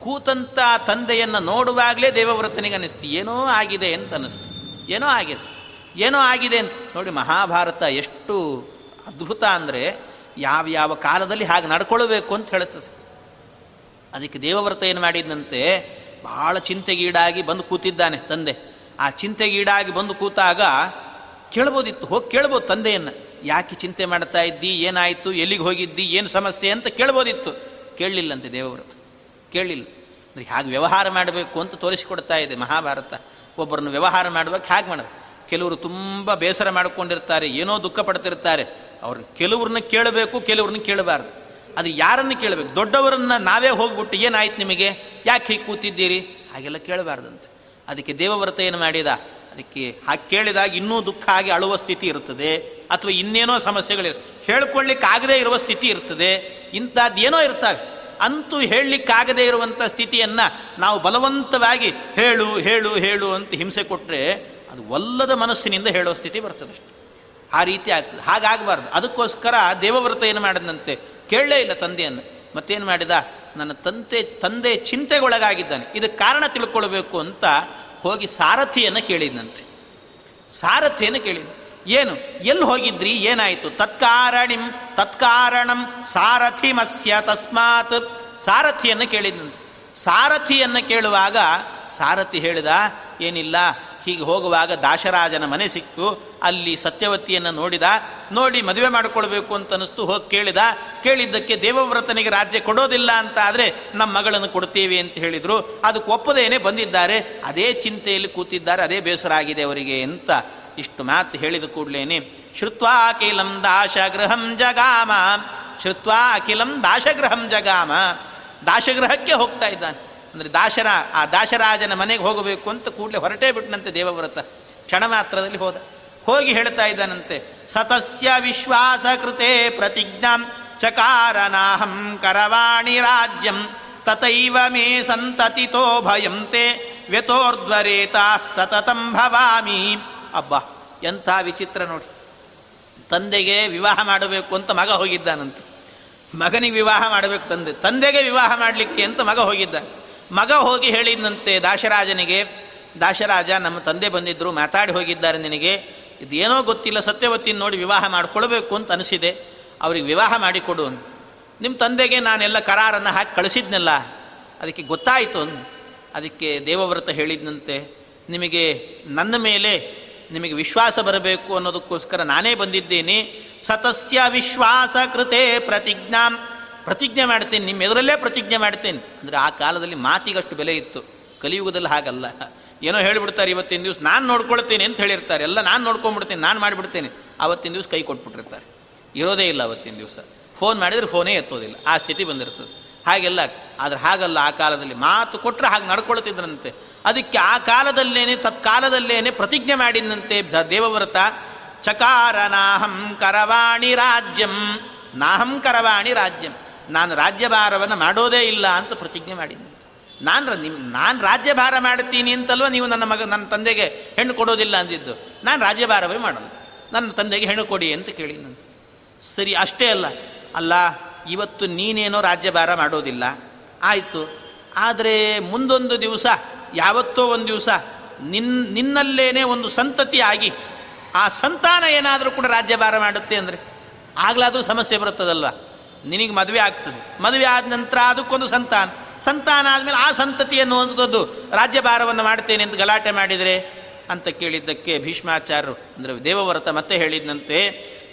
ಕೂತಂತ ತಂದೆಯನ್ನು ನೋಡುವಾಗಲೇ ದೇವವ್ರತನಿಗೆ ಅನ್ನಿಸ್ತು. ಏನೋ ಆಗಿದೆ ಅಂತ ಅನ್ನಿಸ್ತು. ಏನೋ ಆಗಿದೆ. ಏನೋ ಆಗಿದೆ ಅಂತ. ನೋಡಿ, ಮಹಾಭಾರತ ಎಷ್ಟು ಅದ್ಭುತ ಅಂದರೆ ಯಾವ ಯಾವ ಕಾಲದಲ್ಲಿ ಹಾಗೆ ನಡ್ಕೊಳ್ಬೇಕು ಅಂತ ಹೇಳ್ತದೆ ಅದಕ್ಕೆ ದೇವವ್ರತ ಏನು ಮಾಡಿದಂತೆ ಬಹಳ ಚಿಂತೆಗೀಡಾಗಿ ಬಂದು ಕೂತಿದ್ದಾನೆ ತಂದೆ. ಆ ಚಿಂತೆಗೀಡಾಗಿ ಬಂದು ಕೂತಾಗ ಕೇಳ್ಬೋದಿತ್ತು, ಹೋಗಿ ಕೇಳ್ಬೋದು ತಂದೆಯನ್ನು. ಯಾಕೆ ಚಿಂತೆ ಮಾಡ್ತಾ ಇದ್ದಿ, ಏನಾಯಿತು, ಎಲ್ಲಿಗೆ ಹೋಗಿದ್ದಿ, ಏನು ಸಮಸ್ಯೆ ಅಂತ ಕೇಳ್ಬೋದಿತ್ತು. ಕೇಳಲಿಲ್ಲಂತೆ ದೇವವ್ರತ. ಕೇಳಲಿಲ್ಲ. ಅಂದರೆ ಹೇಗೆ ವ್ಯವಹಾರ ಮಾಡಬೇಕು ಅಂತ ತೋರಿಸಿಕೊಡ್ತಾ ಇದೆ ಮಹಾಭಾರತ. ಒಬ್ಬರನ್ನು ವ್ಯವಹಾರ ಮಾಡುವಾಗ ಹೇಗೆ ಮಾಡೋದು? ಕೆಲವರು ತುಂಬ ಬೇಸರ ಮಾಡಿಕೊಂಡಿರ್ತಾರೆ, ಏನೋ ದುಃಖ ಪಡ್ತಿರ್ತಾರೆ. ಅವ್ರನ್ನ ಕೆಲವ್ರನ್ನ ಕೇಳಬೇಕು, ಕೆಲವ್ರನ್ನ ಕೇಳಬಾರ್ದು. ಅದು ಯಾರನ್ನು ಕೇಳಬೇಕು? ದೊಡ್ಡವರನ್ನ ನಾವೇ ಹೋಗ್ಬಿಟ್ಟು ಏನಾಯ್ತು ನಿಮಗೆ? ಯಾಕೆ ಹೀಗೆ ಕೂತಿದ್ದೀರಿ? ಹಾಗೆಲ್ಲ ಕೇಳಬಾರ್ದಂತೆ. ಅದಕ್ಕೆ ದೇವವ್ರತ ಏನು ಮಾಡಿದ? ಅದಕ್ಕೆ ಹಾಗೆ ಕೇಳಿದಾಗ ಇನ್ನೂ ದುಃಖ ಆಗಿ ಅಳುವ ಸ್ಥಿತಿ ಇರ್ತದೆ ಅಥವಾ ಇನ್ನೇನೋ ಸಮಸ್ಯೆಗಳಿರ್ ಹೇಳ್ಕೊಳ್ಳಿಕ್ಕಾಗದೇ ಇರುವ ಸ್ಥಿತಿ ಇರ್ತದೆ. ಇಂಥದ್ದೇನೋ ಇರ್ತವೆ. ಅಂತೂ ಹೇಳಲಿಕ್ಕಾಗದೇ ಇರುವಂಥ ಸ್ಥಿತಿಯನ್ನು ನಾವು ಬಲವಂತವಾಗಿ ಹೇಳು ಹೇಳು ಹೇಳು ಅಂತ ಹಿಂಸೆ ಕೊಟ್ಟರೆ ಅದು ಒಲ್ಲದ ಮನಸ್ಸಿನಿಂದ ಹೇಳೋ ಸ್ಥಿತಿ ಬರ್ತದೆ ಅಷ್ಟೆ ಆ ರೀತಿ ಆಗ್ತದೆ ಹಾಗಾಗಬಾರ್ದು. ಅದಕ್ಕೋಸ್ಕರ ದೇವವ್ರತ ಏನು ಮಾಡಿದಂತೆ ಕೇಳಲೇ ಇಲ್ಲ ತಂದೆಯನ್ನು. ಮತ್ತೇನು ಮಾಡಿದ? ನನ್ನ ತಂದೆ ತಂದೆ ಚಿಂತೆಗೊಳಗಾಗಿದ್ದಾನೆ. ಇದಕ್ಕೆ ಕಾರಣ ತಿಳ್ಕೊಳ್ಬೇಕು ಅಂತ ಹೋಗಿ ಸಾರಥಿಯನ್ನು ಕೇಳಿದಂತೆ ಸಾರಥಿಯನ್ನು ಕೇಳಿದ ಏನು? ಎಲ್ಲಿ ಹೋಗಿದ್ರಿ? ಏನಾಯಿತು? ತತ್ಕಾರಣಿಂ, ತತ್ಕಾರಣಂ ಸಾರಥಿಮಸ್ಯ ತಸ್ಮಾತ್ ಸಾರಥಿಯನ್ನು ಕೇಳಿದಂತೆ ಸಾರಥಿಯನ್ನು ಕೇಳುವಾಗ ಸಾರಥಿ ಹೇಳಿದ, ಏನಿಲ್ಲ ಹೀಗೆ ಹೋಗುವಾಗ ದಾಶರಾಜನ ಮನೆ ಸಿಕ್ತು. ಅಲ್ಲಿ ಸತ್ಯವತಿಯನ್ನು ನೋಡಿದ. ನೋಡಿ, ಮದುವೆ ಮಾಡಿಕೊಳ್ಬೇಕು ಅಂತ ಅನಿಸ್ತು ಹೋಗಿ ಕೇಳಿದ. ಕೇಳಿದ್ದಕ್ಕೆ ದೇವವ್ರತನಿಗೆ ರಾಜ್ಯ ಕೊಡೋದಿಲ್ಲ ಅಂತ ಆದರೆ ನಮ್ಮ ಮಗಳನ್ನು ಕೊಡ್ತೀವಿ ಅಂತ ಹೇಳಿದರು. ಅದಕ್ಕೆ ಒಪ್ಪದೇನೆ ಬಂದಿದ್ದಾರೆ. ಅದೇ ಚಿಂತೆಯಲ್ಲಿ ಕೂತಿದ್ದಾರೆ. ಅದೇ ಬೇಸರ ಆಗಿದೆ ಅವರಿಗೆ ಅಂತ ಇಷ್ಟು ಮಾತು ಹೇಳಿದ ಕೂಡಲೇನೆ. ಶ್ರುತ್ವಾ ಅಖಿಲಂ ದಾಶಗೃಹಂ ಜಗಾಮ. ಶ್ರುತ್ವಾ ಅಖಿಲಂ ದಾಶಗೃಹಂ ಜಗಾಮ. ದಾಶಗೃಹಕ್ಕೆ ಹೋಗ್ತಾ ಇದ್ದಾನೆ. ಅಂದರೆ ದಾಶರ, ಆ ದಾಶರಾಜನ ಮನೆಗೆ ಹೋಗಬೇಕು ಅಂತ ಕೂಡಲೇ ಹೊರಟೇ ಬಿಟ್ಟನಂತೆ ದೇವವ್ರತ. ಕ್ಷಣ ಮಾತ್ರದಲ್ಲಿ ಹೋದ. ಹೋಗಿ ಹೇಳ್ತಾ ಇದ್ದಾನಂತೆ, ಸತಸ್ಯ ವಿಶ್ವಾಸ ಕೃತೆ ಪ್ರತಿಜ್ಞಾಂ ಚಕಾರನಾಹಂ ಕರವಾಣಿ ರಾಜ್ಯಂ ತಥೈವ ಮೇ ಸಂತತಿತೋ ಭಯಂತೆ ವ್ಯತೋರ್ಧ್ವರೇತಾ ಸತತಂ ಭವಾಮಿ. ಅಬ್ಬಾ, ಎಂಥ ವಿಚಿತ್ರ ನೋಡಿ. ತಂದೆಗೆ ವಿವಾಹ ಮಾಡಬೇಕು ಅಂತ ಮಗ ಹೋಗಿದ್ದಾನಂತೆ. ಮಗನಿಗೆ ವಿವಾಹ ಮಾಡಬೇಕು ತಂದೆ. ತಂದೆಗೆ ವಿವಾಹ ಮಾಡಲಿಕ್ಕೆ ಅಂತ ಮಗ ಹೋಗಿದ್ದ ಮಗ ಹೋಗಿ ಹೇಳಿದಂತೆ ದಾಶರಾಜನಿಗೆ, ದಾಶರಾಜ ನಮ್ಮ ತಂದೆ ಬಂದಿದ್ದರು ಮಾತಾಡಿ ಹೋಗಿದ್ದಾರೆ ನಿನಗೆ, ಇದೇನೋ ಗೊತ್ತಿಲ್ಲ ಸತ್ಯವತಿನ ನೋಡಿ ವಿವಾಹ ಮಾಡಿಕೊಳ್ಬೇಕು ಅಂತ ಅನಿಸಿದೆ. ಅವ್ರಿಗೆ ವಿವಾಹ ಮಾಡಿಕೊಡು ನಿಮ್ಮ ತಂದೆಗೆ ನಾನೆಲ್ಲ ಕರಾರನ್ನು ಹಾಕಿ ಕಳಿಸಿದ್ನಲ್ಲ, ಅದಕ್ಕೆ ಗೊತ್ತಾಯಿತು ಅದಕ್ಕೆ ದೇವವ್ರತ ಹೇಳಿದಂತೆ ನಿಮಗೆ ನನ್ನ ಮೇಲೆ ನಿಮಗೆ ವಿಶ್ವಾಸ ಬರಬೇಕು ಅನ್ನೋದಕ್ಕೋಸ್ಕರ ನಾನೇ ಬಂದಿದ್ದೇನೆ. ಸತಸ್ಯ ವಿಶ್ವಾಸ ಕೃತೆ ಪ್ರತಿಜ್ಞಾಂ. ಪ್ರತಿಜ್ಞೆ ಮಾಡ್ತೇನೆ, ನಿಮ್ಮ ಎದುರಲ್ಲೇ ಪ್ರತಿಜ್ಞೆ ಮಾಡ್ತೇನೆ. ಅಂದರೆ ಆ ಕಾಲದಲ್ಲಿ ಮಾತಿಗಷ್ಟು ಬೆಲೆ ಇತ್ತು. ಕಲಿಯುಗದಲ್ಲಿ ಹಾಗಲ್ಲ. ಏನೋ ಹೇಳಿಬಿಡ್ತಾರೆ, ಇವತ್ತಿನ ದಿವಸ ನಾನು ನೋಡ್ಕೊಳ್ತೇನೆ ಅಂತ ಹೇಳಿರ್ತಾರೆ. ಎಲ್ಲ ನಾನು ನೋಡ್ಕೊಂಡ್ಬಿಡ್ತೇನೆ ನಾನು ಮಾಡಿಬಿಡ್ತೇನೆ. ಆವತ್ತಿನ ದಿವಸ ಕೈ ಕೊಟ್ಬಿಟ್ಟಿರ್ತಾರೆ. ಇರೋದೇ ಇಲ್ಲ ಅವತ್ತಿನ ದಿವಸ. ಫೋನ್ ಮಾಡಿದರೆ ಫೋನೇ ಎತ್ತೋದಿಲ್ಲ. ಆ ಸ್ಥಿತಿ ಬಂದಿರ್ತದೆ. ಹಾಗೆಲ್ಲ, ಆದರೆ ಹಾಗಲ್ಲ, ಆ ಕಾಲದಲ್ಲಿ ಮಾತು ಕೊಟ್ಟರೆ ಹಾಗೆ ನಡ್ಕೊಳ್ತಿದ್ರಂತೆ. ಅದಕ್ಕೆ ಆ ಕಾಲದಲ್ಲೇನೆ, ತತ್ಕಾಲದಲ್ಲೇನೆ ಪ್ರತಿಜ್ಞೆ ಮಾಡಿದಂತೆ ದೇವವ್ರತ. ಚಕಾರ ನಾಹಂ ಕರವಾಣಿ ರಾಜ್ಯಂ. ನಾಹಂ ಕರವಾಣಿ ರಾಜ್ಯಂ. ನಾನು ರಾಜ್ಯಭಾರವನ್ನು ಮಾಡೋದೇ ಇಲ್ಲ ಅಂತ ಪ್ರತಿಜ್ಞೆ ಮಾಡಿದ್ದೆ ನಾನು ನಿಮ್ ನಾನು ರಾಜ್ಯಭಾರ ಮಾಡ್ತೀನಿ ಅಂತಲ್ವ ನೀವು ನನ್ನ ಮಗ ನನ್ನ ತಂದೆಗೆ ಹೆಣ್ಣು ಕೊಡೋದಿಲ್ಲ ಅಂದಿದ್ದು. ನಾನು ರಾಜ್ಯಭಾರವೇ ಮಾಡೋದು ನನ್ನ ತಂದೆಗೆ ಹೆಣ್ಣು ಕೊಡಿ ಅಂತ ಕೇಳಿ ನಾನು. ಸರಿ, ಅಷ್ಟೇ ಅಲ್ಲ. ಅಲ್ಲ, ಇವತ್ತು ನೀನೇನೋ ರಾಜ್ಯಭಾರ ಮಾಡೋದಿಲ್ಲ. ಆಯಿತು. ಆದರೆ ಮುಂದೊಂದು ದಿವಸ, ಯಾವತ್ತೋ ಒಂದು ದಿವಸ, ನಿನ್ ನಿನ್ನಲ್ಲೇನೆ ಒಂದು ಸಂತತಿ ಆಗಿ, ಆ ಸಂತಾನ ಏನಾದರೂ ಕೂಡ ರಾಜ್ಯಭಾರ ಮಾಡುತ್ತೆ ಅಂದರೆ ಆಗಲಾದರೂ ಸಮಸ್ಯೆ ಬರುತ್ತದಲ್ವ? ನಿನಗೆ ಮದುವೆ ಆಗ್ತದೆ. ಮದುವೆ ಆದ ನಂತರ ಅದಕ್ಕೊಂದು ಸಂತಾನ. ಸಂತಾನ ಆದಮೇಲೆ ಆ ಸಂತತಿ ಅನ್ನುವಂಥದ್ದು ರಾಜ್ಯಭಾರವನ್ನು ಮಾಡ್ತೇನೆ ಅಂತ ಗಲಾಟೆ ಮಾಡಿದರೆ ಅಂತ ಕೇಳಿದ್ದಕ್ಕೆ ಭೀಷ್ಮಾಚಾರ್ಯರು, ಅಂದರೆ ದೇವವ್ರತ ಮತ್ತೆ ಹೇಳಿದಂತೆ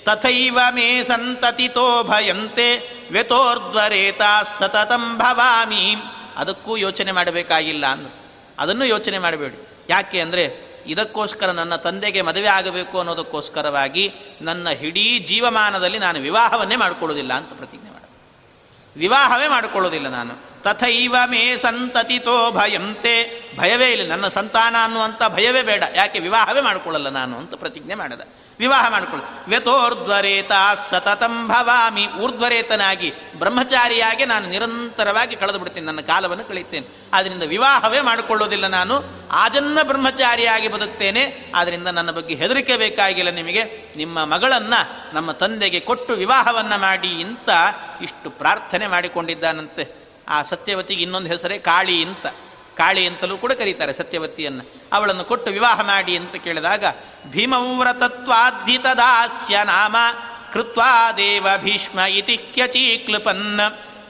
ತಥೈವ ಮೇ ಸಂತತಿತೋ ಭಯಂತೆ ವ್ಯತೋರ್ಧ್ವರೇತ ಸತತಂ ಭವಾಮಿ. ಅದಕ್ಕೂ ಯೋಚನೆ ಮಾಡಬೇಕಾಗಿಲ್ಲ ಅಂದರು. ಅದನ್ನು ಯೋಚನೆ ಮಾಡಬೇಡಿ. ಯಾಕೆ ಅಂದರೆ ಇದಕ್ಕೋಸ್ಕರ ನನ್ನ ತಂದೆಗೆ ಮದುವೆ ಆಗಬೇಕು ಅನ್ನೋದಕ್ಕೋಸ್ಕರವಾಗಿ ನನ್ನ ಇಡೀ ಜೀವಮಾನದಲ್ಲಿ ನಾನು ವಿವಾಹವನ್ನೇ ಮಾಡಿಕೊಳ್ಳೋದಿಲ್ಲ ಅಂತ ಪ್ರತಿಜ್ಞೆ ಮಾಡ. ವಿವಾಹವೇ ಮಾಡಿಕೊಳ್ಳೋದಿಲ್ಲ ನಾನು. ತಥೈವ ಮೇ ಸಂತತಿತೋ ಭಯಂತೆ. ಭಯವೇ ಇಲ್ಲ, ನನ್ನ ಸಂತಾನ ಅನ್ನುವಂಥ ಭಯವೇ ಬೇಡ. ಯಾಕೆ? ವಿವಾಹವೇ ಮಾಡಿಕೊಳ್ಳಲ್ಲ ನಾನು ಅಂತ ಪ್ರತಿಜ್ಞೆ ಮಾಡಿದ. ವಿವಾಹ ಮಾಡಿಕೊಳ್ಳ. ವ್ಯಥೋರ್ಧ್ವರೇತ ಸತತಂ ಭವಾಮಿ. ಊರ್ಧ್ವರೇತನಾಗಿ, ಬ್ರಹ್ಮಚಾರಿಯಾಗಿ ನಾನು ನಿರಂತರವಾಗಿ ಕಳೆದು ಬಿಡ್ತೀನಿ ನನ್ನ ಕಾಲವನ್ನು ಕಳೆಯುತ್ತೇನೆ. ಆದ್ದರಿಂದ ವಿವಾಹವೇ ಮಾಡಿಕೊಳ್ಳೋದಿಲ್ಲ ನಾನು. ಆಜನ್ಮ ಬ್ರಹ್ಮಚಾರಿಯಾಗಿ ಬದುಕ್ತೇನೆ. ಆದ್ದರಿಂದ ನನ್ನ ಬಗ್ಗೆ ಹೆದರಿಕೆ ಬೇಕಾಗಿಲ್ಲ ನಿಮಗೆ. ನಿಮ್ಮ ಮಗಳನ್ನು, ನಮ್ಮ ತಂದೆಗೆ ಕೊಟ್ಟು ವಿವಾಹವನ್ನು ಮಾಡಿ ಅಂತ ಇಷ್ಟು ಪ್ರಾರ್ಥನೆ ಮಾಡಿಕೊಂಡಿದ್ದಾನಂತೆ. ಆ ಸತ್ಯವತಿಗೆ ಇನ್ನೊಂದು ಹೆಸರೇ ಕಾಳಿ ಅಂತ. ಕಾಳಿ ಅಂತಲೂ ಕೂಡ ಕರೀತಾರೆ ಸತ್ಯವತಿಯನ್ನು. ಅವಳನ್ನು ಕೊಟ್ಟು ವಿವಾಹ ಮಾಡಿ ಅಂತ ಕೇಳಿದಾಗ ಭೀಮವ್ರತತ್ವಾದ್ಧಿತದಾಸ್ಯ ನಾಮ ಕೃತ್ವಾ ದೇವ ಭೀಷ್ಮ ಇತಿ ಕ್ಯಚೀಕ್ಲುಪನ್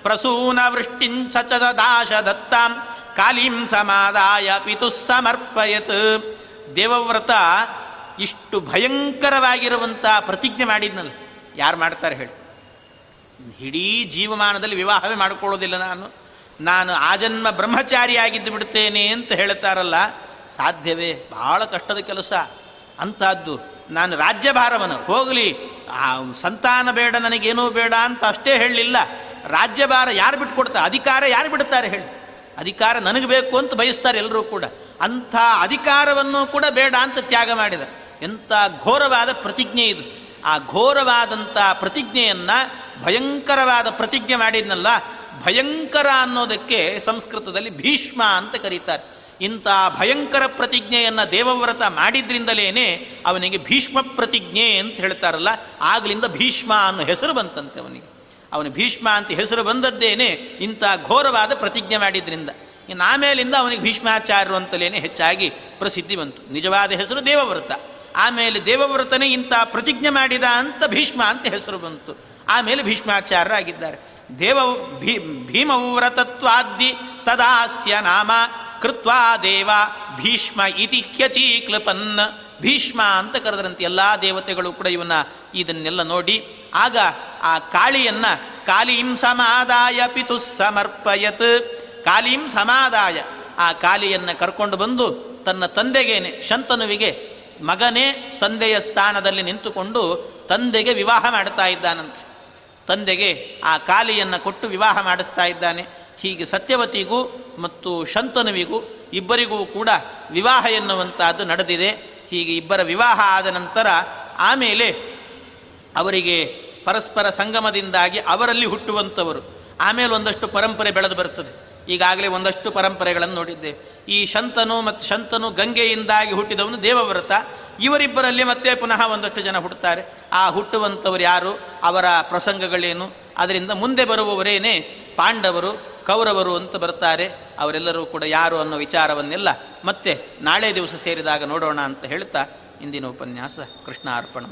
ಪ್ರಸೂನ ವೃಷ್ಟಿಂಚ ದಾಶ ದತ್ತಾಂ, ಕಾಲೀಂ ಸಮಾದಾಯ ಪಿತು ಸಮರ್ಪಯತ್. ದೇವವ್ರತ ಇಷ್ಟು ಭಯಂಕರವಾಗಿರುವಂಥ ಪ್ರತಿಜ್ಞೆ ಮಾಡಿದ್ನಲ್ಲ. ಯಾರು ಮಾಡ್ತಾರೆ ಹೇಳಿ. ಇಡೀ ಜೀವಮಾನದಲ್ಲಿ ವಿವಾಹವೇ ಮಾಡಿಕೊಳ್ಳೋದಿಲ್ಲ ನಾನು. ನಾನು ಆಜನ್ಮ ಬ್ರಹ್ಮಚಾರಿಯಾಗಿದ್ದು ಬಿಡ್ತೇನೆ ಅಂತ ಹೇಳ್ತಾರಲ್ಲ, ಸಾಧ್ಯವೇ? ಬಹಳ ಕಷ್ಟದ ಕೆಲಸ. ಅಂಥದ್ದು. ನಾನು ರಾಜ್ಯಭಾರವನ್ನು ಹೋಗಲಿ. ಆ ಸಂತಾನ ಬೇಡ, ನನಗೇನೂ ಬೇಡ ಅಂತ ಅಷ್ಟೇ ಹೇಳಲಿಲ್ಲ. ರಾಜ್ಯಭಾರ ಯಾರು ಬಿಟ್ಕೊಡ್ತಾ? ಅಧಿಕಾರ ಯಾರು ಬಿಡ್ತಾರೆ ಹೇಳಿ. ಅಧಿಕಾರ ನನಗೆ ಬೇಕು ಅಂತ ಬಯಸ್ತಾರೆ ಎಲ್ಲರೂ ಕೂಡ. ಅಂಥ ಅಧಿಕಾರವನ್ನು ಕೂಡ ಬೇಡ ಅಂತ ತ್ಯಾಗ ಮಾಡಿದ. ಎಂಥ ಘೋರವಾದ ಪ್ರತಿಜ್ಞೆ ಇದು. ಆ ಘೋರವಾದಂಥ ಪ್ರತಿಜ್ಞೆಯನ್ನು ಭಯಂಕರವಾದ ಪ್ರತಿಜ್ಞೆ ಮಾಡಿದ್ನಲ್ಲ, ಭಯಂಕರ ಅನ್ನೋದಕ್ಕೆ ಸಂಸ್ಕೃತದಲ್ಲಿ ಭೀಷ್ಮ ಅಂತ ಕರೀತಾರೆ. ಇಂಥ ಭಯಂಕರ ಪ್ರತಿಜ್ಞೆಯನ್ನು ದೇವವ್ರತ ಮಾಡಿದ್ರಿಂದಲೇ ಅವನಿಗೆ ಭೀಷ್ಮ ಪ್ರತಿಜ್ಞೆ ಅಂತ ಹೇಳ್ತಾರಲ್ಲ, ಆಗಲಿಂದ ಭೀಷ್ಮ ಅನ್ನೋ ಹೆಸರು ಬಂತಂತೆ ಅವನಿಗೆ. ಅವನು ಭೀಷ್ಮ ಅಂತ ಹೆಸರು ಬಂದದ್ದೇನೆ ಇಂಥ ಘೋರವಾದ ಪ್ರತಿಜ್ಞೆ ಮಾಡಿದ್ರಿಂದ. ಇನ್ನು ಆಮೇಲಿಂದ ಅವನಿಗೆ ಭೀಷ್ಮಾಚಾರ್ಯರು ಅಂತಲೇ ಹೆಚ್ಚಾಗಿ ಪ್ರಸಿದ್ಧಿ ಬಂತು. ನಿಜವಾದ ಹೆಸರು ದೇವವ್ರತ. ಆಮೇಲೆ ದೇವವ್ರತನೇ ಇಂಥ ಪ್ರತಿಜ್ಞೆ ಮಾಡಿದ ಅಂತ ಭೀಷ್ಮ ಅಂತ ಹೆಸರು ಬಂತು. ಆಮೇಲೆ ಭೀಷ್ಮಾಚಾರ್ಯರಾಗಿದ್ದಾರೆ. ದೇವ ಭೀ ಭೀಮವ್ರತತ್ವಾದ್ದಿ ತದಾಸ್ಯ ನಾಮ ಕೃತ್ವಾ ದೇವ ಭೀಷ್ಮ ಇತಿ ಕ್ಲಪನ್. ಭೀಷ್ಮ ಅಂತ ಕರೆದ್ರಂತೆ ಎಲ್ಲ ದೇವತೆಗಳು ಕೂಡ ಇವನ್ನ ಇದನ್ನೆಲ್ಲ ನೋಡಿ, ಆಗ ಆ ಕಾಳಿಯನ್ನ ಕಾಲೀಂ ಸಮಾದಾಯ ಪಿತು ಸಮರ್ಪಯತ್. ಕಾಲೀಂ ಸಮಾದಾಯ. ಆ ಕಾಲಿಯನ್ನ ಕರ್ಕೊಂಡು ಬಂದು ತನ್ನ ತಂದೆಗೇನೆ ಶಂತನುವಿಗೆ ಮಗನೇ ತಂದೆಯ ಸ್ಥಾನದಲ್ಲಿ ನಿಂತುಕೊಂಡು ತಂದೆಗೆ ವಿವಾಹ ಮಾಡ್ತಾ ಇದ್ದಾನಂತೆ. ತಂದೆಗೆ ಆ ಕಾಲಿಯನ್ನು ಕೊಟ್ಟು ವಿವಾಹ ಮಾಡಿಸ್ತಾ ಇದ್ದಾನೆ. ಹೀಗೆ ಸತ್ಯವತಿಗೂ ಮತ್ತು ಶಂತನುವಿಗೂ ಇಬ್ಬರಿಗೂ ಕೂಡ ವಿವಾಹ ಎನ್ನುವಂಥದ್ದು ನಡೆದಿದೆ. ಹೀಗೆ ಇಬ್ಬರ ವಿವಾಹ ಆದ ನಂತರ ಆಮೇಲೆ ಅವರಿಗೆ ಪರಸ್ಪರ ಸಂಗಮದಿಂದಾಗಿ ಅವರಲ್ಲಿ ಹುಟ್ಟುವಂಥವರು. ಆಮೇಲೆ ಒಂದಷ್ಟು ಪರಂಪರೆ ಬೆಳೆದು ಬರುತ್ತದೆ ಈಗಾಗಲೇ ಒಂದಷ್ಟು ಪರಂಪರೆಗಳನ್ನು ನೋಡಿದ್ದೆ. ಈ ಶಂತನು ಮತ್ತು ಶಂತನು ಗಂಗೆಯಿಂದಾಗಿ ಹುಟ್ಟಿದವನು ದೇವವ್ರತ. ಇವರಿಬ್ಬರಲ್ಲಿ ಮತ್ತೆ ಪುನಃ ಒಂದಷ್ಟು ಜನ ಹುಟ್ಟುತ್ತಾರೆ. ಆ ಹುಟ್ಟುವಂಥವರು ಯಾರು? ಅವರ ಪ್ರಸಂಗಗಳೇನು? ಅದರಿಂದ ಮುಂದೆ ಬರುವವರೇನೇ ಪಾಂಡವರು, ಕೌರವರು ಅಂತ ಬರ್ತಾರೆ. ಅವರೆಲ್ಲರೂ ಕೂಡ ಯಾರು ಅನ್ನೋ ವಿಚಾರವನ್ನೆಲ್ಲ ಮತ್ತೆ ನಾಳೆ ದಿವಸ ಸೇರಿದಾಗ ನೋಡೋಣ ಅಂತ ಹೇಳ್ತಾ ಇಂದಿನ ಉಪನ್ಯಾಸ. ಕೃಷ್ಣ ಅರ್ಪಣ